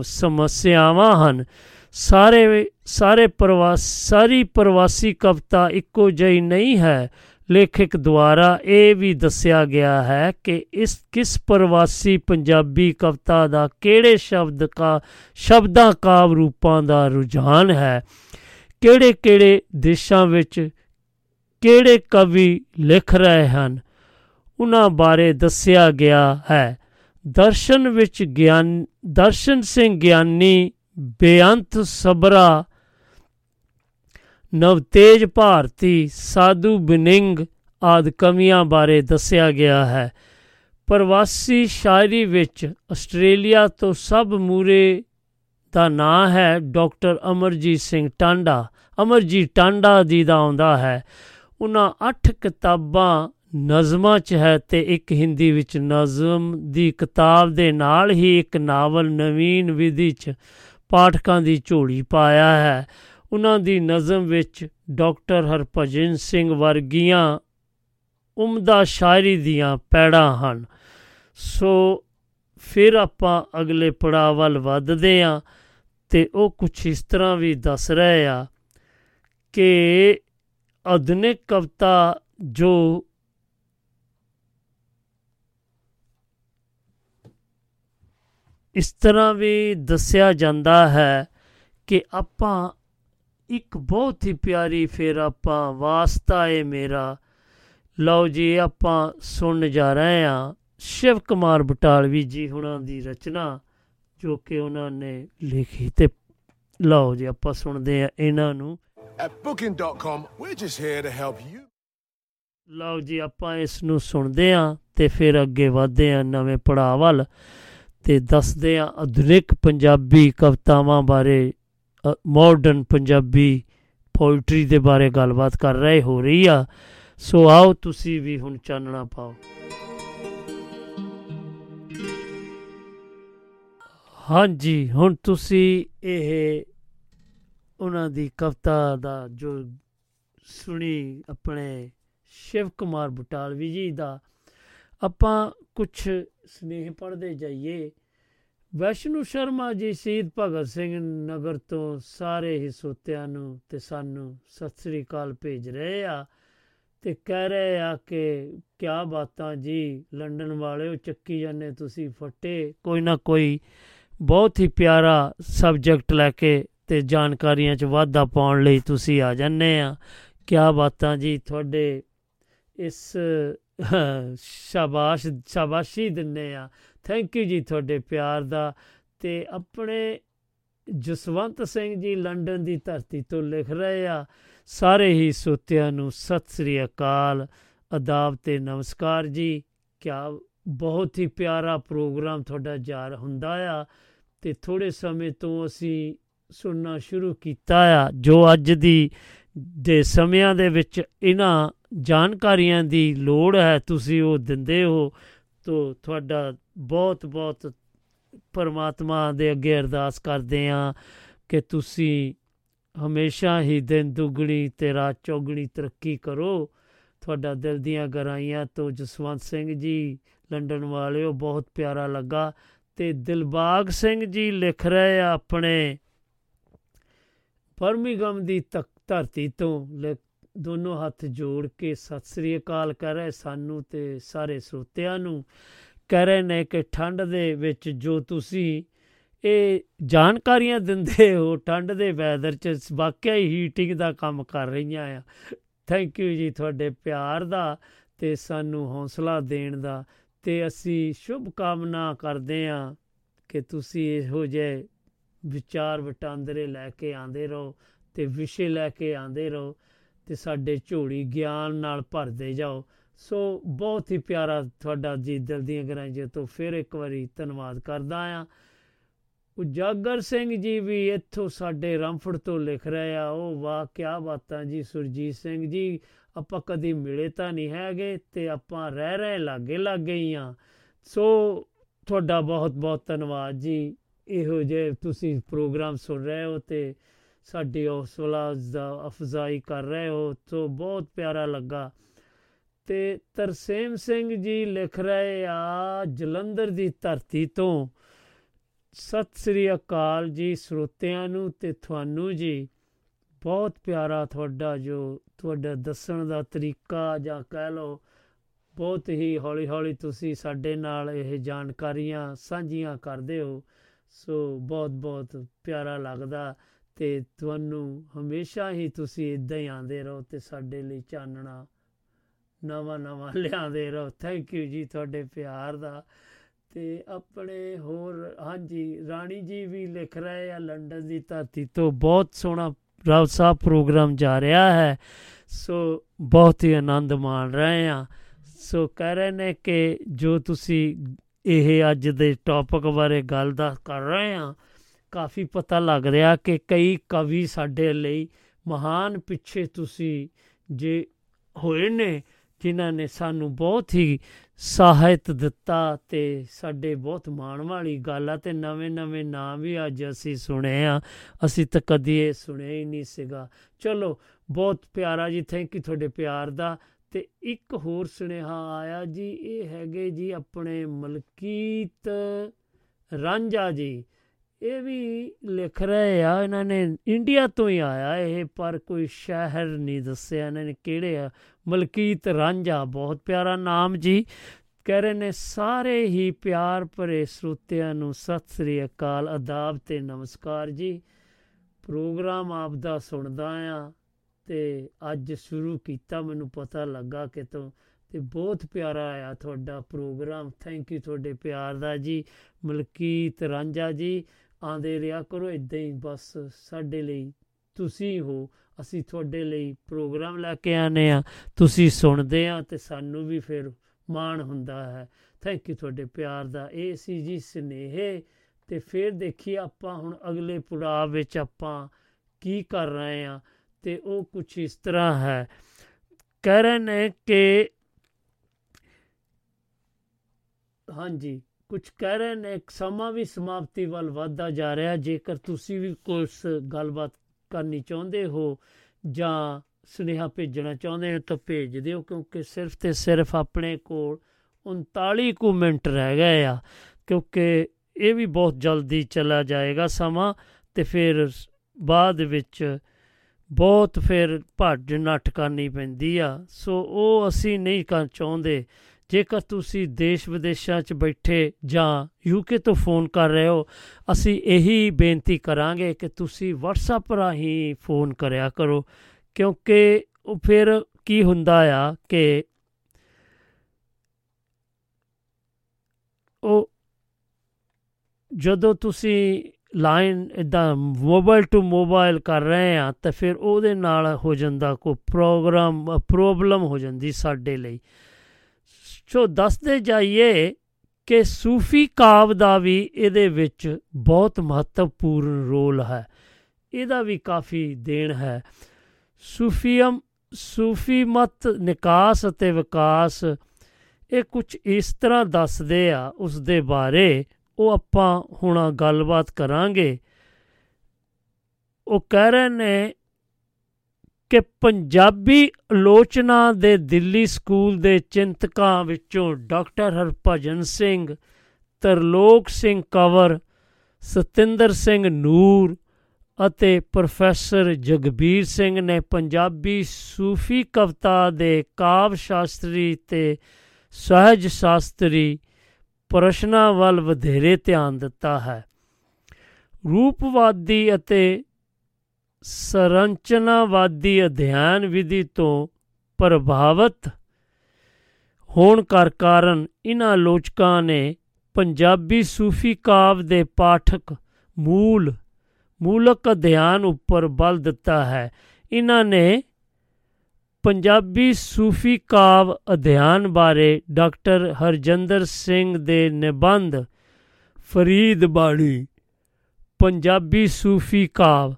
ਸਮੱਸਿਆਵਾਂ ਹਨ। ਸਾਰੇ ਸਾਰੇ ਪ੍ਰਵਾਸ, ਸਾਰੀ ਪ੍ਰਵਾਸੀ ਕਵਿਤਾ ਇੱਕੋ ਜਿਹੀ ਨਹੀਂ ਹੈ। ਲੇਖਕ ਦੁਆਰਾ ਇਹ ਵੀ ਦੱਸਿਆ ਗਿਆ ਹੈ ਕਿ ਇਸ, ਕਿਸ ਪ੍ਰਵਾਸੀ ਪੰਜਾਬੀ ਕਵਿਤਾ ਦਾ ਕਿਹੜੇ ਸ਼ਬਦ ਕਾ, ਸ਼ਬਦਾਂ ਕਾਵ ਰੂਪਾਂ ਦਾ ਰੁਝਾਨ ਹੈ? ਕਿਹੜੇ ਕਿਹੜੇ ਦੇਸ਼ਾਂ ਵਿੱਚ ਕਿਹੜੇ ਕਵੀ ਲਿਖ ਰਹੇ ਹਨ? ਉਹਨਾਂ ਬਾਰੇ ਦੱਸਿਆ ਗਿਆ ਹੈ। ਦਰਸ਼ਨ ਵਿੱਚ ਗਿਆਨ, ਦਰਸ਼ਨ ਸਿੰਘ ਗਿਆਨੀ ਬੇਅੰਤ ਸਬਰਾ ਨਵਤੇਜ ਭਾਰਤੀ, ਸਾਧੂ ਬਿਨਿੰਗ ਆਦ ਕਵੀਆਂ ਬਾਰੇ ਦੱਸਿਆ ਗਿਆ ਹੈ। ਪ੍ਰਵਾਸੀ ਸ਼ਾਇਰੀ ਵਿੱਚ ਆਸਟ੍ਰੇਲੀਆ ਤੋਂ ਸਭ ਮੂਰੇ ਦਾ ਨਾਂ ਹੈ ਡਾਕਟਰ ਅਮਰਜੀਤ ਸਿੰਘ ਟਾਂਡਾ। ਅਮਰਜੀਤ ਟਾਂਡਾ ਜੀ ਦਾ ਆਉਂਦਾ ਹੈ। ਉਹਨਾਂ 8 ਕਿਤਾਬਾਂ ਨਜ਼ਮਾਂ 'ਚ ਹੈ ਤੇ ਇੱਕ ਹਿੰਦੀ ਵਿੱਚ ਨਜ਼ਮ ਦੀ ਕਿਤਾਬ ਦੇ ਨਾਲ ਹੀ ਇੱਕ ਨਾਵਲ ਨਵੀਨ ਵਿਧੀ 'ਚ ਪਾਠਕਾਂ ਦੀ ਝੋਲੀ ਪਾਇਆ ਹੈ। ਉਹਨਾਂ ਦੀ ਨਜ਼ਮ ਵਿੱਚ ਡਾਕਟਰ ਹਰਭਜਨ ਸਿੰਘ ਵਰਗੀਆਂ ਉਮਦਾ ਸ਼ਾਇਰੀ ਦੀਆਂ ਪੈੜਾਂ ਹਨ। ਸੋ ਫਿਰ ਆਪਾਂ ਅਗਲੇ ਪੜਾਅ ਵੱਲ ਵੱਧਦੇ ਆਂ ਤੇ ਉਹ ਕੁਝ ਇਸ ਤਰ੍ਹਾਂ ਵੀ ਦੱਸ ਰਹੇ ਆ ਕਿ ਆਧੁਨਿਕ ਕਵਿਤਾ ਜੋ ਇਸ ਤਰ੍ਹਾਂ ਵੀ ਦੱਸਿਆ ਜਾਂਦਾ ਹੈ ਕਿ ਆਪਾਂ ਇੱਕ ਬਹੁਤ ਹੀ ਪਿਆਰੀ ਫਿਰ ਆਪਾਂ ਵਾਸਤਾ ਏ ਮੇਰਾ। ਲਓ ਜੀ ਆਪਾਂ ਸੁਣਨ ਜਾ ਰਹੇ ਆ ਸ਼ਿਵ ਕੁਮਾਰ ਬਟਾਲਵੀ ਜੀ ਹੁਣਾਂ ਦੀ ਰਚਨਾ ਜੋ ਕਿ ਉਹਨਾਂ ਨੇ ਲਿਖੀ ਤੇ ਲਓ ਜੀ ਆਪਾਂ ਸੁਣਦੇ ਆ ਇਹਨਾਂ ਨੂੰ। At booking.com, we're just here to help you. ਲਓ ਜੀ ਆਪਾਂ ਇਸ ਨੂੰ ਸੁਣਦੇ ਆ ਤੇ ਫਿਰ ਅੱਗੇ ਵਧਦੇ ਆ ਨਵੇਂ ਪੜਾਅ ਵੱਲ। ਤੇ ਦੱਸਦੇ ਆ ਆਧੁਨਿਕ ਪੰਜਾਬੀ ਕਵਿਤਾਵਾਂ ਬਾਰੇ ਮਾਡਰਨ ਪੰਜਾਬੀ ਪੋਇਟਰੀ ਦੇ ਬਾਰੇ ਗੱਲਬਾਤ ਕਰ ਰਹੇ ਹੋ ਰਹੀ ਆ। ਸੋ ਆਓ ਤੁਸੀਂ ਵੀ ਹੁਣ ਚਾਨਣਾ ਪਾਓ। ਹਾਂਜੀ, ਹੁਣ ਤੁਸੀਂ ਇਹ ਉਹਨਾਂ ਦੀ ਕਵਿਤਾ ਦਾ ਜੋ ਸੁਣੀ ਆਪਣੇ ਸ਼ਿਵ ਕੁਮਾਰ ਬਟਾਲਵੀ ਜੀ ਦਾ, ਆਪਾਂ ਕੁਝ ਸਨੇਹ ਪੜਦੇ ਜਾਈਏ। ਵੈਸ਼ਨੂ ਸ਼ਰਮਾ ਜੀ ਸ਼ਹੀਦ ਭਗਤ ਸਿੰਘ ਨਗਰ ਤੋਂ ਸਾਰੇ ਹੀ ਸੋਤਿਆਂ ਨੂੰ ਤੇ ਸਾਨੂੰ ਸਤਿ ਸ੍ਰੀ ਅਕਾਲ ਭੇਜ ਰਹੇ ਆ ਤੇ ਕਹਿ ਰਹੇ ਆ ਕਿ ਕਿਆ ਬਾਤਾਂ ਜੀ, ਲੰਡਨ ਵਾਲਿਓ ਚੱਕੀ ਜਾਂਦੇ ਤੁਸੀਂ ਫੱਟੇ। ਕੋਈ ਨਾ ਕੋਈ ਬਹੁਤ ਹੀ ਪਿਆਰਾ ਸਬਜੈਕਟ ਲੈ ਕੇ ਤੇ ਜਾਣਕਾਰੀਆਂ 'ਚ ਵਾਧਾ ਪਾਉਣ ਲਈ ਤੁਸੀਂ ਆ ਜੰਨੇ ਆ। ਕਿਆ ਬਾਤਾਂ ਜੀ ਤੁਹਾਡੇ ਇਸ ਸ਼ਾਬਾਸ਼, ਸ਼ਾਬਾਸ਼ੀ ਦਿੰਨੇ ਆ ਥੈਂਕ ਯੂ ਜੀ ਤੁਹਾਡੇ ਪਿਆਰ ਦਾ। ਤੇ ਆਪਣੇ ਜਸਵੰਤ ਸਿੰਘ ਜੀ ਲੰਡਨ ਦੀ ਧਰਤੀ ਤੋਂ ਲਿਖ ਰਹੇ ਆ, ਸਾਰੇ ਹੀ ਸੋਤਿਆਂ ਨੂੰ ਸਤਿ ਸ੍ਰੀ ਅਕਾਲ, ਅਦਾਬ ਤੇ ਨਮਸਕਾਰ ਜੀ। ਕਿਆ ਬਹੁਤ ਹੀ ਪਿਆਰਾ ਪ੍ਰੋਗਰਾਮ ਤੁਹਾਡਾ ਜਾਰ ਹੁੰਦਾ ਆ। ਤੇ ਥੋੜੇ ਸਮੇਂ ਤੋਂ ਅਸੀਂ ਸੁਣਨਾ ਸ਼ੁਰੂ ਕੀਤਾ ਆ, ਜੋ ਅੱਜ ਦੀ ਦੇ ਸਮਿਆਂ ਦੇ ਵਿੱਚ ਇਹਨਾਂ ਜਾਣਕਾਰੀਆਂ ਦੀ ਲੋੜ ਹੈ, ਤੁਸੀਂ ਉਹ ਦਿੰਦੇ ਹੋ। ਤੋ ਤੁਹਾਡਾ ਬਹੁਤ ਬਹੁਤ ਪਰਮਾਤਮਾ ਦੇ ਅੱਗੇ ਅਰਦਾਸ ਕਰਦੇ ਆ ਕਿ ਤੁਸੀਂ ਹਮੇਸ਼ਾ ਹੀ ਦਿਨ ਦੁਗਣੀ ਤੇ ਰਾਤ ਚੌਗਣੀ ਤਰੱਕੀ ਕਰੋ। ਤੁਹਾਡਾ ਦਿਲ ਦੀਆਂ ਗਰਾਈਆਂ ਤੋਂ ਜਸਵੰਤ ਸਿੰਘ ਜੀ ਲੰਡਨ ਵਾਲਿਓ, ਬਹੁਤ ਪਿਆਰਾ ਲੱਗਾ। ਤੇ ਦਿਲਬਾਗ ਸਿੰਘ ਜੀ ਲਿਖ ਰਹੇ ਆ ਆਪਣੇ ਬਰਮਿੰਗਮ ਦੀ ਤਕ ਧਰਤੀ ਤੋਂ ਲਿ- ਦੋਨੋਂ ਹੱਥ ਜੋੜ ਕੇ ਸਤਿ ਸ੍ਰੀ ਅਕਾਲ ਕਰ ਰਹੇ ਸਾਨੂੰ ਤੇ ਸਾਰੇ ਸਰੋਤਿਆਂ ਨੂੰ। ਕਹਿ ਰਹੇ ਨੇ ਕਿ ਠੰਡ ਦੇ ਵਿੱਚ ਜੋ ਤੁਸੀਂ ਇਹ ਜਾਣਕਾਰੀਆਂ ਦਿੰਦੇ ਹੋ, ਠੰਡ ਦੇ ਵੈਦਰ 'ਚ ਵਾਕਿਆ ਹੀ ਹੀਟਿੰਗ ਦਾ ਕੰਮ ਕਰ ਰਹੀਆਂ ਆ। ਥੈਂਕ ਯੂ ਜੀ ਤੁਹਾਡੇ ਪਿਆਰ ਦਾ ਤੇ ਸਾਨੂੰ ਹੌਸਲਾ ਦੇਣ ਦਾ ਤੇ ਅਸੀਂ ਸ਼ੁਭ ਕਾਮਨਾ ਕਰਦੇ ਆ ਕਿ ਤੁਸੀਂ ਇਹੋ ਜਿਹੇ ਵਿਚਾਰ ਵਟਾਂਦਰੇ ਲੈ ਕੇ ਆਂਦੇ ਰਹੋ ਤੇ ਵਿਸ਼ੇ ਲੈ ਕੇ ਆਂਦੇ ਰਹੋ। ਤੇ ਸਾਡੇ ਝੋਲੀ ਗਿਆਨ ਨਾਲ ਭਰਦੇ ਜਾਓ। ਸੋ ਬਹੁਤ ਹੀ ਪਿਆਰਾ ਤੁਹਾਡਾ ਜੀ ਦਿਲ ਦੀਆਂ ਗਰਾਈਆਂ ਤੋਂ ਫਿਰ ਇੱਕ ਵਾਰੀ ਧੰਨਵਾਦ ਕਰਦਾ ਆ ਉਜਾਗਰ ਸਿੰਘ ਜੀ ਵੀ ਇੱਥੋਂ ਸਾਡੇ ਰਾਮਫੜ ਤੋਂ ਲਿਖ ਰਹੇ ਆ ਉਹ ਵਾਹ ਕੀ ਬਾਤਾਂ ਜੀ ਸੁਰਜੀਤ ਸਿੰਘ ਜੀ, ਆਪਾਂ ਕਦੀ ਮਿਲੇ ਤਾਂ ਨਹੀਂ ਹੈਗੇ ਤੇ ਆਪਾਂ ਰਹਿ ਰਹੇ ਲਾਗੇ ਲਾਗੇ ਹੀ ਆ। ਸੋ ਤੁਹਾਡਾ ਬਹੁਤ ਬਹੁਤ ਧੰਨਵਾਦ ਜੀ। ਇਹੋ ਜੇ ਤੁਸੀਂ ਪ੍ਰੋਗਰਾਮ ਸੁਣ ਰਹੇ ਹੋ ਤੇ ਸਾਡੀ ਹੌਸਲਾ ਦਾ ਅਫਜ਼ਾਈ ਕਰ ਰਹੇ ਹੋ ਸੋ ਬਹੁਤ ਪਿਆਰਾ ਲੱਗਾ। ਤੇ ਤਰਸੇਮ ਸਿੰਘ ਜੀ ਲਿਖ ਰਹੇ ਆ, ਜਲੰਧਰ ਦੀ ਧਰਤੀ ਤੋਂ, ਸਤਿ ਸ੍ਰੀ ਅਕਾਲ ਜੀ ਸਰੋਤਿਆਂ ਨੂੰ ਤੇ ਤੁਹਾਨੂੰ ਜੀ। ਬਹੁਤ ਪਿਆਰਾ ਤੁਹਾਡਾ ਜੋ ਤੁਹਾਡਾ ਦੱਸਣ ਦਾ ਤਰੀਕਾ ਜਾਂ ਕਹਿ ਲਓ, ਬਹੁਤ ਹੀ ਹੌਲੀ ਹੌਲੀ ਤੁਸੀਂ ਸਾਡੇ ਨਾਲ ਇਹ ਜਾਣਕਾਰੀਆਂ ਸਾਂਝੀਆਂ ਕਰਦੇ ਹੋ। ਸੋ ਬਹੁਤ ਬਹੁਤ ਪਿਆਰਾ ਲੱਗਦਾ। ਤੇ ਤੁਹਾਨੂੰ ਹਮੇਸ਼ਾ ਹੀ ਤੁਸੀਂ ਇਦਾਂ ਹੀ ਆਂਦੇ ਰਹੋ ਤੇ ਸਾਡੇ ਲਈ ਚਾਨਣਾ ਨਵਾਂ ਨਵਾਂ ਲਿਆਉਂਦੇ ਰਹੋ। ਥੈਂਕ ਯੂ ਜੀ ਤੁਹਾਡੇ ਪਿਆਰ ਦਾ। ਤੇ ਆਪਣੇ ਹੋਰ, ਹਾਂਜੀ, ਰਾਣੀ ਜੀ ਵੀ ਲਿਖ ਰਹੇ ਆ, ਲੰਡਨ ਦੀ ਧਰਤੀ ਤੋਂ ਬਹੁਤ ਸੋਹਣਾ ਰਾਵ ਸਾਹਿਬ ਪ੍ਰੋਗਰਾਮ ਜਾ ਰਿਹਾ ਹੈ। ਸੋ ਬਹੁਤ ਹੀ ਆਨੰਦ ਮਾਣ ਰਹੇ ਆ। ਸੋ ਕਹਿ ਰਹੇ ਨੇ ਕਿ ਜੋ ਤੁਸੀਂ ਇਹ ਅੱਜ ਦੇ ਟੌਪਿਕ ਬਾਰੇ ਗੱਲ ਦਾ ਕਰ ਰਹੇ ਆ ਕਾਫੀ ਪਤਾ ਲੱਗ ਰਿਹਾ ਕਿ ਕਈ ਕਵੀ ਸਾਡੇ ਲਈ ਮਹਾਨ ਪਿੱਛੇ ਤੁਸੀਂ ਜੇ ਹੋਏ ਨੇ, ਜਿਨ੍ਹਾਂ ਨੇ ਸਾਨੂੰ ਬਹੁਤ ਹੀ ਸਾਹਿਤ ਦਿੱਤਾ ਤੇ ਸਾਡੇ ਬਹੁਤ ਮਾਣ ਵਾਲੀ ਗੱਲ ਆ ਤੇ ਨਵੇਂ ਨਵੇਂ ਨਾਮ ਵੀ ਅੱਜ ਅਸੀਂ ਸੁਣੇ ਆ। ਅਸੀਂ ਤਾਂ ਕਦੀ ਇਹ ਸੁਣਿਆ ਹੀ ਨਹੀਂ ਸੀਗਾ। ਚਲੋ, ਬਹੁਤ ਪਿਆਰਾ ਜੀ ਥੈਂਕ ਯੂ ਤੁਹਾਡੇ ਪਿਆਰ ਦਾ। ਤੇ ਇੱਕ ਹੋਰ ਸੁਨੇਹਾ ਆਇਆ ਜੀ, ਇਹ ਹੈਗੇ ਜੀ ਆਪਣੇ ਮਲਕੀਤ ਰਾਂਝਾ ਜੀ। ਇਹ ਵੀ ਲਿਖ ਰਹੇ ਆ, ਇਹਨਾਂ ਨੇ ਇੰਡੀਆ ਤੋਂ ਹੀ ਆਇਆ ਇਹ, ਪਰ ਕੋਈ ਸ਼ਹਿਰ ਨਹੀਂ ਦੱਸਿਆ ਇਹਨਾਂ ਨੇ ਕਿਹੜੇ ਆ। ਮਲਕੀਤ ਰਾਂਝਾ, ਬਹੁਤ ਪਿਆਰਾ ਨਾਮ ਜੀ। ਕਹਿ ਰਹੇ ਨੇ, ਸਾਰੇ ਹੀ ਪਿਆਰ ਭਰੇ ਸਰੋਤਿਆਂ ਨੂੰ ਸਤਿ ਸ੍ਰੀ ਅਕਾਲ ਆਦਾਬ ਤੇ ਨਮਸਕਾਰ ਜੀ। ਪ੍ਰੋਗਰਾਮ ਆਪ ਦਾ ਸੁਣਦਾ ਆ ਤੇ ਅੱਜ ਸ਼ੁਰੂ ਕੀਤਾ, ਮੈਨੂੰ ਪਤਾ ਲੱਗਾ ਕਿ ਤੋਂ ਤੇ ਬਹੁਤ ਪਿਆਰਾ ਆਇਆ ਤੁਹਾਡਾ ਪ੍ਰੋਗਰਾਮ। ਥੈਂਕ ਯੂ ਤੁਹਾਡੇ ਪਿਆਰ ਦਾ ਜੀ। ਮਲਕੀਤ ਰਾਂਝਾ ਜੀ ਆਂਦੇ ਰਿਹਾ ਕਰੋ ਇਦਾਂ ਹੀ ਬਸ ਸਾਡੇ ਲਈ ਤੁਸੀਂ ਹੋ ਅਸੀਂ ਤੁਹਾਡੇ ਲਈ ਪ੍ਰੋਗਰਾਮ ਲੈ ਕੇ ਆਨੇ ਆ ਤੁਸੀਂ ਸੁਣਦੇ ਆ ਤੇ ਸਾਨੂੰ ਵੀ ਫਿਰ ਮਾਣ ਹੁੰਦਾ ਹੈ। ਥੈਂਕ ਯੂ ਤੁਹਾਡੇ ਪਿਆਰ ਦਾ। ਇਹ ਸੀ ਜੀ ਸਨੇਹ। ਤੇ ਫਿਰ ਦੇਖੀਏ ਆਪਾਂ ਹੁਣ ਅਗਲੇ ਪੁਰਾਵ ਵਿੱਚ ਆਪਾਂ ਕੀ ਕਰ ਰਹੇ ਆ ਤੇ ਉਹ ਕੁਝ ਇਸ ਤਰ੍ਹਾਂ ਹੈ। ਕਹਿ ਰਹੇ ਨੇ ਕਿ ਹਾਂਜੀ। ਕੁਝ ਕਹਿ ਰਹੇ ਨੇ ਸਮਾਂ ਵੀ ਸਮਾਪਤੀ ਵੱਲ ਵਧਦਾ ਜਾ ਰਿਹਾ। ਜੇਕਰ ਤੁਸੀਂ ਵੀ ਕੋਈ ਗੱਲਬਾਤ ਕਰਨੀ ਚਾਹੁੰਦੇ ਹੋ ਜਾਂ ਸੁਨੇਹਾ ਭੇਜਣਾ ਚਾਹੁੰਦੇ ਹੋ ਤਾਂ ਭੇਜ ਦਿਓ, ਕਿਉਂਕਿ ਸਿਰਫ ਤੇ ਸਿਰਫ ਆਪਣੇ ਕੋਲ 39 ਕੁ ਮਿੰਟ ਰਹਿ ਗਏ ਆ, ਕਿਉਂਕਿ ਇਹ ਵੀ ਬਹੁਤ ਜਲਦੀ ਚਲਾ ਜਾਏਗਾ ਸਮਾਂ ਤੇ ਫਿਰ ਬਾਅਦ ਵਿੱਚ ਬਹੁਤ ਫਿਰ ਭੱਜ ਨੱਠ ਕਰਨੀ ਪੈਂਦੀ ਆ। ਸੋ ਉਹ ਅਸੀਂ ਨਹੀਂ ਕਰ ਚਾਹੁੰਦੇ ਜੇਕਰ ਤੁਸੀਂ ਦੇਸ਼ ਵਿਦੇਸ਼ਾਂ 'ਚ ਬੈਠੇ ਜਾਂ ਯੂਕੇ ਤੋਂ ਫੋਨ ਕਰ ਰਹੇ ਹੋ, ਅਸੀਂ ਇਹੀ ਬੇਨਤੀ ਕਰਾਂਗੇ ਕਿ ਤੁਸੀਂ WhatsApp ਰਾਹੀਂ ਫੋਨ ਕਰਿਆ ਕਰੋ, ਕਿਉਂਕਿ ਉਹ ਫਿਰ ਕੀ ਹੁੰਦਾ ਆ ਕਿ ਉਹ ਜਦੋਂ ਤੁਸੀਂ ਲਾਈਨ ਇਦਾਂ ਮੋਬਾਈਲ ਟੂ ਮੋਬਾਈਲ ਕਰ ਰਹੇ ਆ, ਤਾਂ ਫਿਰ ਉਹਦੇ ਨਾਲ ਹੋ ਜਾਂਦਾ ਕੋਈ ਪ੍ਰੋਗਰਾਮ ਪ੍ਰੋਬਲਮ ਹੋ ਜਾਂਦੀ ਸਾਡੇ ਲਈ। ਸੋ ਦੱਸਦੇ ਜਾਈਏ ਕਿ ਸੂਫੀ ਕਾਵ ਦਾ ਵੀ ਇਹਦੇ ਵਿੱਚ ਬਹੁਤ ਮਹੱਤਵਪੂਰਨ ਰੋਲ ਹੈ। ਇਹਦਾ ਵੀ ਕਾਫੀ ਦੇਣ ਹੈ। ਸੂਫੀਅਮ, ਸੂਫੀ ਮਤ, ਨਿਕਾਸ ਅਤੇ ਵਿਕਾਸ, ਇਹ ਕੁਝ ਇਸ ਤਰ੍ਹਾਂ ਦੱਸਦੇ ਆ ਉਸ ਦੇ ਬਾਰੇ। ਉਹ ਆਪਾਂ ਹੁਣ ਗੱਲਬਾਤ ਕਰਾਂਗੇ। ਉਹ ਕਹਿ ਰਹੇ ਨੇ ਕਿ ਪੰਜਾਬੀ ਆਲੋਚਨਾ ਦੇ ਦਿੱਲੀ ਸਕੂਲ ਦੇ ਚਿੰਤਕਾਂ ਵਿੱਚੋਂ ਡਾਕਟਰ ਹਰਭਜਨ ਸਿੰਘ, ਤਰਲੋਕ ਸਿੰਘ ਕੰਵਰ, ਸਤਿੰਦਰ ਸਿੰਘ ਨੂਰ ਅਤੇ ਪ੍ਰੋਫੈਸਰ ਜਗਬੀਰ ਸਿੰਘ ਨੇ ਪੰਜਾਬੀ ਸੂਫੀ ਕਵਿਤਾ ਦੇ ਕਾਵ ਸ਼ਾਸਤਰੀ ਤੇ ਸਹਿਜ ਸ਼ਾਸਤਰੀ ਪ੍ਰਸ਼ਨਾਂ ਵੱਲ ਵਧੇਰੇ ਧਿਆਨ ਦਿੱਤਾ ਹੈ। ਰੂਪਵਾਦੀ ਅਤੇ ਸਰੰਚਨਾਵਾਦੀ ਅਧਿਐਨ ਵਿਧੀ ਤੋਂ ਪ੍ਰਭਾਵਿਤ ਹੋਣ ਕਰ ਕਾਰਨ ਇਹਨਾਂ ਆਲੋਚਕਾਂ ਨੇ ਪੰਜਾਬੀ ਸੂਫੀ ਕਾਵ ਦੇ ਪਾਠਕ ਮੂਲ, ਮੂਲਕ ਅਧਿਐਨ ਉੱਪਰ ਬਲ ਦਿੱਤਾ ਹੈ। ਇਹਨਾਂ ਨੇ ਪੰਜਾਬੀ ਸੂਫੀ ਕਾਵ ਅਧਿਐਨ ਬਾਰੇ ਡਾਕਟਰ ਹਰਜਿੰਦਰ ਸਿੰਘ ਦੇ ਨਿਬੰਧ ਫਰੀਦ ਬਾਣੀ ਪੰਜਾਬੀ ਸੂਫੀ ਕਾਵ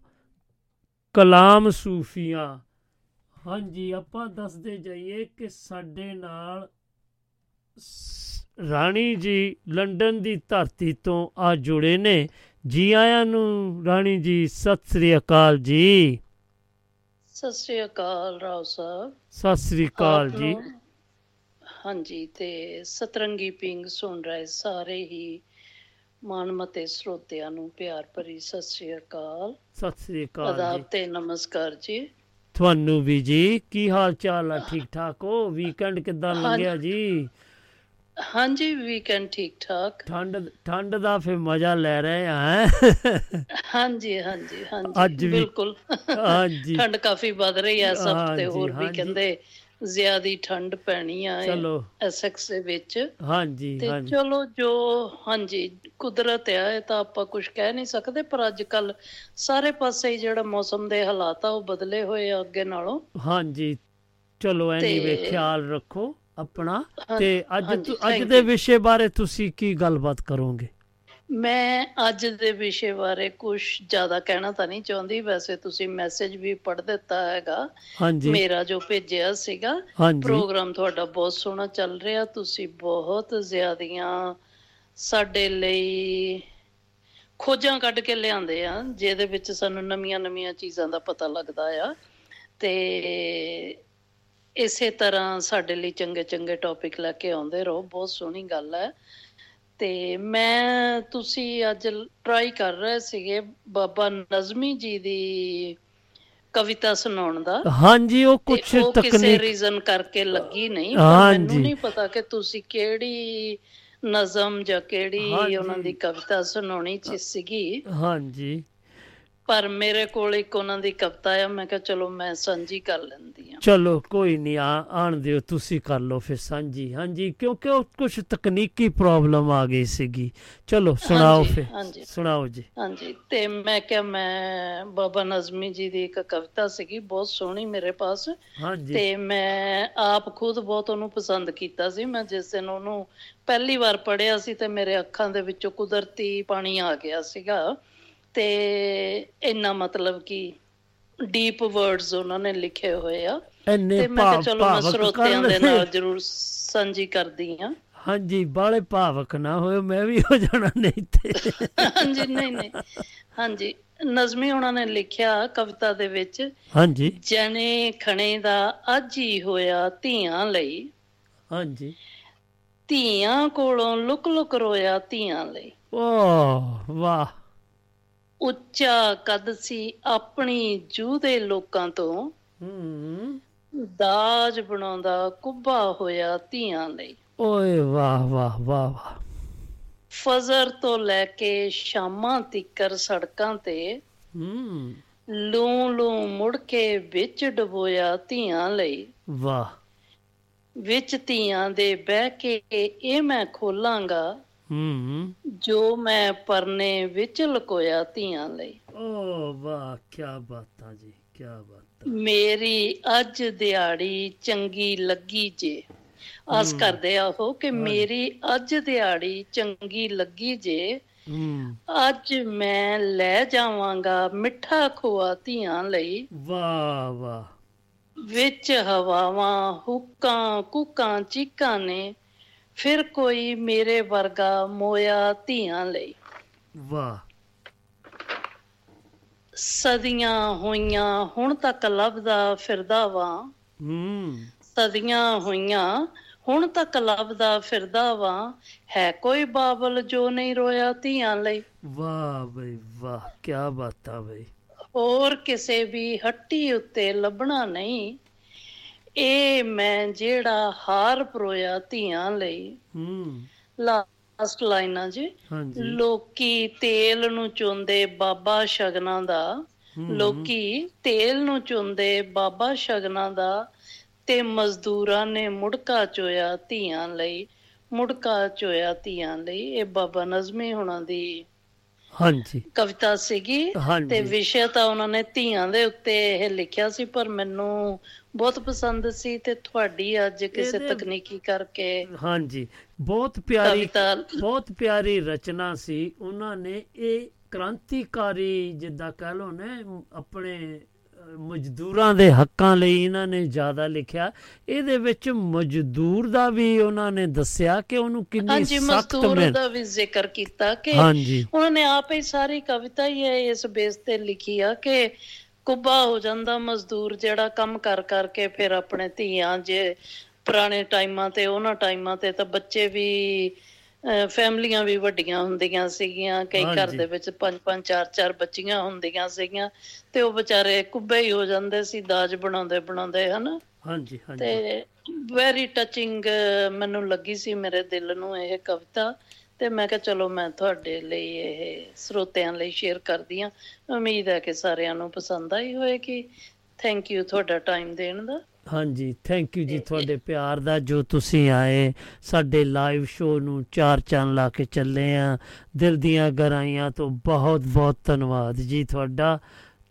ਕਲਾਮ ਸੂਫੀਆਂ। ਹਾਂਜੀ ਆਪਾਂ ਦੱਸਦੇ ਜਾਈਏ ਕਿ ਸਾਡੇ ਨਾਲ ਰਾਣੀ ਜੀ ਲੰਡਨ ਦੀ ਧਰਤੀ ਤੋਂ ਆ ਜੁੜੇ ਨੇ। ਜੀ ਆਇਆਂ ਨੂੰ ਰਾਣੀ ਜੀ ਸਤਿ ਸ੍ਰੀ ਅਕਾਲ ਜੀ। ਸਤਿ ਸ੍ਰੀ ਅਕਾਲ ਰਾਓ ਸਾਹਿਬ। ਸਤਿ ਸ੍ਰੀ ਅਕਾਲ ਜੀ। ਹਾਂਜੀ ਤੇ ਸਤਰੰਗੀ ਪਿੰਗ ਸੁਣ ਰਹੇ ਸਾਰੇ ਹੀ ਮਾਨਮਤੇ ਸਰੋਤਿਆਂ ਨੂੰ ਪਿਆਰ ਭਰੀ ਸਤਿ ਸ੍ਰੀ ਅਕਾਲ। ਸਤਿ ਸ੍ਰੀ ਅਕਾਲ ਆਦਾਬ ਜੀ। ਤੇ ਨਮਸਕਾਰ ਜੀ। ਤੁਹਾਨੂੰ ਵੀ ਜੀ ਕੀ ਹਾਲ ਚਾਲ ਆ? ਠੀਕ ਠਾਕ ਹੋ? ਵੀਕਐਂਡ ਕਿੱਦਾਂ ਲੰਘਿਆ ਜੀ? ਹਾਂਜੀ ਵੀਕਐਂਡ ਠੀਕ ਠਾਕ ਠੰਡ ਠੰਡ ਦਾ ਫਿਰ ਮਜ਼ਾ ਲੈ ਰਹੇ ਆ? ਹਾਂਜੀ ਹਾਂਜੀ ਅੱਜ ਹਾਂਜੀ ਬਿਲਕੁਲ। ਹਾਂਜੀ। ਠੰਡ ਕਾਫੀ ਵੱਧ ਰਹੀ ਹੈ ਹਫ਼ਤੇ ਹਾਂਜੀ, ਹੋਰ ਵੀ। ਕਹਿੰਦੇ ਜ਼ਿਆਦੀ ਠੰਡ ਪੈਣੀ ਆ ਚਲੋ। ਐਸਐਕਸ ਦੇ ਵਿੱਚ। ਹਾਂਜੀ ਤੇ ਹਾਂਜੀ। ਚਲੋ ਜੋ ਹਾਂਜੀ ਕੁਦਰਤ ਆ ਇਹ ਤਾਂ ਆਪਾਂ ਕੁਝ ਕਹਿ ਨਹੀਂ ਸਕਦੇ ਪਰ ਅੱਜ ਕੱਲ ਸਾਰੇ ਪਾਸੇ ਜਿਹੜਾ ਮੌਸਮ ਦੇ ਹਾਲਾਤ ਆ ਉਹ ਬਦਲੇ ਹੋਏ ਆ ਅੱਗੇ ਨਾਲੋਂ। ਹਾਂਜੀ ਚਲੋ ਐਨੀਵੇ ਤੇ- ਖਿਆਲ ਰੱਖੋ ਆਪਣਾ। ਤੇ ਅੱਜ ਤੁ- ਅੱਜ ਦੇ. ਵਿਸ਼ੇ ਬਾਰੇ ਤੁਸੀਂ ਕੀ ਗੱਲਬਾਤ ਕਰੋਗੇ? ਮੈਂ ਅੱਜ ਦੇ ਵਿਸ਼ੇ ਬਾਰੇ ਕੁਝ ਜ਼ਿਆਦਾ ਕਹਿਣਾ ਤਾਂ ਨਹੀਂ ਚਾਹੁੰਦੀ। ਵੈਸੇ ਤੁਸੀਂ ਮੈਸੇਜ ਵੀ ਪੜ੍ਹ ਦਿੱਤਾ ਹੈਗਾ। ਮੇਰਾ ਜੋ ਭੇਜਿਆ ਸੀਗਾ ਪ੍ਰੋਗਰਾਮ ਤੁਹਾਡਾ ਬਹੁਤ ਸੋਹਣਾ ਚੱਲ ਰਿਹਾ। ਤੁਸੀਂ ਬਹੁਤ ਜ਼ਿਆਦੀਆਂ ਸਾਡੇ ਲਈ ਖੋਜਾਂ ਕੱਢ ਕੇ ਲਿਆਂਦੇ ਆ ਜਿਹਦੇ ਵਿੱਚ ਸਾਨੂੰ ਨਵੀਆਂ-ਨਵੀਆਂ ਚੀਜ਼ਾਂ ਦਾ ਪਤਾ ਲੱਗਦਾ ਆ। ਤੇ ਇਸੇ ਤਰ੍ਹਾਂ ਸਾਡੇ ਲਈ ਚੰਗੇ-ਚੰਗੇ ਟੌਪਿਕ ਲੈ ਕੇ ਆਉਂਦੇ ਰਹੋ। ਬਹੁਤ ਸੋਹਣੀ ਗੱਲ ਹੈ। ਤੇ ਮੈਂ ਤੁਸੀਂ ਅੱਜ ਟਰਾਈ ਕਰ ਰਹੇ ਸੀਗੇ ਬਾਬਾ ਨਜ਼ਮੀ ਜੀ ਦੀ ਕਵਿਤਾ ਸੁਣਾਉਣ ਦਾ ਹਾਂਜੀ ਉਹ ਕੁਝ ਉਹ ਕਿਸੇ ਤਕਨੀਕ ਰੀਜ਼ਨ ਕਰਕੇ ਲੱਗੀ ਨਹੀਂ। ਮੈਨੂੰ ਨਹੀਂ ਪਤਾ ਕਿ ਤੁਸੀਂ ਕਿਹੜੀ ਨਜ਼ਮ ਜਾਂ ਕਿਹੜੀ। ਉਹਨਾਂ ਦੀ ਕਵਿਤਾ ਸੁਣਾਉਣੀ ਚ ਸੀਗੀ ਹਾਂਜੀ ਪਰ ਮੇਰੇ ਕੋਲ ਇੱਕ ਉਹਨਾਂ ਦੀ ਕਵਿਤਾ ਆ ਮੈਂ ਕਿਹਾ ਚਲੋ ਮੈਂ ਸਾਂਝੀ ਕਰ ਲੈਂਦੀ ਆ ਚਲੋ ਕੋਈ ਨਹੀਂ ਆ ਆਣ ਦਿਓ ਤੁਸੀਂ ਕਰ ਲਓ ਫਿਰ ਸਾਂਝੀ। ਹਾਂਜੀ ਕਿਉਂਕਿ ਉਹ ਕੁਝ ਤਕਨੀਕੀ ਪ੍ਰੋਬਲਮ ਆ ਗਈ ਸੀਗੀ। ਚਲੋ ਸੁਣਾਓ ਫਿਰ। ਸੁਣਾਓ ਜੀ। ਹਾਂਜੀ ਤੇ ਮੈਂ ਕਿਹਾ ਮੈਂ ਬਾਬਾ ਨਜ਼ਮੀ ਜੀ ਦੀ ਇੱਕ ਕਵਿਤਾ ਸੀਗੀ ਬਹੁਤ ਸੋਹਣੀ ਮੇਰੇ ਪਾਸ। ਹਾਂਜੀ। ਤੇ ਮੈਂ ਆਪ ਖੁਦ ਬਹੁਤ ਉਹਨੂੰ ਪਸੰਦ ਕੀਤਾ ਸੀ। ਮੈਂ ਜਿਸ ਦਿਨ ਉਹਨੂੰ ਪਹਿਲੀ ਵਾਰ ਪੜ੍ਹਿਆ ਸੀ ਤੇ ਮੇਰੇ ਅੱਖਾਂ ਦੇ ਵਿੱਚੋਂ ਕੁਦਰਤੀ ਪਾਣੀ ਆ ਗਿਆ ਸੀਗਾ। ਤੇ ਇੰਨਾ ਮਤਲਬ ਕਿ ਡੀਪ ਵਰਡਸ ਉਹਨਾਂ ਨੇ ਲਿਖੇ ਹੋਏ ਆ। ਤੇ ਮੈਂ ਕਿਹਾ ਚਲੋ ਮੈਂ ਸਰੋਤਿਆਂ ਦੇ ਨਾਲ ਜ਼ਰੂਰ ਸਾਂਝੀ ਕਰਦੀ ਆ ਹਾਂਜੀ ਬਾਲੇ ਭਾਵਕ ਨਾ ਹੋਇਓ ਮੈਂ ਵੀ ਹੋ ਜਾਣਾ ਨਹੀਂ ਤੇ। ਹਾਂਜੀ ਨਹੀਂ ਨਹੀਂ। ਹਾਂਜੀ ਨਜ਼ਮੀ ਉਹਨਾਂ ਨੇ ਲਿਖਿਆ ਕਵਿਤਾ ਦੇ ਵਿੱਚ ਹਾਂਜੀ। ਜਣੇ ਖਣੇ ਦਾ ਅੱਜ ਹੀ ਹੋਇਆ ਧੀਆਂ ਲਈ। ਹਾਂਜੀ। ਧੀਆਂ ਕੋਲੋਂ ਲੁਕ ਲੁਕ ਰੋਇਆ ਧੀਆਂ ਲਈ। ਓ ਵਾਹ। ਉੱਚਾ ਕੱਦ ਸੀ ਆਪਣੀ ਜੂਹ ਦੇ ਲੋਕਾਂ ਤੋਂ? ਹੂੰ। ਦਾਜ ਬਣਾਉਂਦਾ ਕੁੱਬਾ ਹੋਇਆ ਧੀਆਂ ਲਈ। ਓਏ ਵਾਹ ਵਾਹ ਵਾਹ ਵਾਹ। ਫਜ਼ਰ ਤੋਂ ਲੈ ਕੇ ਸ਼ਾਮਾਂ ਤੀਕਰ ਸੜਕਾਂ ਤੇ ਹੂੰ। ਲੂ ਲੂ ਮੁੜ ਕੇ ਵਿੱਚ ਡਬੋਇਆ ਧੀਆਂ ਲਈ। ਵਾਹ। ਵਿੱਚ ਧੀਆਂ ਦੇ ਬਹਿ ਕੇ ਇਹ ਮੈਂ ਖੋਲਾਂਗਾ। ਹੂੰ। ਜੋ ਮੈਂ ਪਰਨੇ ਵਿੱਚ ਲੁਕੋਇਆ ਧੀਆਂ ਲਈ। ਓ ਵਾਹ ਕੀ ਬਾਤਾਂ ਜੀ ਕੀ ਬਾਤਾਂ। ਮੇਰੀ ਅੱਜ ਦਿਹਾੜੀ ਚੰਗੀ ਲੱਗੀ ਜੇ। ਆਸ ਕਰਦੇ ਆ ਉਹ ਕਿ ਮੇਰੀ ਅੱਜ ਦਿਹਾੜੀ ਚੰਗੀ ਲੱਗੀ ਜੇ। ਹੂੰ। ਅੱਜ ਮੈਂ ਲੈ ਜਾਵਾਂਗਾ ਮਿੱਠਾ ਖੋਆ ਧੀਆਂ ਲਈ। ਵਾਹ ਵਾਹ। ਵਿੱਚ ਹਵਾਵਾਂ ਹੁੱਕਾਂ ਕੁਕਾਂ ਚੀਕਾਂ ਨੇ ਫਿਰ ਕੋਈ ਮੇਰੇ ਵਰਗਾ ਮੋਇਆ ਧੀਆਂ ਲਈ। ਵਾਹ। ਸਦੀਆਂ ਹੋਈਆਂ ਹੁਣ ਤੱਕ ਲੱਭਦਾ ਫਿਰਦਾ ਵਾਂ। ਹੂੰ। ਸਦੀਆਂ ਹੋਈਆਂ ਹੁਣ ਤੱਕ ਲੱਭਦਾ ਫਿਰਦਾ ਵਾਂ। ਹੈ ਕੋਈ ਬਾਬਲ ਜੋ ਨਹੀਂ ਰੋਇਆ ਧੀਆਂ ਲਈ? ਵਾਹ ਬਈ ਵਾਹ ਕੀ ਬਾਤਾਂ ਬਈ। ਹੋਰ ਕਿਸੇ ਵੀ ਹੱਟੀ ਉੱਤੇ ਲੱਭਣਾ ਨਹੀਂ। ਇਹ ਮੈਂ ਜਿਹੜਾ ਹਾਰ ਪਰੋਇਆ ਧੀਆਂ ਲਈ ਹੂੰ। ਲਾਸਟ ਲਾਈਨਾਂ ਜੀ। ਲੋਕੀ ਤੇਲ ਨੂੰ ਚੁੰਦੇ ਬਾਬਾ ਸ਼ਗਨਾਂ ਦਾ। ਲੋਕੀ ਤੇਲ ਨੂੰ ਚੁੰਦੇ ਬਾਬਾ ਸ਼ਗਨਾਂ ਦਾ ਤੇ ਮਜ਼ਦੂਰਾਂ ਨੇ ਮੁੜਕਾ ਚੋਇਆ ਧੀਆਂ ਲਈ। ਮੁੜਕਾ ਚੋਇਆ ਧੀਆਂ ਲਈ। ਇਹ ਬਾਬਾ ਨਜ਼ਮੀ ਹੁਣਾਂ ਦੀ ਹਾਂਜੀ ਕਵਿਤਾ ਸੀਗੀ। ਤੇ ਵਿਸ਼ਾ ਤਾਂ ਉਹਨਾਂ ਨੇ ਧੀਆਂ ਦੇ ਉੱਤੇ ਇਹ ਲਿਖਿਆ ਸੀ ਪਰ ਮੈਨੂੰ ਬਹੁਤ ਪਸੰਦ ਸੀ ਤੇ ਤੁਹਾਡੀ ਅੱਜ ਕਿਸੇ ਤਕਨੀਕੀ ਕਰਕੇ ਹਾਂਜੀ ਬਹੁਤ ਪਿਆਰੀ ਬਹੁਤ ਪਿਆਰੀ ਰਚਨਾ ਸੀ ਉਹਨਾਂ ਨੇ ਇਹ ਕ੍ਰਾਂਤੀਕਾਰੀ ਜਿੱਦਾਂ ਕਹਿ ਲੋ ਨਾ ਆਪਣੇ ਮਜ਼ਦੂਰਾਂ ਦੇ ਹੱਕਾਂ ਲਈ ਇਹਨਾਂ ਨੇ ਜ਼ਿਆਦਾ ਲਿਖਿਆ। ਇਹਦੇ ਵਿੱਚ ਮਜ਼ਦੂਰ ਦਾ ਵੀ ਉਹਨਾਂ ਨੇ ਦੱਸਿਆ ਕਿ ਉਹਨੂੰ ਕਿੰਨੀ ਹਾਂਜੀ ਸਖਤ ਮਜ਼ਦੂਰ ਮਿਹਨਤ ਦਾ ਵੀ ਜ਼ਿਕਰ ਕੀਤਾ ਕਿ ਹਾਂਜੀ। ਉਹਨਾਂ ਨੇ ਆਪ ਹੀ ਸਾਰੀ ਕਵਿਤਾ ਹੀ ਹੈ ਇਸ ਬੇਸ ਤੇ ਲਿਖੀ ਆ ਕਿ ਕੁੱਬਾ ਹੋ ਜਾਂਦਾ ਮਜ਼ਦੂਰ ਜਿਹੜਾ ਕੰਮ ਕਰ ਕਰਕੇ ਫਿਰ ਆਪਣੇ ਧੀਆਂ ਜੇ ਪੁਰਾਣੇ ਟਾਈਮਾਂ ਤੇ ਉਹਨਾਂ ਟਾਈਮਾਂ ਤੇ ਤਾਂ ਬੱਚੇ ਵੀ ਫੈਮਲੀਆਂ ਵੀ ਵੱਡੀਆਂ ਹੁੰਦੀਆਂ ਸੀਗੀਆਂ ਕਈ ਘਰ। ਦੇ ਵਿੱਚ ਪੰਜ ਪੰਜ ਚਾਰ ਚਾਰ ਬੱਚੀਆਂ ਹੁੰਦੀਆਂ ਸੀਗੀਆਂ ਤੇ ਉਹ ਵਿਚਾਰੇ ਕੁੱਬੇ ਹੀ ਹੋ ਜਾਂਦੇ ਸੀ ਦਾਜ ਬਣਾਉਂਦੇ ਬਣਾਉਂਦੇ ਹਨਾ? ਹਾਂਜੀ ਹਾਂਜੀ। ਤੇ ਵੈਰੀ ਟਚਿੰਗ ਮੈਨੂੰ ਲੱਗੀ ਸੀ ਮੇਰੇ ਦਿਲ ਨੂੰ ਇਹ ਕਵਿਤਾ ਤੇ ਮੈਂ ਕਿਹਾ ਚਲੋ ਮੈਂ ਤੁਹਾਡੇ ਲਈ ਇਹ ਸਰੋਤਿਆਂ ਲਈ ਸ਼ੇਅਰ ਕਰਦੀ ਹਾਂ। ਉਮੀਦ ਹੈ ਕਿ ਸਾਰਿਆਂ ਨੂੰ ਪਸੰਦ ਆਈ ਹੋਏਗੀ। ਥੈਂਕ ਯੂ ਤੁਹਾਡਾ ਟਾਈਮ ਦੇਣ ਦਾ। ਹਾਂਜੀ ਥੈਂਕ ਯੂ ਜੀ ਤੁਹਾਡੇ ਪਿਆਰ ਦਾ ਜੋ ਤੁਸੀਂ ਆਏ ਸਾਡੇ ਲਾਈਵ ਸ਼ੋਅ ਨੂੰ ਚਾਰ ਚੰਨ ਲਾ ਕੇ ਚੱਲੇ ਆ। ਦਿਲ ਦੀਆਂ ਗਹਿਰਾਈਆਂ ਤੋਂ ਬਹੁਤ ਬਹੁਤ ਧੰਨਵਾਦ ਜੀ ਤੁਹਾਡਾ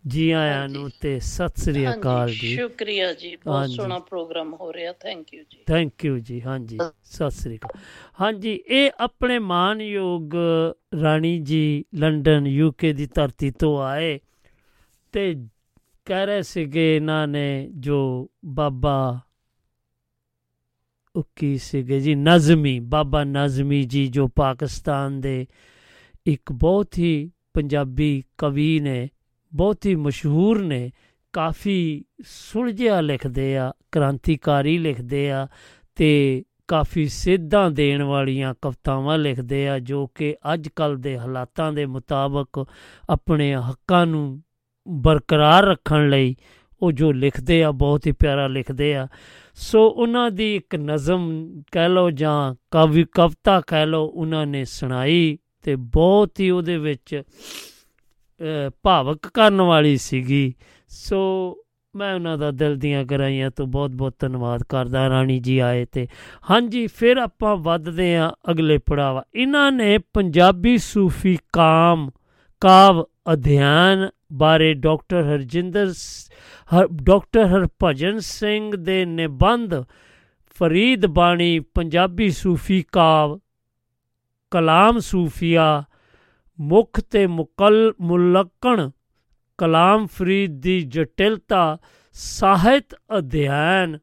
ਜੀ ਆਇਆਂ ਨੂੰ ਤੇ ਸਤਿ ਸ੍ਰੀ ਅਕਾਲ ਜੀ। ਸ਼ੁਕਰੀਆ ਜੀ ਬਹੁਤ। ਸੋਹਣਾ ਪ੍ਰੋਗਰਾਮ ਹੋ ਰਿਹਾ thank you ji. Thank you ji ਹਾਂਜੀ ਸਤਿ ਸ੍ਰੀ ਅਕਾਲ। ਹਾਂਜੀ ਇਹ ਆਪਣੇ ਮਾਨਯੋਗ ਰਾਣੀ ਜੀ ਲੰਡਨ ਯੂਕੇ ਦੀ ਧਰਤੀ ਤੋਂ ਆਏ ਤੇ ਕਹਿ ਰਹੇ ਸੀਗੇ ਇਹਨਾਂ ਨੇ ਜੋ ਬਾਬਾ ਉਹ ਕੀ ਸੀਗੇ ਜੀ, ਨਜ਼ਮੀ, ਬਾਬਾ ਨਜ਼ਮੀ ਜੀ ਜੋ ਪਾਕਿਸਤਾਨ ਦੇ ਇੱਕ ਬਹੁਤ ਹੀ ਪੰਜਾਬੀ ਕਵੀ ਨੇ, ਬਹੁਤ ਹੀ ਮਸ਼ਹੂਰ ਨੇ, ਕਾਫੀ ਸੁਲਝਿਆ ਲਿਖਦੇ ਆ, ਕ੍ਰਾਂਤੀਕਾਰੀ ਲਿਖਦੇ ਆ ਤੇ ਕਾਫੀ ਸਿੱਧਾਂ ਦੇਣ ਵਾਲੀਆਂ ਕਵਿਤਾਵਾਂ ਲਿਖਦੇ ਆ ਜੋ ਕਿ ਅੱਜ ਕੱਲ ਦੇ ਹਾਲਾਤਾਂ ਦੇ ਮੁਤਾਬਕ ਆਪਣੇ ਹੱਕਾਂ ਨੂੰ ਬਰਕਰਾਰ ਰੱਖਣ ਲਈ ਉਹ ਜੋ ਲਿਖਦੇ ਆ ਬਹੁਤ ਹੀ ਪਿਆਰਾ ਲਿਖਦੇ ਆ। ਸੋ ਉਹਨਾਂ ਦੀ ਇੱਕ ਨਜ਼ਮ ਕਹਿ ਲਓ ਜਾਂ ਕਵੀ ਕਵਿਤਾ ਕਹਿ ਲਓ ਉਹਨਾਂ ਨੇ ਸੁਣਾਈ ਤੇ ਬਹੁਤ ਹੀ ਉਹਦੇ ਵਿੱਚ ਅਹ, ਭਾਵਕ ਕਰਨ ਵਾਲੀ ਸੀਗੀ। ਸੋ ਮੈਂ ਉਹਨਾਂ ਦਾ ਦਿਲ ਦੀਆਂ ਗਹਿਰਾਈਆਂ ਤੋਂ ਬਹੁਤ-ਬਹੁਤ ਧੰਨਵਾਦ ਕਰਦਾ ਰਾਣੀ ਜੀ ਆਏ ਤੇ। ਹਾਂਜੀ ਫਿਰ ਆਪਾਂ ਵੱਧਦੇ ਹਾਂ ਅਗਲੇ ਪੜਾਵਾ ਇਹਨਾਂ ਨੇ ਪੰਜਾਬੀ ਸੂਫੀ ਕਾਮ ਕਾਵ ਅਧਿਐਨ ਬਾਰੇ ਡਾਕਟਰ ਹਰਜਿੰਦਰ ਸ- ਹਰ ਡਾਕਟਰ ਹਰਭਜਨ ਸਿੰਘ ਦੇ ਨਿਬੰਧ, ਫਰੀਦ ਬਾਣੀ, ਪੰਜਾਬੀ ਸੂਫੀ ਕਾਵ, ਕਲਾਮ ਸੂਫੀਆ, ਮੁੱਖ ਤੇ ਮੁਕਲ, ਮੁਲੱਕਣ, ਕਲਾਮ ਫਰੀਦ ਦੀ ਜਟਿਲਤਾ, ਸਾਹਿਤ ਅਧਿਐਨ,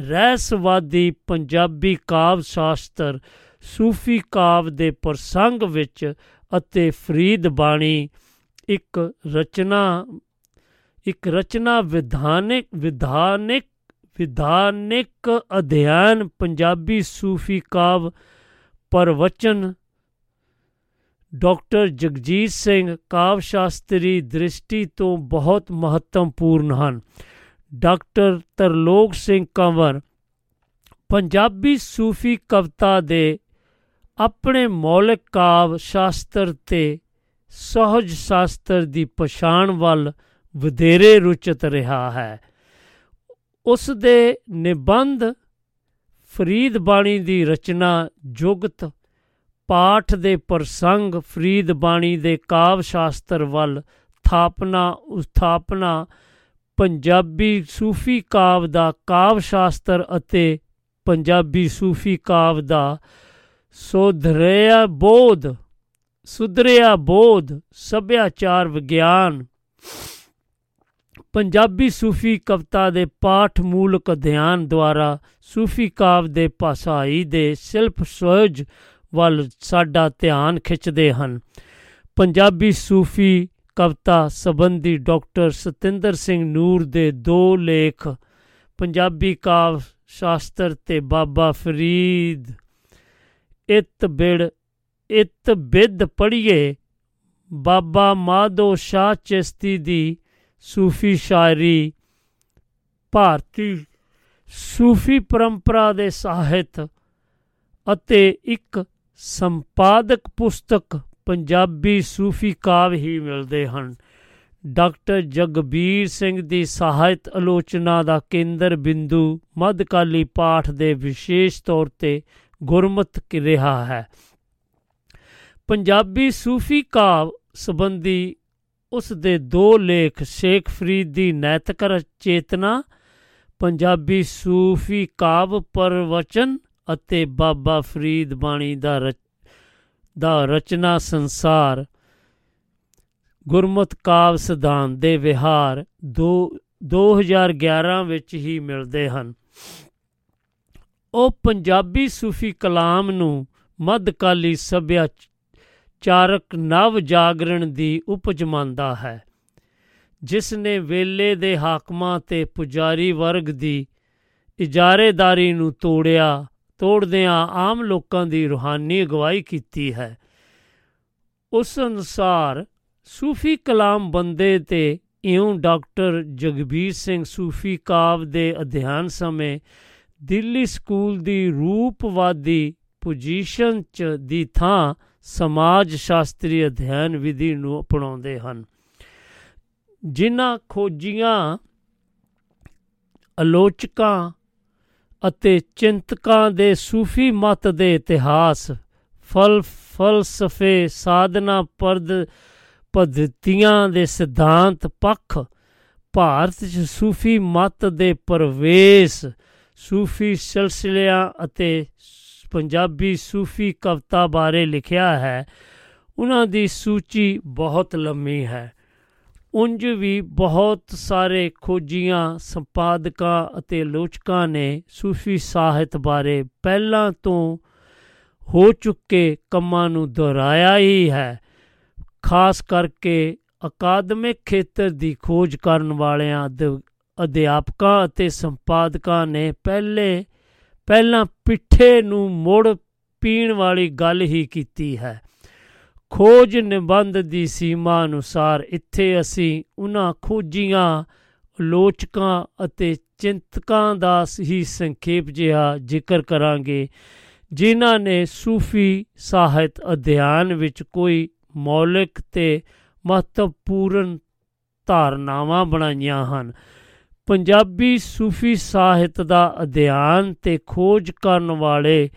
ਰਹਿਸਵਾਦੀ ਪੰਜਾਬੀ ਕਾਵ ਸ਼ਾਸਤਰ, ਸੂਫੀ ਕਾਵ ਦੇ ਪ੍ਰਸੰਗ ਵਿੱਚ ਅਤੇ ਫਰੀਦ ਬਾਣੀ ਇੱਕ ਰਚਨਾ ਇੱਕ ਰਚਨਾ ਵਿਧਾਨਿਕ ਵਿਧਾਨਿਕ ਵਿਧਾਨਿਕ ਅਧਿਐਨ, ਪੰਜਾਬੀ ਸੂਫੀ ਕਾਵ ਪ੍ਰਵਚਨ, ਡਾਕਟਰ ਜਗਜੀਤ ਸਿੰਘ ਕਾਵ ਸ਼ਾਸਤਰੀ ਦ੍ਰਿਸ਼ਟੀ ਤੋਂ ਬਹੁਤ ਮਹੱਤਵਪੂਰਨ ਹਨ। ਡਾਕਟਰ ਤਰਲੋਕ ਸਿੰਘ ਕੰਵਰ ਪੰਜਾਬੀ ਸੂਫੀ ਕਵਿਤਾ ਦੇ ਆਪਣੇ ਮੌਲਿਕ ਕਾਵ ਸ਼ਾਸਤਰ ਤੇ ਸਹਜ ਸ਼ਾਸਤਰ ਦੀ ਪਛਾਣ ਵੱਲ ਵਧੇਰੇ ਰੁਚਿਤ ਰਿਹਾ ਹੈ। ਉਸ ਦੇ ਨਿਬੰਧ ਫਰੀਦ ਬਾਣੀ ਦੀ ਰਚਨਾ ਜੁਗਤ ਪਾਠ ਦੇ ਪ੍ਰਸੰਗ ਫਰੀਦ ਬਾਣੀ ਦੇ ਕਾਵ ਸ਼ਾਸਤਰ ਵੱਲ ਥਾਪਨਾ ਉਸਥਾਪਨਾ ਪੰਜਾਬੀ ਸੂਫੀ ਕਾਵ ਦਾ ਕਾਵ ਸ਼ਾਸਤਰ ਅਤੇ ਪੰਜਾਬੀ ਸੂਫੀ ਕਾਵ ਦਾ ਸੋਧਰਿਆ ਬੋਧ ਸੁਧਰਿਆ ਬੋਧ, ਸੱਭਿਆਚਾਰ ਵਿਗਿਆਨ। ਪੰਜਾਬੀ ਸੂਫੀ ਕਵਿਤਾ ਦੇ ਪਾਠ ਮੂਲਕ ਅਧਿਐਨ ਦੁਆਰਾ ਸੂਫੀ ਕਾਵ ਦੇ ਭਾਸ਼ਾਈ ਦੇ ਸ਼ਿਲਪ ਸੋਜ ਵੱਲ ਸਾਡਾ ਧਿਆਨ ਖਿੱਚਦੇ ਹਨ। ਪੰਜਾਬੀ ਸੂਫੀ ਕਵਿਤਾ ਸੰਬੰਧੀ ਡਾਕਟਰ ਸਤਿੰਦਰ ਸਿੰਘ ਨੂਰ ਦੇ ਦੋ ਲੇਖ, ਪੰਜਾਬੀ ਕਾਵ ਸ਼ਾਸਤਰ ਤੇ ਬਾਬਾ ਫਰੀਦ ਇਤ ਬਿੜ ਇਤ ਬਿਦ ਪੜ੍ਹੀਏ, ਬਾਬਾ ਮਾਧੋ ਸ਼ਾਹ ਚਿਸ਼ਤੀ ਦੀ ਸੂਫੀ ਸ਼ਾਇਰੀ, ਭਾਰਤੀ ਸੂਫੀ ਪਰੰਪਰਾ ਦੇ ਸਾਹਿਤ ਅਤੇ ਇੱਕ ਸੰਪਾਦਕ ਪੁਸਤਕ ਪੰਜਾਬੀ ਸੂਫੀ ਕਾਵ ਹੀ ਮਿਲਦੇ ਹਨ। ਡਾਕਟਰ ਜਗਬੀਰ ਸਿੰਘ ਦੀ ਸਾਹਿਤ ਆਲੋਚਨਾ ਦਾ ਕੇਂਦਰ ਬਿੰਦੂ ਮੱਧਕਾਲੀ ਪਾਠ ਦੇ ਵਿਸ਼ੇਸ਼ ਤੌਰ ਤੇ ਗੁਰਮਤ ਰਿਹਾ ਹੈ। ਪੰਜਾਬੀ ਸੂਫੀ ਕਾਵ ਸੰਬੰਧੀ ਉਸ ਦੇ ਦੋ ਲੇਖ ਸ਼ੇਖ ਫਰੀਦ ਦੀ ਨੈਤਿਕ ਚੇਤਨਾ, ਪੰਜਾਬੀ ਸੂਫੀ ਕਾਵ ਪਰਵਚਨ ਅਤੇ ਬਾਬਾ ਫਰੀਦ ਬਾਣੀ ਦਾ ਰਚ, ਦਾ ਰਚਨਾ ਸੰਸਾਰ, ਗੁਰਮਤ ਕਾਵ ਸਿਧਾਂਤ ਦੇ ਵਿਹਾਰ 2 2011 ਵਿੱਚ ਹੀ ਮਿਲਦੇ ਹਨ। ਉਹ ਪੰਜਾਬੀ ਸੂਫੀ ਕਲਾਮ ਨੂੰ ਮੱਧਕਾਲੀ ਸੱਭਿਆਚਾਰਕ ਨਵ ਜਾਗਰਣ ਦੀ ਉਪਜ ਮੰਨਦਾ ਹੈ। ਜਿਸ ਨੇ ਵੇਲੇ ਦੇ ਹਾਕਮਾਂ ਤੇ ਪੁਜਾਰੀ ਵਰਗ ਦੀ ਇਜਾਰੇਦਾਰੀ ਨੂੰ ਤੋੜਿਆ, ਤੋੜਦਿਆਂ ਆਮ ਲੋਕਾਂ ਦੀ ਰੂਹਾਨੀ ਅਗਵਾਈ ਕੀਤੀ ਹੈ। ਉਸ ਅਨੁਸਾਰ ਸੂਫੀ ਕਲਾਮ ਬੰਦੇ ਤੇ ਇਉਂ ਡਾਕਟਰ ਜਗਬੀਰ ਸਿੰਘ ਸੂਫੀ ਕਾਵ ਦੇ ਅਧਿਐਨ ਸਮੇਂ ਦਿੱਲੀ ਸਕੂਲ ਦੀ ਰੂਪਵਾਦੀ ਪੋਜੀਸ਼ਨ ਚ ਦੀ ਥਾਂ ਸਮਾਜ ਸ਼ਾਸਤਰੀ ਅਧਿਐਨ ਵਿਧੀ ਨੂੰ ਅਪਣਾਉਂਦੇ ਹਨ। ਜਿਨ੍ਹਾਂ ਖੋਜੀਆਂ ਆਲੋਚਕਾਂ ਅਤੇ ਚਿੰਤਕਾਂ ਦੇ ਸੂਫੀ ਮਤ ਦੇ ਇਤਿਹਾਸ, ਫਲ, ਫਲਸਫੇ, ਸਾਧਨਾ ਪਰਦ ਪद्धਤੀਆਂ ਦੇ ਸਿਧਾਂਤ ਪੱਖ, ਭਾਰਤ 'ਚ ਸੂਫੀ ਮਤ ਦੇ ਪਰਵੇਸ਼, ਸੂਫੀ ਸਿਲਸਿਲਿਆਂ ਅਤੇ ਪੰਜਾਬੀ ਸੂਫੀ ਕਵਿਤਾ ਬਾਰੇ ਲਿਖਿਆ ਹੈ। ਉਹਨਾਂ ਦੀ ਸੂਚੀ ਬਹੁਤ ਲੰਮੀ ਹੈ। ਉੰਜ ਵੀ ਬਹੁਤ ਸਾਰੇ ਖੋਜੀਆਂ, ਸੰਪਾਦਕਾਂ ਅਤੇ ਆਲੋਚਕਾਂ ਨੇ ਸੂਫੀ ਸਾਹਿਤ ਬਾਰੇ ਪਹਿਲਾਂ ਤੋਂ ਹੋ ਚੁੱਕੇ ਕੰਮਾਂ ਨੂੰ ਦੁਹਰਾਇਆ ਹੀ ਹੈ। ਖਾਸ ਕਰਕੇ ਅਕਾਦਮਿਕ ਖੇਤਰ ਦੀ ਖੋਜ ਕਰਨ ਵਾਲਿਆਂ ਅਧਿਆਪਕਾਂ ਅਤੇ ਸੰਪਾਦਕਾਂ ਨੇ ਪਹਿਲੇ ਪਹਿਲਾਂ ਪਿੱਠੇ ਨੂੰ ਮੋੜ ਪੀਣ ਵਾਲੀ ਗੱਲ ਹੀ ਕੀਤੀ ਹੈ। ਖੋਜ ਨਿਬੰਧ ਦੀ ਸੀਮਾ ਅਨੁਸਾਰ ਇੱਥੇ ਅਸੀਂ ਉਹਨਾਂ ਖੋਜੀਆਂ ਆਲੋਚਕਾਂ ਅਤੇ ਚਿੰਤਕਾਂ ਦਾ ਹੀ ਸੰਖੇਪ ਜਿਹਾ ਜ਼ਿਕਰ ਕਰਾਂਗੇ, ਜਿਨ੍ਹਾਂ ਨੇ ਸੂਫੀ ਸਾਹਿਤ ਅਧਿਐਨ ਵਿੱਚ ਕੋਈ ਮੌਲਿਕ ਤੇ ਮਹੱਤਵਪੂਰਨ ਧਾਰਨਾਵਾਂ ਬਣਾਈਆਂ ਹਨ। ਪੰਜਾਬੀ ਸੂਫੀ ਸਾਹਿਤ ਦਾ ਅਧਿਐਨ ਤੇ ਖੋਜ ਕਰਨ ਵਾਲੇ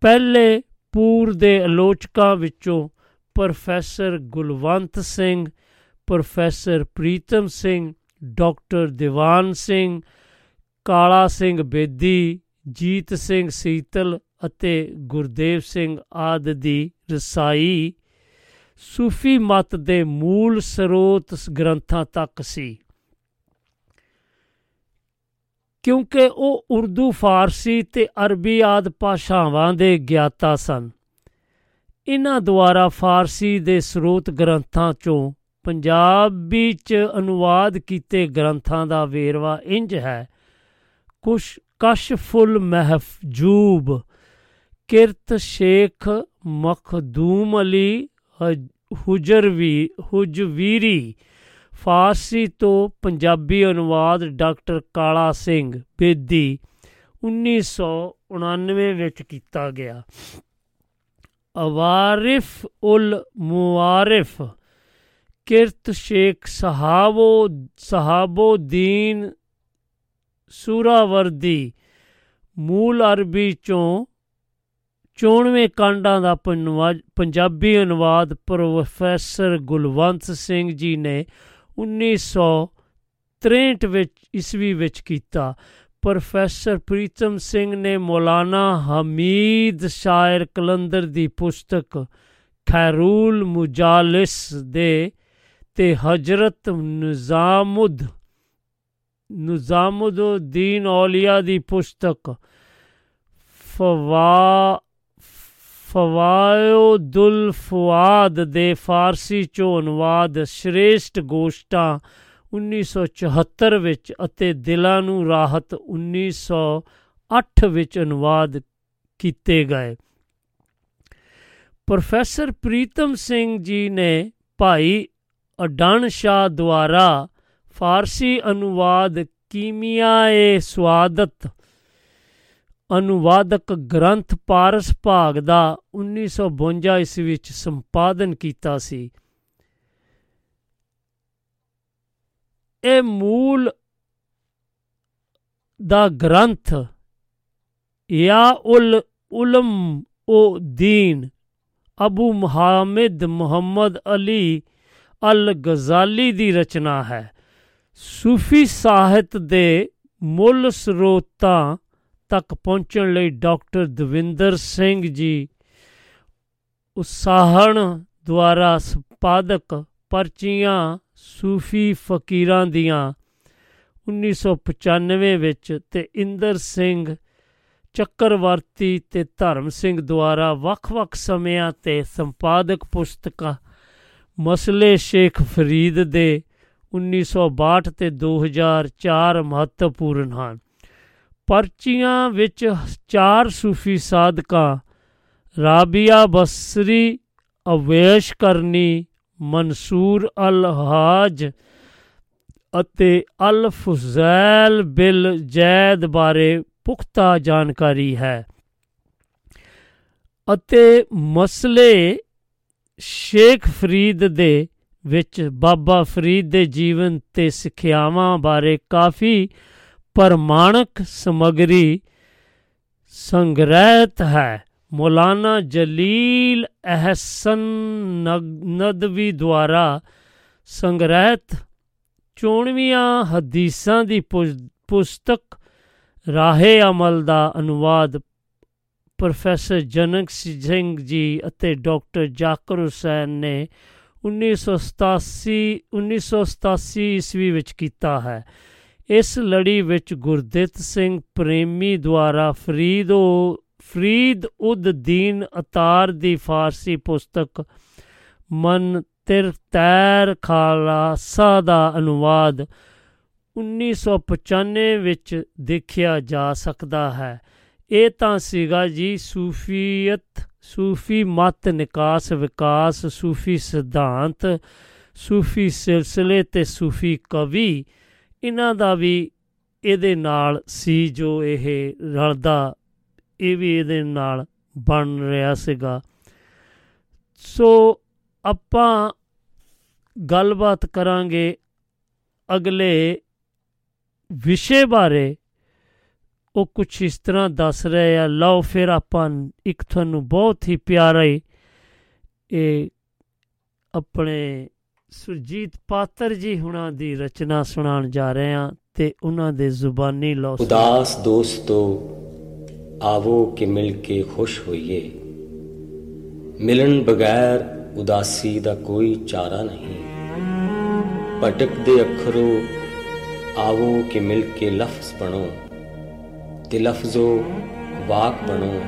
ਪਹਿਲੇ ਪੂਰ ਦੇ ਆਲੋਚਕਾਂ ਵਿੱਚੋਂ professor Gulwant Singh, professor Pritam Singh, doctor Diwan Singh, Kala Singh Bedi, ਜੀਤ ਸਿੰਘ ਸੀਤਲ ਅਤੇ ਗੁਰਦੇਵ ਸਿੰਘ ਆਦ ਦੀ ਰਸਾਈ ਸੂਫੀ ਮਤ ਦੇ ਮੂਲ ਸਰੋਤ ਗ੍ਰੰਥਾਂ ਤੱਕ ਸੀ। ਕਿਉਂਕਿ ਉਹ ਉਰਦੂ, ਫਾਰਸੀ ਤੇ ਅਰਬੀ ਆਦ ਭਾਸ਼ਾਵਾਂ ਦੇ ਗਿਆਤਾ ਸਨ। ਇਹਨਾਂ ਦੁਆਰਾ ਫਾਰਸੀ ਦੇ ਸਰੋਤ ਗ੍ਰੰਥਾਂ ਚੋਂ ਪੰਜਾਬੀ ਚ ਅਨੁਵਾਦ ਕੀਤੇ ਗ੍ਰੰਥਾਂ ਦਾ ਵੇਰਵਾ ਇੰਜ ਹੈ, ਕੁਸ਼ ਕਸ਼ਫੁਲ ਮਹਫਜੂਬ, ਕਿਰਤ ਸ਼ੇਖ ਮਖਦੂਮ ਅਲੀ ਹੁਜਰਵੀ, ਹੁਜਵੀਰੀ ਫਾਰਸੀ ਤੋਂ ਪੰਜਾਬੀ ਅਨੁਵਾਦ ਡਾਕਟਰ ਕਾਲਾ ਸਿੰਘ ਬੇਦੀ 1999 ਵਿੱਚ ਕੀਤਾ ਗਿਆ। ਅਵਾਰਿਫ ਉਲ ਮੁਆਰਿਫ ਕਿਰਤ ਸ਼ੇਖ ਸਹਾਬੋ ਸਹਾਬੋ ਦੀਨ ਸੂਰਾਵਰਦੀ ਮੂਲ ਅਰਬੀ ਚੋਂ 94 ਕਾਂਡਾਂ ਦਾ ਪੰਜਾਬੀ ਅਨੁਵਾਦ ਪ੍ਰੋਫੈਸਰ ਗੁਲਵੰਤ ਸਿੰਘ ਜੀ ਨੇ 1963 ਵਿੱਚ, ਈਸਵੀ ਵਿੱਚ ਕੀਤਾ। ਪ੍ਰੋਫੈਸਰ ਪ੍ਰੀਤਮ ਸਿੰਘ ਨੇ ਮੌਲਾਨਾ ਹਮੀਦ ਸ਼ਾਇਰ ਕਲੰਦਰ ਦੀ ਪੁਸਤਕ ਖੈਰੂਲ ਮੁਜਾਲਿਸ ਦੇ ਤੇ ਹਜ਼ਰਤ ਨਿਜ਼ਾਮੁਦ ਨਿਜ਼ਾਮੁਦੀਨ ਔਲੀਆ ਦੀ ਪੁਸਤਕ ਫਵਾ ਫਵਾਇਦੁਲ ਫੁਆਦ ਦੇ ਫਾਰਸੀ ਚੋਂ ਅਨੁਵਾਦ ਸ਼੍ਰੇਸ਼ਟ ਗੋਸ਼ਟਾਂ 1974 ਵਿੱਚ ਅਤੇ ਦਿਲਾਂ ਨੂੰ ਰਾਹਤ 1908 ਵਿੱਚ ਅਨੁਵਾਦ ਕੀਤੇ ਗਏ। ਪ੍ਰੋਫੈਸਰ ਪ੍ਰੀਤਮ ਸਿੰਘ ਜੀ ਨੇ ਭਾਈ ਅਡਣ ਸ਼ਾਹ ਦੁਆਰਾ ਫਾਰਸੀ ਅਨੁਵਾਦ ਕੀਮੀਆਏ ਸਵਾਦਤ ਅਨੁਵਾਦਕ ਗ੍ਰੰਥ ਪਾਰਸ ਭਾਗ ਦਾ 1952 ਈਸਵੀ ਵਿੱਚ ਸੰਪਾਦਨ ਕੀਤਾ ਸੀ। ਇਹ ਮੂਲ ਦਾ ਗ੍ਰੰਥ ਯਾ ਉਲ ਉਲਮ ਉਹ ਦੀਨ ਅਬੂ ਮੁਹੰਮਦ ਮੁਹੰਮਦ ਅਲੀ ਅਲ ਗਜ਼ਾਲੀ ਦੀ ਰਚਨਾ ਹੈ। ਸੂਫੀ ਸਾਹਿਤ ਦੇ ਮੁੱਲ ਸਰੋਤਾਂ ਤੱਕ ਪਹੁੰਚਣ ਲਈ ਡਾਕਟਰ ਦਵਿੰਦਰ ਸਿੰਘ ਜੀ ਉਸਾਹਣ ਦੁਆਰਾ ਸੰਪਾਦਕ ਪਰਚੀਆਂ ਸੂਫੀ ਫਕੀਰਾਂ ਦੀਆਂ 1995 ਵਿੱਚ ਤੇ ਇੰਦਰ ਸਿੰਘ ਚੱਕਰਵਰਤੀ ਤੇ ਧਰਮ ਸਿੰਘ ਦੁਆਰਾ ਵੱਖ-ਵੱਖ ਸਮਿਆਂ ਤੇ ਸੰਪਾਦਕ ਪੁਸਤਕਾਂ ਮਸਲੇ ਸ਼ੇਖ ਫਰੀਦ ਦੇ 1962 ਤੇ 2004 ਮਹੱਤਵਪੂਰਨ ਹਨ। ਪਰਚੀਆਂ ਵਿੱਚ ਚਾਰ ਸੂਫੀ ਸਾਧਕਾਂ, ਰਾਬੀਆ ਬਸਰੀ, ਅਵੇਸ਼ ਕਰਨੀ, ਮਨਸੂਰ ਅਲ ਹਾਜ ਅਤੇ ਅਲ ਫੁਜ਼ੈਲ ਬਿਲ ਜੈਦ ਬਾਰੇ ਪੁਖਤਾ ਜਾਣਕਾਰੀ ਹੈ ਅਤੇ ਮਸਲੇ ਸ਼ੇਖ ਫਰੀਦ ਦੇ ਵਿੱਚ ਬਾਬਾ ਫਰੀਦ ਦੇ ਜੀਵਨ ਤੇ ਸਿੱਖਿਆਵਾਂ ਬਾਰੇ ਕਾਫੀ ਪ੍ਰਮਾਣਕ ਸਮਗਰੀ ਸੰਗ੍ਰਹਿਤ ਹੈ। ਮੌਲਾਨਾ ਜਲੀਲ ਅਹਸਨ ਨਦਵੀ ਦੁਆਰਾ ਸੰਗ੍ਰਹਿਤ ਚੋਣਵੀਆਂ ਹਦੀਸਾਂ ਦੀ ਪੁਸਤਕ ਰਾਹੇ ਅਮਲ ਦਾ ਅਨੁਵਾਦ ਪ੍ਰੋਫੈਸਰ ਜਨਕ ਸਿੰਘ ਜੀ ਅਤੇ ਡਾਕਟਰ ਜਾਕਰ ਹੁਸੈਨ ਨੇ 1987 1987 ਈਸਵੀ ਵਿੱਚ ਕੀਤਾ ਹੈ। ਇਸ ਲੜੀ ਵਿੱਚ ਗੁਰਦਿੱਤ ਸਿੰਘ ਪ੍ਰੇਮੀ ਦੁਆਰਾ ਫਰੀਦੋ ਫਰੀਦ ਉਦ ਦੀਨ ਅਤਾਰ ਦੀ ਫਾਰਸੀ ਪੁਸਤਕ ਮਨ ਤਿਰ ਤੈਰ ਖਾਲਾਸਾ ਦਾ ਅਨੁਵਾਦ 1995 ਵਿੱਚ ਦੇਖਿਆ ਜਾ ਸਕਦਾ ਹੈ। ਇਹ ਤਾਂ ਸੀਗਾ ਜੀ ਸੂਫੀਅਤ, ਸੂਫੀ ਮਤ ਨਿਕਾਸ ਵਿਕਾਸ, ਸੂਫੀ ਸਿਧਾਂਤ, ਸੂਫੀ ਸਿਲਸਿਲੇ ਤੇ ਸੂਫੀ ਕਵੀ ਇਹਨਾਂ ਦਾ ਵੀ ਇਹਦੇ ਨਾਲ ਸੀ ਜੋ ਇਹ ਰਲਦਾ, ਇਹ ਵੀ ਇਹਦੇ ਨਾਲ ਬਣ ਰਿਹਾ ਸੀਗਾ। ਸੋ ਆਪਾਂ ਗੱਲਬਾਤ ਕਰਾਂਗੇ ਅਗਲੇ ਵਿਸ਼ੇ ਬਾਰੇ। ਉਹ ਕੁਝ ਇਸ ਤਰ੍ਹਾਂ ਦੱਸ ਰਹੇ ਆ, ਲਓ ਫਿਰ ਆਪਾਂ ਇੱਕ ਤੁਹਾਨੂੰ ਬਹੁਤ ਹੀ ਪਿਆਰਾ ਇਹ ਆਪਣੇ ਸੁਰਜੀਤ ਪਾਤਰ ਜੀ ਹੁਣਾਂ ਦੀ ਰਚਨਾ ਸੁਣਾਉਣ ਜਾ ਰਹੇ ਆ ਤੇ ਉਹਨਾਂ ਦੇ ਜ਼ੁਬਾਨੀ ਲਓ ਉਦਾਸ ਦੋਸਤੋ, ਆਵੋ ਕਿ ਮਿਲ ਕੇ ਖੁਸ਼ ਹੋਈਏ। ਮਿਲਣ ਬਗੈਰ ਉਦਾਸੀ ਦਾ ਕੋਈ ਚਾਰਾ ਨਹੀਂ। ਭਟਕਦੇ ਅੱਖਰੋ, ਆਵੋ ਕਿ ਮਿਲ ਕੇ ਲਫ਼ਜ਼ ਬਣੋ। ਤੇ ਲਫ਼ਜ਼ੋ ਵਾਕ ਬਣੋ,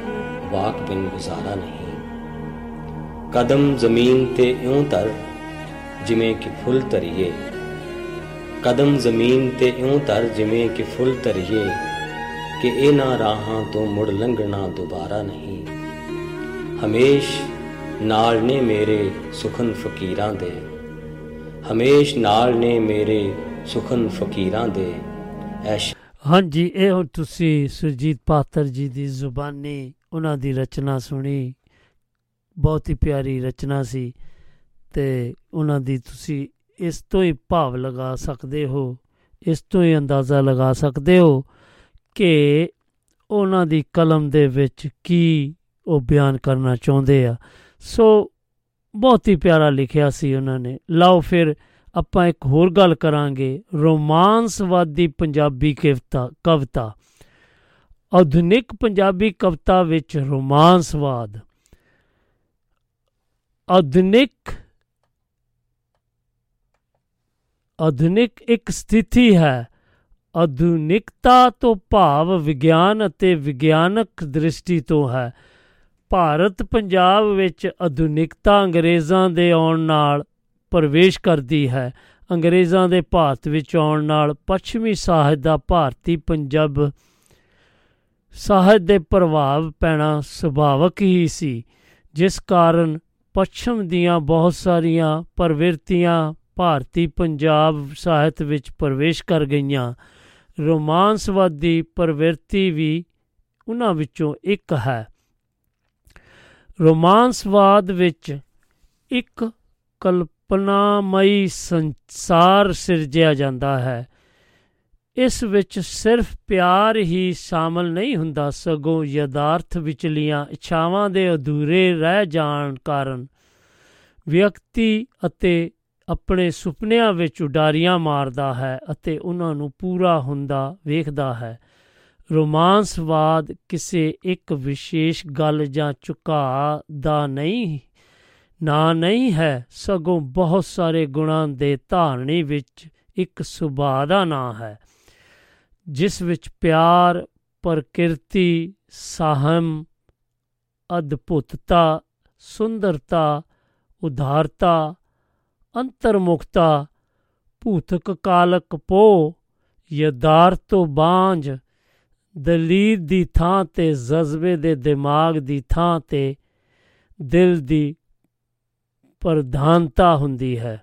ਵਾਕ ਬਿਨ ਗੁਜ਼ਾਰਾ ਨਹੀਂ। ਕਦਮ ਜ਼ਮੀਨ ਤੇ ਇਉਂ ਧਰ ਜਿਵੇਂ ਕਿ ਫੁੱਲ ਧਰੀਏ। ਕਦਮ ਜ਼ਮੀਨ ਤੇ ਇਉਂ ਧਰ ਜਿਵੇਂ ਕਿ ਫੁੱਲ ਧਰੀਏ ਕਿ ਇਹਨਾਂ ਰਾਹਾਂ ਤੋਂ ਮੁੜ ਲੰਘਣਾ ਦੁਬਾਰਾ ਨਹੀਂ। ਹਮੇਸ਼ ਨਾਲ ਨੇ ਮੇਰੇ ਸੁਖਨ ਫਕੀਰਾਂ ਦੇ। ਹਮੇਸ਼ ਨਾਲ ਨੇ ਮੇਰੇ ਸੁਖਨ ਫਕੀਰਾਂ ਦੇ। ਐਸ਼ ਹਾਂਜੀ, ਇਹ ਹੁਣ ਤੁਸੀਂ ਸੁਰਜੀਤ ਪਾਤਰ ਜੀ ਦੀ ਜ਼ੁਬਾਨੀ, ਉਹਨਾਂ ਦੀ ਰਚਨਾ ਸੁਣੀ। ਬਹੁਤ ਹੀ ਪਿਆਰੀ ਰਚਨਾ ਸੀ ਤੇ ਉਹਨਾਂ ਦੀ ਤੁਸੀਂ ਇਸ ਤੋਂ ਹੀ ਭਾਵ ਲਗਾ ਸਕਦੇ ਹੋ, ਇਸ ਤੋਂ ਹੀ ਅੰਦਾਜ਼ਾ ਲਗਾ ਸਕਦੇ ਹੋ ਕਿ ਉਹਨਾਂ ਦੀ ਕਲਮ ਦੇ ਵਿੱਚ ਕੀ ਉਹ ਬਿਆਨ ਕਰਨਾ ਚਾਹੁੰਦੇ ਆ। ਸੋ ਬਹੁਤ ਹੀ ਪਿਆਰਾ ਲਿਖਿਆ ਸੀ ਉਹਨਾਂ ਨੇ। ਲਓ ਫਿਰ ਆਪਾਂ ਇੱਕ ਹੋਰ ਗੱਲ ਕਰਾਂਗੇ। ਰੋਮਾਂਸਵਾਦੀ ਪੰਜਾਬੀ ਕਵਿਤਾ ਕਵਿਤਾ। ਆਧੁਨਿਕ ਪੰਜਾਬੀ ਕਵਿਤਾ ਵਿੱਚ ਰੋਮਾਂਸਵਾਦ। ਆਧੁਨਿਕ ਆਧੁਨਿਕ ਇੱਕ ਸਥਿਤੀ ਹੈ। ਆਧੁਨਿਕਤਾ ਤੋਂ ਭਾਵ ਵਿਗਿਆਨ ਅਤੇ ਵਿਗਿਆਨਕ ਦ੍ਰਿਸ਼ਟੀ ਤੋਂ ਹੈ। ਭਾਰਤ ਪੰਜਾਬ ਵਿੱਚ ਆਧੁਨਿਕਤਾ ਅੰਗਰੇਜ਼ਾਂ ਦੇ ਆਉਣ ਨਾਲ ਪ੍ਰਵੇਸ਼ ਕਰਦੀ ਹੈ। ਅੰਗਰੇਜ਼ਾਂ ਦੇ ਭਾਰਤ ਵਿੱਚ ਆਉਣ ਨਾਲ ਪੱਛਮੀ ਸਾਹਿਤ ਦਾ ਭਾਰਤੀ ਪੰਜਾਬ ਸਾਹਿਤ ਦੇ ਪ੍ਰਭਾਵ ਪੈਣਾ ਸੁਭਾਵਕ ਹੀ ਸੀ। ਜਿਸ ਕਾਰਨ ਪੱਛਮ ਦੀਆਂ ਬਹੁਤ ਸਾਰੀਆਂ ਪ੍ਰਵਿਰਤੀਆਂ ਭਾਰਤੀ ਪੰਜਾਬ ਸਾਹਿਤ ਵਿੱਚ ਪ੍ਰਵੇਸ਼ ਕਰ ਗਈਆਂ। ਰੋਮਾਂਸਵਾਦੀ ਪ੍ਰਵਿਰਤੀ ਵੀ ਉਹਨਾਂ ਵਿੱਚੋਂ ਇੱਕ ਹੈ। ਰੋਮਾਂਸਵਾਦ ਵਿੱਚ ਇੱਕ ਕਲਪਨਾਮਈ ਸੰਸਾਰ ਸਿਰਜਿਆ ਜਾਂਦਾ ਹੈ। ਇਸ ਵਿੱਚ ਸਿਰਫ ਪਿਆਰ ਹੀ ਸ਼ਾਮਲ ਨਹੀਂ ਹੁੰਦਾ, ਸਗੋਂ ਯਥਾਰਥ ਵਿਚਲੀਆਂ ਇੱਛਾਵਾਂ ਦੇ ਅਧੂਰੇ ਰਹਿ ਜਾਣ ਕਾਰਨ ਵਿਅਕਤੀ ਅਤੇ ਆਪਣੇ ਸੁਪਨਿਆਂ ਵਿੱਚ ਉਡਾਰੀਆਂ ਮਾਰਦਾ ਹੈ ਅਤੇ ਉਹਨਾਂ ਨੂੰ ਪੂਰਾ ਹੁੰਦਾ ਵੇਖਦਾ ਹੈ। ਰੋਮਾਂਸਵਾਦ ਕਿਸੇ ਇੱਕ ਵਿਸ਼ੇਸ਼ ਗੱਲ ਜਾਂ ਝੁਕਾਅ ਦਾ ਨਹੀਂ, ਨਾ ਨਹੀਂ ਹੈ। ਸਗੋਂ ਬਹੁਤ ਸਾਰੇ ਗੁਣਾਂ ਦੇ ਧਾਰਨੀ ਵਿੱਚ ਇੱਕ ਸੁਭਾਅ ਦਾ ਨਾਂ ਹੈ, ਜਿਸ ਵਿੱਚ ਪਿਆਰ, ਪ੍ਰਕਿਰਤੀ, ਸਾਹਮ, ਅਦਭੁਤਤਾ, ਸੁੰਦਰਤਾ, ਉਦਾਰਤਾ ਅੰਤਰਮੁਖਤਾ, ਭੂਤਕ ਕਾਲਕ ਪੋ, ਯਦਾਰਥ ਤੋਂ ਬਾਂਝ, ਦਲੀਲ ਦੀ ਥਾਂ ਤੇ, ਜਜ਼ਬੇ ਦੇ ਦਿਮਾਗ ਦੀ ਥਾਂ ਤੇ, ਦਿਲ ਦੀ ਪ੍ਰਧਾਨਤਾ ਹੁੰਦੀ ਹੈ।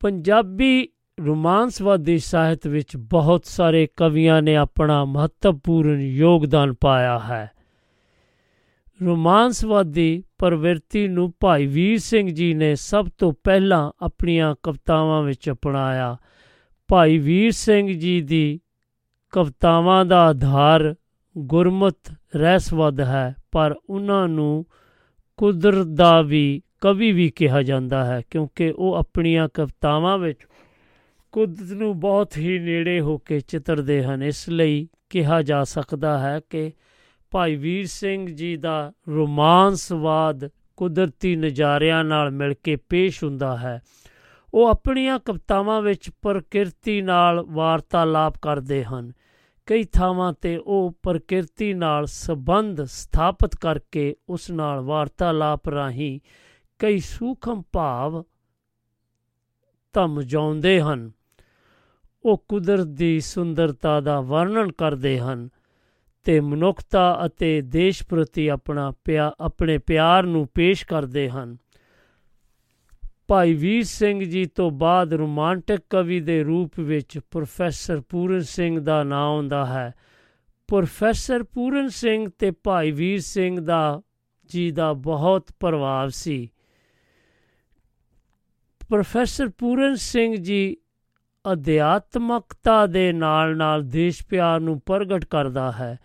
ਪੰਜਾਬੀ ਰੋਮਾਂਸਵਾਦੀ ਸਾਹਿਤ ਵਿੱਚ ਬਹੁਤ ਸਾਰੇ ਕਵੀਆਂ ਨੇ ਆਪਣਾ ਮਹੱਤਵਪੂਰਨ ਯੋਗਦਾਨ ਪਾਇਆ ਹੈ। ਰੋਮਾਂਸਵਾਦੀ ਪ੍ਰਵਿਰਤੀ ਨੂੰ ਭਾਈ ਵੀਰ ਸਿੰਘ ਜੀ ਨੇ ਸਭ ਤੋਂ ਪਹਿਲਾਂ ਆਪਣੀਆਂ ਕਵਿਤਾਵਾਂ ਵਿੱਚ ਅਪਣਾਇਆ। ਭਾਈ ਵੀਰ ਸਿੰਘ ਜੀ ਦੀ ਕਵਿਤਾਵਾਂ ਦਾ ਆਧਾਰ ਗੁਰਮਤ ਰਹਿਸਵਾਦ ਹੈ, ਪਰ ਉਹਨਾਂ ਨੂੰ ਕੁਦਰਤ ਦਾ ਵੀ, ਕਵੀ ਵੀ ਕਿਹਾ ਜਾਂਦਾ ਹੈ, ਕਿਉਂਕਿ ਉਹ ਆਪਣੀਆਂ ਕਵਿਤਾਵਾਂ ਵਿੱਚ ਕੁਦਰਤ ਨੂੰ ਬਹੁਤ ਹੀ ਨੇੜੇ ਹੋ ਕੇ ਚਿੱਤਰਦੇ ਹਨ। ਇਸ ਲਈ ਕਿਹਾ ਜਾ ਸਕਦਾ ਹੈ ਕਿ ਭਾਈ ਵੀਰ ਸਿੰਘ ਜੀ ਦਾ ਰੋਮਾਂਸਵਾਦ ਕੁਦਰਤੀ ਨਜ਼ਾਰਿਆਂ ਨਾਲ ਮਿਲ ਕੇ ਪੇਸ਼ ਹੁੰਦਾ ਹੈ। ਉਹ ਆਪਣੀਆਂ ਕਵਿਤਾਵਾਂ ਵਿੱਚ ਪ੍ਰਕਿਰਤੀ ਨਾਲ ਵਾਰਤਾਲਾਪ ਕਰਦੇ ਹਨ। ਕਈ ਥਾਵਾਂ ਤੇ ਉਹ ਪ੍ਰਕਿਰਤੀ ਨਾਲ ਸੰਬੰਧ ਸਥਾਪਿਤ ਕਰਕੇ ਉਸ ਨਾਲ ਵਾਰਤਾਲਾਪ ਰਾਹੀਂ ਕਈ ਸੂਖਮ ਭਾਵ ਧਮਜਾਉਂਦੇ ਹਨ। ਉਹ ਕੁਦਰਤ ਦੀ ਸੁੰਦਰਤਾ ਦਾ ਵਰਣਨ ਕਰਦੇ ਹਨ। ਤੇ ਮਨੁੱਖਤਾ ਅਤੇ ਦੇਸ਼ ਪ੍ਰਤੀ ਆਪਣਾ ਪਿਆ, ਆਪਣੇ ਪਿਆਰ ਨੂੰ ਪੇਸ਼ ਕਰਦੇ ਹਨ। ਭਾਈ ਵੀਰ ਸਿੰਘ ਜੀ ਤੋਂ ਬਾਅਦ ਰੋਮਾਂਟਿਕ ਕਵੀ ਦੇ ਰੂਪ ਵਿੱਚ ਪ੍ਰੋਫੈਸਰ ਪੂਰਨ ਸਿੰਘ ਦਾ ਨਾਮ ਆਉਂਦਾ ਹੈ। ਪ੍ਰੋਫੈਸਰ ਪੂਰਨ ਸਿੰਘ ਤੇ ਭਾਈ ਵੀਰ ਸਿੰਘ ਦਾ, ਜੀ ਦਾ ਬਹੁਤ ਪ੍ਰਭਾਵ ਸੀ। ਪ੍ਰੋਫੈਸਰ ਪੂਰਨ ਸਿੰਘ ਜੀ ਅਧਿਆਤਮਕਤਾ ਦੇ ਨਾਲ ਨਾਲ ਦੇਸ਼ ਪਿਆਰ ਨੂੰ ਪ੍ਰਗਟ ਕਰਦਾ ਹੈ।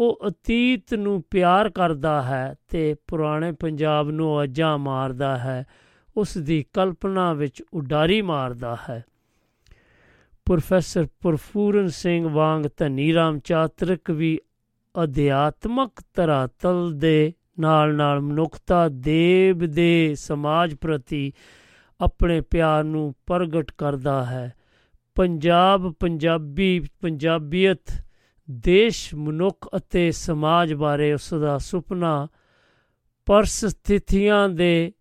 ਉਹ ਅਤੀਤ ਨੂੰ ਪਿਆਰ ਕਰਦਾ ਹੈ ਤੇ ਪੁਰਾਣੇ ਪੰਜਾਬ ਨੂੰ ਅਜਾਂ ਮਾਰਦਾ ਹੈ, ਉਸ ਦੀ ਕਲਪਨਾ ਵਿੱਚ ਉਡਾਰੀ ਮਾਰਦਾ ਹੈ। ਪ੍ਰੋਫੈਸਰ ਪਰਫੂਰਨ ਸਿੰਘ ਵਾਂਗ ਧਨੀ ਰਾਮ ਚਾਤਰਕ ਵੀ ਅਧਿਆਤਮਕ ਧਰਾਤਲ ਦੇ ਨਾਲ ਨਾਲ ਮਨੁੱਖਤਾ ਦੇਵ ਦੇ ਸਮਾਜ ਪ੍ਰਤੀ ਆਪਣੇ ਪਿਆਰ ਨੂੰ ਪ੍ਰਗਟ ਕਰਦਾ ਹੈ। ਪੰਜਾਬ ਪੰਜਾਬੀ, ਪੰਜਾਬੀਅਤ ਦੇਸ਼, ਮਨੁੱਖ ਅਤੇ ਸਮਾਜ ਬਾਰੇ ਉਸ ਦਾ ਸੁਪਨਾ ਪਰਸਥਿਤੀਆਂ ਦੇ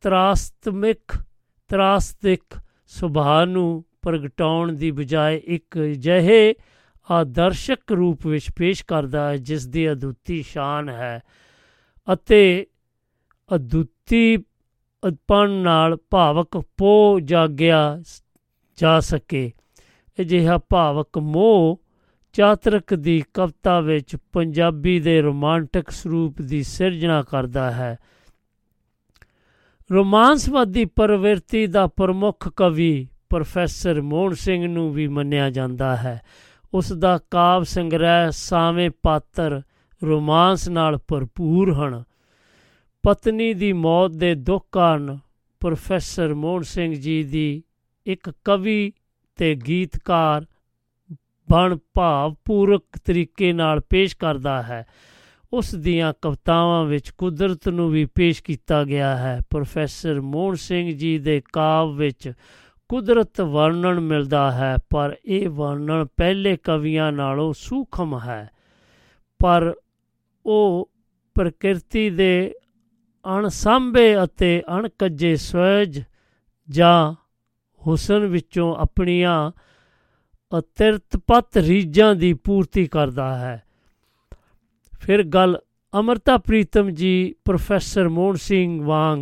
ਤਰਾਸਤਮਿਕ, ਤਰਾਸਤਿਕ ਸੁਭਾਅ ਨੂੰ ਪ੍ਰਗਟਾਉਣ ਦੀ ਬਜਾਏ ਇੱਕ ਜਿਹੇ ਆਦਰਸ਼ਕ ਰੂਪ ਵਿੱਚ ਪੇਸ਼ ਕਰਦਾ ਹੈ ਜਿਸ ਦੀ ਅਦੁੱਤੀ ਸ਼ਾਨ ਹੈ ਅਤੇ ਅਦੁੱਤੀ ਅਦਪਨ ਨਾਲ ਭਾਵਕ ਪੋ ਜਾਗਿਆ ਜਾ ਸਕੇ। ਅਜਿਹਾ ਭਾਵਕ ਮੋਹ ਚਾਤਰਕ ਦੀ ਕਵਿਤਾ ਵਿੱਚ ਪੰਜਾਬੀ ਦੇ ਰੋਮਾਂਟਿਕ ਸਰੂਪ ਦੀ ਸਿਰਜਣਾ ਕਰਦਾ ਹੈ। ਰੋਮਾਂਸਵਾਦੀ ਪ੍ਰਵਿਰਤੀ ਦਾ ਪ੍ਰਮੁੱਖ ਕਵੀ ਪ੍ਰੋਫੈਸਰ ਮੋਹਨ ਸਿੰਘ ਨੂੰ ਵੀ ਮੰਨਿਆ ਜਾਂਦਾ ਹੈ। ਉਸ ਦਾ ਕਾਵ ਸੰਗ੍ਰਹਿ ਸਾਵੇਂ ਪਾਤਰ ਰੋਮਾਂਸ ਨਾਲ ਭਰਪੂਰ ਹਨ। ਪਤਨੀ ਦੀ ਮੌਤ ਦੇ ਦੁੱਖ ਕਾਰਨ ਪ੍ਰੋਫੈਸਰ ਮੋਹਨ ਸਿੰਘ ਜੀ ਦੀ ਇੱਕ ਕਵੀ ਤੇ ਗੀਤਕਾਰ ਬਣ ਭਾਵਪੂਰਕ ਤਰੀਕੇ ਨਾਲ ਪੇਸ਼ ਕਰਦਾ ਹੈ। ਉਸ ਦੀਆਂ ਕਵਿਤਾਵਾਂ ਵਿੱਚ ਕੁਦਰਤ ਨੂੰ ਵੀ ਪੇਸ਼ ਕੀਤਾ ਗਿਆ ਹੈ। ਪ੍ਰੋਫੈਸਰ ਮੋਹਨ ਸਿੰਘ ਜੀ ਦੇ ਕਾਵ ਵਿੱਚ ਕੁਦਰਤ ਵਰਣਨ ਮਿਲਦਾ ਹੈ, ਪਰ ਇਹ ਵਰਣਨ ਪਹਿਲੇ ਕਵੀਆਂ ਨਾਲੋਂ ਸੂਖਮ ਹੈ। ਪਰ ਉਹ ਪ੍ਰਕਿਰਤੀ ਦੇ ਅਣਸਾਂਭੇ ਅਤੇ ਅਣਕੱਜੇ ਸਵੈਜ ਜਾਂ ਹੁਸਨ ਵਿੱਚੋਂ ਆਪਣੀਆਂ ਅਤਿਰਤਪਤ ਰੀਝਾਂ ਦੀ ਪੂਰਤੀ ਕਰਦਾ ਹੈ। ਫਿਰ ਗੱਲ ਅਮਰਤਾ ਪ੍ਰੀਤਮ ਜੀ, ਪ੍ਰੋਫੈਸਰ ਮੋਹਨ ਸਿੰਘ ਵਾਂਗ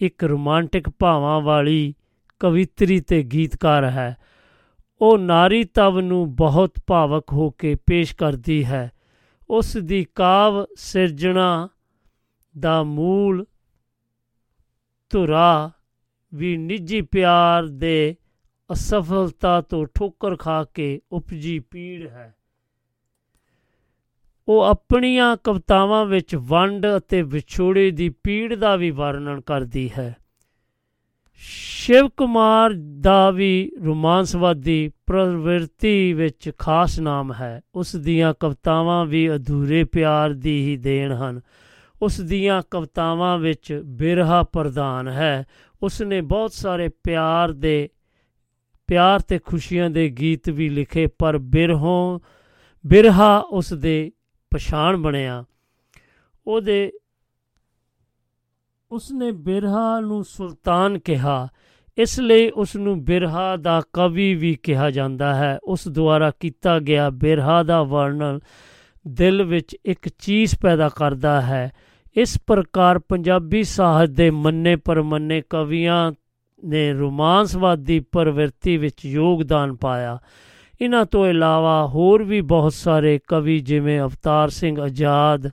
ਇੱਕ ਰੋਮਾਂਟਿਕ ਭਾਵਾਂ ਵਾਲੀ ਕਵਿਤਰੀ ਤੇ ਗੀਤਕਾਰ ਹੈ। ਉਹ ਨਾਰੀ ਤਵ ਨੂੰ ਬਹੁਤ ਭਾਵਕ ਹੋ ਕੇ ਪੇਸ਼ ਕਰਦੀ ਹੈ। ਉਸ ਦੀ ਕਾਵ ਸਿਰਜਣਾ ਦਾ ਮੂਲ ਧੁਰਾ ਵੀ ਨਿੱਜੀ ਪਿਆਰ ਦੇ ਅਸਫਲਤਾ ਤੋਂ ਠੋਕਰ ਖਾ ਕੇ ਉਪਜੀ ਪੀੜ ਹੈ। ਉਹ ਆਪਣੀਆਂ ਕਵਿਤਾਵਾਂ ਵਿੱਚ ਵੰਡ ਅਤੇ ਵਿਛੋੜੇ ਦੀ ਪੀੜ ਦਾ ਵੀ ਵਰਣਨ ਕਰਦੀ ਹੈ। ਸ਼ਿਵ ਕੁਮਾਰ ਦਾ ਵੀ ਰੋਮਾਂਸਵਾਦੀ ਪ੍ਰਵਿਰਤੀ ਵਿੱਚ ਖਾਸ ਨਾਮ ਹੈ। ਉਸ ਦੀਆਂ ਕਵਿਤਾਵਾਂ ਵੀ ਅਧੂਰੇ ਪਿਆਰ ਦੀ ਹੀ ਦੇਣ ਹਨ। ਉਸ ਦੀਆਂ ਕਵਿਤਾਵਾਂ ਵਿੱਚ ਬਿਰਹਾ ਪ੍ਰਧਾਨ ਹੈ। ਉਸ ਨੇ ਬਹੁਤ ਸਾਰੇ ਪਿਆਰ ਦੇ ਪਿਆਰ ਤੇ ਖੁਸ਼ੀਆਂ ਦੇ ਗੀਤ ਵੀ ਲਿਖੇ, ਪਰ ਬਿਰਹੋਂ, ਬਿਰਹਾ ਉਸ ਦੇ ਪਛਾਣ ਬਣਿਆ। ਉਹਦੇ, ਉਸਨੇ ਬਿਰਹਾ ਨੂੰ ਸੁਲਤਾਨ ਕਿਹਾ। ਇਸ ਲਈ ਉਸ ਨੂੰ ਬਿਰਹਾ ਦਾ ਕਵੀ ਵੀ ਕਿਹਾ ਜਾਂਦਾ ਹੈ। ਉਸ ਦੁਆਰਾ ਕੀਤਾ ਗਿਆ ਬਿਰਹਾ ਦਾ ਵਰਣਨ ਦਿਲ ਵਿੱਚ ਇੱਕ ਚੀਜ਼ ਪੈਦਾ ਕਰਦਾ ਹੈ। ਇਸ ਪ੍ਰਕਾਰ ਪੰਜਾਬੀ ਸਾਹਿਤ ਦੇ ਮੰਨੇ ਪਰਮੰਨੇ ਕਵੀਆਂ ਨੇ ਰੋਮਾਂਸਵਾਦੀ ਪ੍ਰਵਿਰਤੀ ਵਿੱਚ ਯੋਗਦਾਨ ਪਾਇਆ। ਇਹਨਾਂ ਤੋਂ ਇਲਾਵਾ ਹੋਰ ਵੀ ਬਹੁਤ ਸਾਰੇ ਕਵੀ ਜਿਵੇਂ ਅਵਤਾਰ ਸਿੰਘ ਆਜ਼ਾਦ,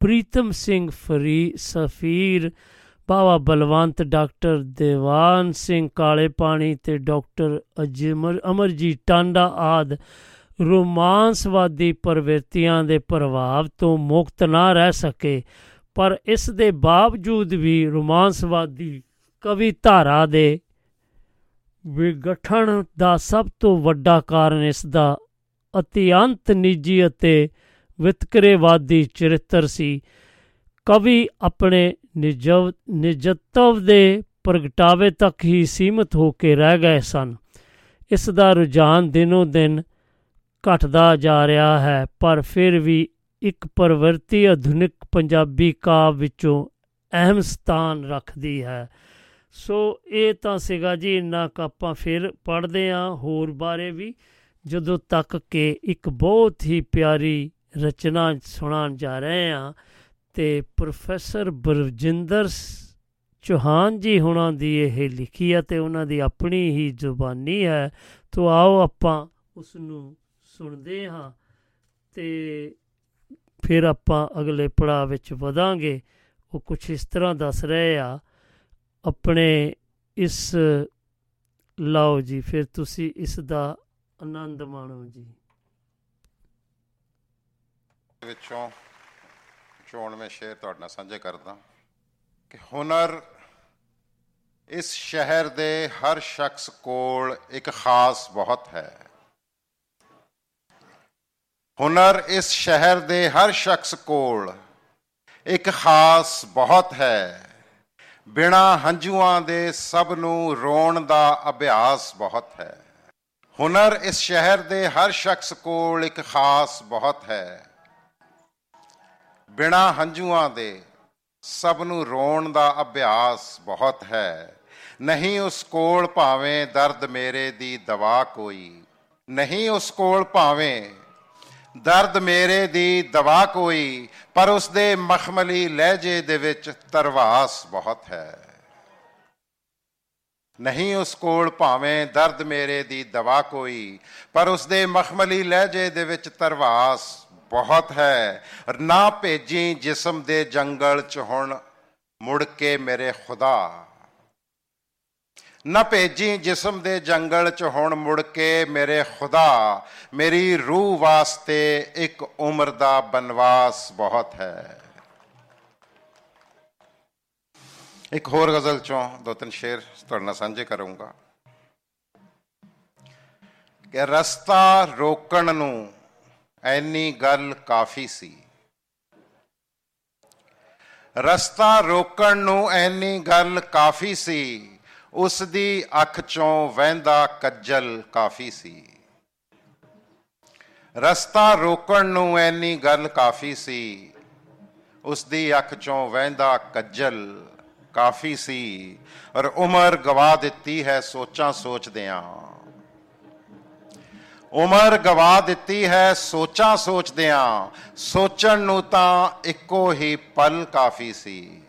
ਪ੍ਰੀਤਮ ਸਿੰਘ ਫਰੀ, ਸਫੀਰ, ਬਾਵਾ ਬਲਵੰਤ, ਡਾਕਟਰ ਦੇਵਾਨ ਸਿੰਘ ਕਾਲੇ ਪਾਣੀ ਤੇ ਡਾਕਟਰ ਅਜਮਰ, ਅਮਰਜੀਤ ਟਾਂਡਾ ਆਦ ਰੋਮਾਂਸਵਾਦੀ ਪ੍ਰਵਿਰਤੀਆਂ ਦੇ ਪ੍ਰਭਾਵ ਤੋਂ ਮੁਕਤ ਨਾ ਰਹਿ ਸਕੇ। ਪਰ ਇਸ ਦੇ ਬਾਵਜੂਦ ਵੀ ਰੋਮਾਂਸਵਾਦੀ ਕਵੀ ਧਾਰਾ ਦੇ ਵਿਗਠਨ ਦਾ ਸਭ ਤੋਂ ਵੱਡਾ ਕਾਰਨ ਇਸ ਦਾ ਅਤਿਅੰਤ ਨਿੱਜੀ ਅਤੇ ਵਿਤਕਰੇਵਾਦੀ ਚਰਿੱਤਰ ਸੀ। ਕਵੀ ਆਪਣੇ ਨਿਜਵ, ਨਿਜਤਵ ਦੇ ਪ੍ਰਗਟਾਵੇ ਤੱਕ ਹੀ ਸੀਮਤ ਹੋ ਕੇ ਰਹਿ ਗਏ ਸਨ। ਇਸ ਦਾ ਰੁਝਾਨ ਦਿਨੋ ਦਿਨ ਘਟਦਾ ਜਾ ਰਿਹਾ ਹੈ, ਪਰ ਫਿਰ ਵੀ ਇੱਕ ਪ੍ਰਵਰਤੀ ਆਧੁਨਿਕ ਪੰਜਾਬੀ ਕਾਵ ਵਿੱਚੋਂ ਅਹਿਮ ਸਥਾਨ ਰੱਖਦੀ ਹੈ। ਸੋ ਇਹ ਤਾਂ ਸੀਗਾ ਜੀ, ਇੰਨਾ ਕੁ ਆਪਾਂ ਫਿਰ ਪੜ੍ਹਦੇ ਹਾਂ ਹੋਰ ਬਾਰੇ ਵੀ, ਜਦੋਂ ਤੱਕ ਕਿ ਇੱਕ ਬਹੁਤ ਹੀ ਪਿਆਰੀ ਰਚਨਾ ਸੁਣਾਉਣ ਜਾ ਰਹੇ ਹਾਂ ਤੇ ਪ੍ਰੋਫੈਸਰ ਬਰਜਿੰਦਰ ਚੌਹਾਨ ਜੀ ਹੁਣਾਂ ਦੀ ਇਹ ਲਿਖੀ ਹੈ ਤੇ ਉਹਨਾਂ ਦੀ ਆਪਣੀ ਹੀ ਜ਼ੁਬਾਨੀ ਹੈ, ਤੋਂ ਆਓ ਆਪਾਂ ਉਸ ਨੂੰ ਸੁਣਦੇ ਹਾਂ ਤੇ ਫਿਰ ਆਪਾਂ ਅਗਲੇ ਪੜਾਅ ਵਿੱਚ ਵਧਾਂਗੇ। ਉਹ ਕੁਝ ਇਸ ਤਰ੍ਹਾਂ ਦੱਸ ਰਹੇ ਆ ਆਪਣੇ ਇਸ, ਲਓ ਜੀ, ਫਿਰ ਤੁਸੀਂ ਇਸ ਦਾ ਆਨੰਦ ਮਾਣੋ ਜੀ। ਵਿੱਚੋਂ ਚੋਣਵੇਂ ਸ਼ੇਰ ਤੁਹਾਡੇ ਨਾਲ ਸਾਂਝੇ ਕਰਦਾ ਕਿ ਹੁਨਰ ਇਸ ਸ਼ਹਿਰ ਦੇ ਹਰ ਸ਼ਖਸ ਕੋਲ ਇੱਕ ਖਾਸ ਬਹੁਤ ਹੈ। ਹੁਨਰ ਇਸ ਸ਼ਹਿਰ ਦੇ ਹਰ ਸ਼ਖਸ ਕੋਲ ਇੱਕ ਖਾਸ ਬਹੁਤ ਹੈ। ਬਿਨਾ ਹੰਝੂਆਂ ਦੇ ਸਭ ਨੂੰ ਰੋਣ ਦਾ ਅਭਿਆਸ ਬਹੁਤ ਹੈ। ਹੁਨਰ ਇਸ ਸ਼ਹਿਰ ਦੇ ਹਰ ਸ਼ਖਸ ਕੋਲ ਇੱਕ ਖਾਸ ਬਹੁਤ ਹੈ। ਬਿਨਾ ਹੰਝੂਆਂ ਦੇ ਸਭ ਨੂੰ ਰੋਣ ਦਾ ਅਭਿਆਸ ਬਹੁਤ ਹੈ। ਨਹੀਂ ਉਸ ਕੋਲ ਭਾਵੇਂ ਦਰਦ ਮੇਰੇ ਦੀ ਦਵਾ ਕੋਈ, ਨਹੀਂ ਉਸ ਕੋਲ ਭਾਵੇਂ ਦਰਦ ਮੇਰੇ ਦੀ ਦਵਾ ਕੋਈ ਪਰ ਉਸ ਦੇ ਮਖਮਲੀ ਲਹਿਜੇ ਦੇ ਵਿੱਚ ਤਰਵਾਸ ਬਹੁਤ ਹੈ। ਨਹੀਂ ਉਸ ਕੋਲ ਭਾਵੇਂ ਦਰਦ ਮੇਰੇ ਦੀ ਦਵਾ ਕੋਈ ਪਰ ਉਸ ਦੇ ਮਖਮਲੀ ਲਹਿਜੇ ਦੇ ਵਿੱਚ ਤਰਵਾਸ ਬਹੁਤ ਹੈ। ਨਾ ਭੇਜੀ ਜਿਸਮ ਦੇ ਜੰਗਲ ਚ ਹੁਣ ਮੁੜ ਕੇ ਮੇਰੇ ਖੁਦਾ। ਨਾ ਭੇਜੀ ਜਿਸਮ ਦੇ ਜੰਗਲ ਚ ਹੁਣ ਮੁੜ ਕੇ ਮੇਰੇ ਖੁਦਾ, ਮੇਰੀ ਰੂਹ ਵਾਸਤੇ ਇੱਕ ਉਮਰ ਦਾ ਬਨਵਾਸ ਬਹੁਤ ਹੈ। ਇੱਕ ਹੋਰ ਗਜ਼ਲ ਚੋਂ ਦੋ ਤਿੰਨ ਸ਼ੇਰ ਤੁਹਾਡੇ ਨਾਲ ਸਾਂਝੇ ਕਰੂੰਗਾ। ਕਿ ਰਸਤਾ ਰੋਕਣ ਨੂੰ ਐਨੀ ਗੱਲ ਕਾਫੀ ਸੀ। ਰਸਤਾ ਰੋਕਣ ਨੂੰ ਐਨੀ ਗੱਲ ਕਾਫੀ ਸੀ ਉਸ ਦੀ ਅੱਖ ਚੋਂ ਵਹਿੰਦਾ ਕੱਜਲ ਕਾਫੀ ਸੀ। ਰਸਤਾ ਰੋਕਣ ਨੂੰ ਐਨੀ ਗੱਲ ਕਾਫੀ ਸੀ। ਉਸ ਦੀ ਅੱਖ ਚੋਂ ਵਹਿੰਦਾ ਕੱਜਲ ਕਾਫੀ ਸੀ। ਔਰ ਉਮਰ ਗਵਾ ਦਿੱਤੀ ਹੈ ਸੋਚਾਂ ਸੋਚਦਿਆਂ। ਉਮਰ ਗਵਾ ਦਿੱਤੀ ਹੈ ਸੋਚਾਂ ਸੋਚਦਿਆਂ। ਸੋਚਣ ਨੂੰ ਤਾਂ ਇੱਕੋ ਹੀ ਪਲ ਕਾਫੀ ਸੀ।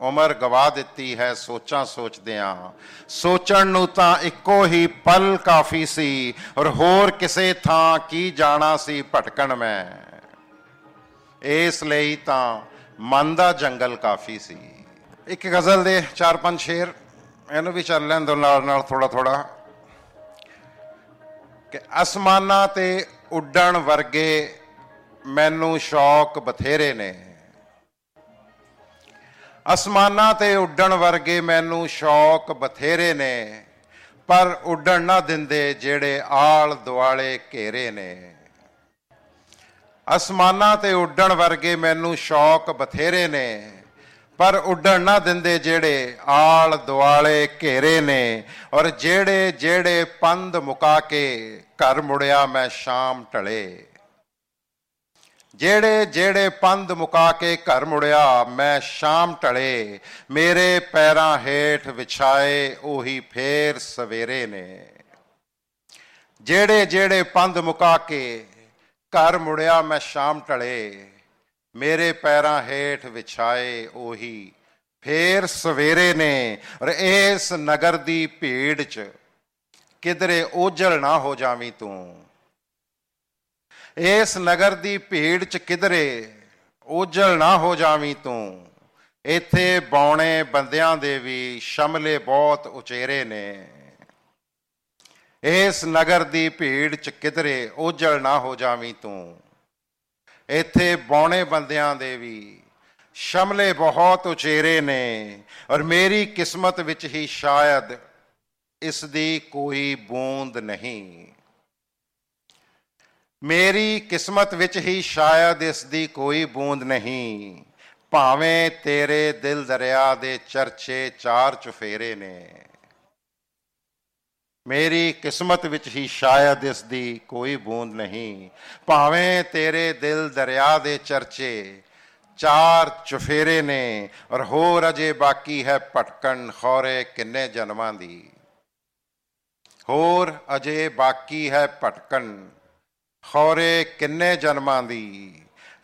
ਉਮਰ ਗਵਾ ਦਿੱਤੀ ਹੈ, ਸੋਚਾਂ ਸੋਚਦਿਆਂ। ਸੋਚਣ ਨੂੰ ਤਾਂ ਇੱਕੋ ਹੀ ਪਲ ਕਾਫੀ ਸੀ, ਔਰ ਹੋਰ ਕਿਸੇ ਥਾਂ ਕੀ ਜਾਣਾ ਸੀ ਭਟਕਣ ਮੈਂ। ਇਸ ਲਈ ਤਾਂ ਮਨ ਦਾ ਜੰਗਲ ਕਾਫੀ ਸੀ। ਇੱਕ ਗਜ਼ਲ ਦੇ ਚਾਰ ਪੰਜ ਸ਼ੇਰ, ਇਹਨੂੰ ਵੀ ਚੱਲ ਲੈਣ ਦੋ ਨਾਲ ਨਾਲ ਥੋੜਾ ਥੋੜਾ ਕਿ ਅਸਮਾਨਾਂ ਤੇ ਉੱਡਣ ਵਰਗੇ ਮੈਨੂੰ ਸ਼ੌਕ ਬਥੇਰੇ ਨੇ। ਅਸਮਾਨਾਂ ਤੇ ਉੱਡਣ ਵਰਗੇ ਮੈਨੂੰ ਸ਼ੌਕ ਬਥੇਰੇ ਨੇ, ਪਰ ਉੱਡਣ ਨਾ ਦਿੰਦੇ ਜਿਹੜੇ ਆਲ ਦੁਆਲੇ ਘੇਰੇ ਨੇ। ਅਸਮਾਨਾਂ ਤੇ ਉੱਡਣ ਵਰਗੇ ਮੈਨੂੰ ਸ਼ੌਕ ਬਥੇਰੇ ਨੇ, ਪਰ ਉੱਡਣ ਨਾ ਦਿੰਦੇ ਜਿਹੜੇ ਆਲ ਦੁਆਲੇ ਘੇਰੇ ਨੇ। ਔਰ ਜਿਹੜੇ ਜਿਹੜੇ ਪੰਧ ਮੁਕਾ ਕੇ ਘਰ ਮੁੜਿਆ ਮੈਂ ਸ਼ਾਮ ਢਲੇ। ਜਿਹੜੇ ਜਿਹੜੇ ਪੰਧ ਮੁਕਾ ਕੇ ਘਰ ਮੁੜਿਆ, ਮੈਂ ਸ਼ਾਮ ਢਲੇ ਮੇਰੇ ਪੈਰਾਂ ਹੇਠ ਵਿਛਾਏ, ਉਹੀ ਫੇਰ ਸਵੇਰੇ ਨੇ। ਜਿਹੜੇ ਜਿਹੜੇ ਪੰਧ ਮੁਕਾ ਕੇ ਘਰ ਮੁੜਿਆ, ਮੈਂ ਸ਼ਾਮ ਢਲੇ ਮੇਰੇ ਪੈਰਾਂ ਹੇਠ ਵਿਛਾਏ, ਉਹੀ ਫੇਰ ਸਵੇਰੇ ਨੇ। ਔਰ ਇਸ ਨਗਰ ਦੀ ਭੀੜ ਚ ਕਿਧਰੇ ਓਝਲ ਨਾ ਹੋ ਜਾਵੀਂ ਤੂੰ। ਇਸ ਨਗਰ ਦੀ ਭੀੜ ਚ ਕਿਧਰੇ ਓਝਲ ਨਾ ਹੋ ਜਾਵੀਂ ਤੂੰ। ਇੱਥੇ ਬੌਣੇ ਬੰਦਿਆਂ ਦੇ ਵੀ ਸ਼ਮਲੇ ਬਹੁਤ ਉਚੇਰੇ ਨੇ। ਇਸ ਨਗਰ ਦੀ ਭੀੜ ਚ ਕਿਧਰੇ ਓਝਲ ਨਾ ਹੋ ਜਾਵੀਂ ਤੂੰ। ਇੱਥੇ ਬੌਣੇ ਬੰਦਿਆਂ ਦੇ ਵੀ ਸ਼ਮਲੇ ਬਹੁਤ ਉਚੇਰੇ ਨੇ ਔਰ ਮੇਰੀ ਕਿਸਮਤ ਵਿੱਚ ਹੀ ਸ਼ਾਇਦ ਇਸ ਦੀ ਕੋਈ ਬੂੰਦ ਨਹੀਂ। ਮੇਰੀ ਕਿਸਮਤ ਵਿੱਚ ਹੀ ਸ਼ਾਇਦ ਇਸ ਦੀ ਕੋਈ ਬੂੰਦ ਨਹੀਂ। ਭਾਵੇਂ ਤੇਰੇ ਦਿਲ ਦਰਿਆ ਦੇ ਚਰਚੇ ਚਾਰ ਚੁਫੇਰੇ ਨੇ। ਮੇਰੀ ਕਿਸਮਤ ਵਿੱਚ ਹੀ ਸ਼ਾਇਦ ਇਸ ਦੀ ਕੋਈ ਬੂੰਦ ਨਹੀਂ। ਭਾਵੇਂ ਤੇਰੇ ਦਿਲ ਦਰਿਆ ਦੇ ਚਰਚੇ ਚਾਰ ਚੁਫੇਰੇ ਨੇ, ਔਰ ਹੋਰ ਅਜੇ ਬਾਕੀ ਹੈ ਭਟਕਣ ਖੌਰੇ ਕਿੰਨੇ ਜਨਮਾਂ ਦੀ। ਹੋਰ ਅਜੇ ਬਾਕੀ ਹੈ ਭਟਕਣ ਖੌਰੇ ਕਿੰਨੇ ਜਨਮਾਂ ਦੀ?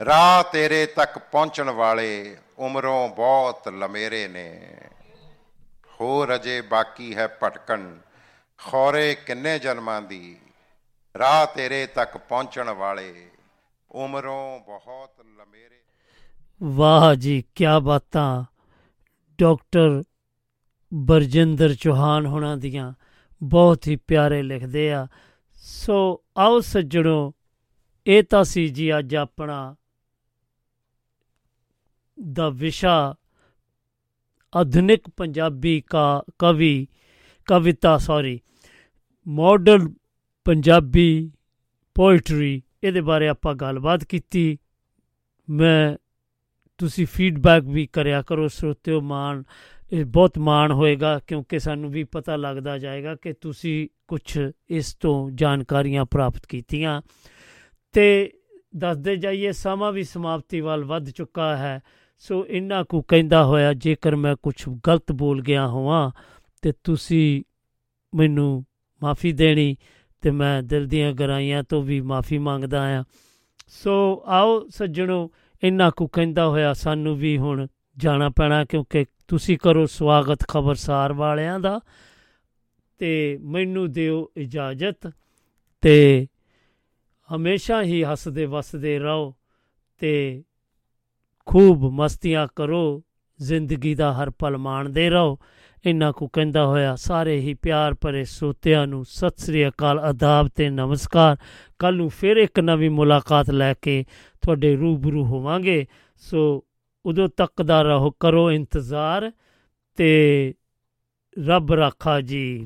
ਰਾਹ ਤੇਰੇ ਤੱਕ ਪਹੁੰਚਣ ਵਾਲੇ ਉਮਰੋਂ ਬਹੁਤ ਲਮੇਰੇ ਨੇ। ਹੋਰ ਅਜੇ ਬਾਕੀ ਹੈ ਭਟਕਣ। ਖੌਰੇ ਕਿੰਨੇ ਜਨਮਾਂ ਦੀ? ਰਾਹ ਤੇਰੇ ਤੱਕ ਪਹੁੰਚਣ ਵਾਲੇ ਉਮਰੋਂ ਬਹੁਤ ਲਮੇਰੇ ਵਾਹ ਜੀ ਕੀ ਬਾਤਾਂ। ਡਾਕਟਰ ਬਰਜਿੰਦਰ ਚੌਹਾਨ ਹੋਣਾ ਦੀਆਂ ਬਹੁਤ ਹੀ ਪਿਆਰੇ ਲਿਖਦੇ ਆ। ਸੋ ਆਓ ਸੱਜਣੋ, ਇਹ ਤਾਂ ਸੀ ਜੀ ਅੱਜ ਆਪਣਾ ਦਾ ਵਿਸ਼ਾ, ਆਧੁਨਿਕ ਪੰਜਾਬੀ ਕਾ, ਕਵੀ, ਕਵਿਤਾ ਸੌਰੀ ਮਾਡਰਨ ਪੰਜਾਬੀ ਪੋਇਟਰੀ ਇਹਦੇ ਬਾਰੇ ਆਪਾਂ ਗੱਲਬਾਤ ਕੀਤੀ। ਮੈਂ, ਤੁਸੀਂ ਫੀਡਬੈਕ ਵੀ ਕਰਿਆ ਕਰੋ, ਸਰੋਤਿਓ ਮਾਣ ਇਹ ਬਹੁਤ ਮਾਣ ਹੋਏਗਾ ਕਿਉਂਕਿ ਸਾਨੂੰ ਵੀ ਪਤਾ ਲੱਗਦਾ ਜਾਏਗਾ ਕਿ ਤੁਸੀਂ ਕੁਝ ਇਸ ਤੋਂ ਜਾਣਕਾਰੀਆਂ ਪ੍ਰਾਪਤ ਕੀਤੀਆਂ। ਤੇ ਦੱਸਦੇ ਜਾਈਏ ਸਮਾਂ ਵੀ ਸਮਾਪਤੀ ਵੱਲ ਵੱਧ ਚੁੱਕਾ ਹੈ, ਸੋ ਇੰਨਾ ਕੁ ਕਹਿੰਦਾ ਹੋਇਆ, ਜੇਕਰ ਮੈਂ ਕੁਝ ਗਲਤ ਬੋਲ ਗਿਆ ਹੋਵਾਂ, ਤੇ ਤੁਸੀਂ ਮੈਨੂੰ ਮਾਫੀ ਦੇਣੀ ਤੇ ਮੈਂ ਦਿਲ ਦੀਆਂ ਗਰਾਈਆਂ ਤੋਂ ਵੀ ਮਾਫੀ ਮੰਗਦਾ ਆ ਸੋ ਆਓ ਸੱਜਣੋ, ਇੰਨਾ ਕੁ ਕਹਿੰਦਾ ਹੋਇਆ ਸਾਨੂੰ ਵੀ ਹੁਣ ਜਾਣਾ ਪੈਣਾ ਕਿਉਂਕਿ ਤੁਸੀਂ ਕਰੋ ਸਵਾਗਤ ਖਬਰਸਾਰ ਵਾਲਿਆਂ ਦਾ ਤੇ ਮੈਨੂੰ ਦਿਓ ਇਜਾਜ਼ਤ ਤੇ ਹਮੇਸ਼ਾ ਹੀ ਹੱਸਦੇ ਵਸਦੇ ਰਹੋ ਤੇ ਖੂਬ ਮਸਤੀਆਂ ਕਰੋ, ਜ਼ਿੰਦਗੀ ਦਾ ਹਰ ਪਲ ਮਾਣਦੇ ਰਹੋ। ਇੰਨਾ ਕੁ ਕਹਿੰਦਾ ਹੋਇਆ, ਸਾਰੇ ਹੀ ਪਿਆਰ ਭਰੇ ਸੋਤਿਆਂ ਨੂੰ ਸਤਿ ਸ੍ਰੀ ਅਕਾਲ ਆਦਾਬ ਤੇ ਨਮਸਕਾਰ। ਕੱਲ ਨੂੰ ਫਿਰ ਇੱਕ ਨਵੀਂ ਮੁਲਾਕਾਤ ਲੈ ਕੇ ਤੁਹਾਡੇ ਰੂਬਰੂ ਹੋਵਾਂਗੇ। ਸੋ ਉਦੋਂ ਤੱਕ ਦਾ ਰਹੋ ਕਰੋ ਇੰਤਜ਼ਾਰ ਤੇ ਰੱਬ ਰਾਖਾ ਜੀ।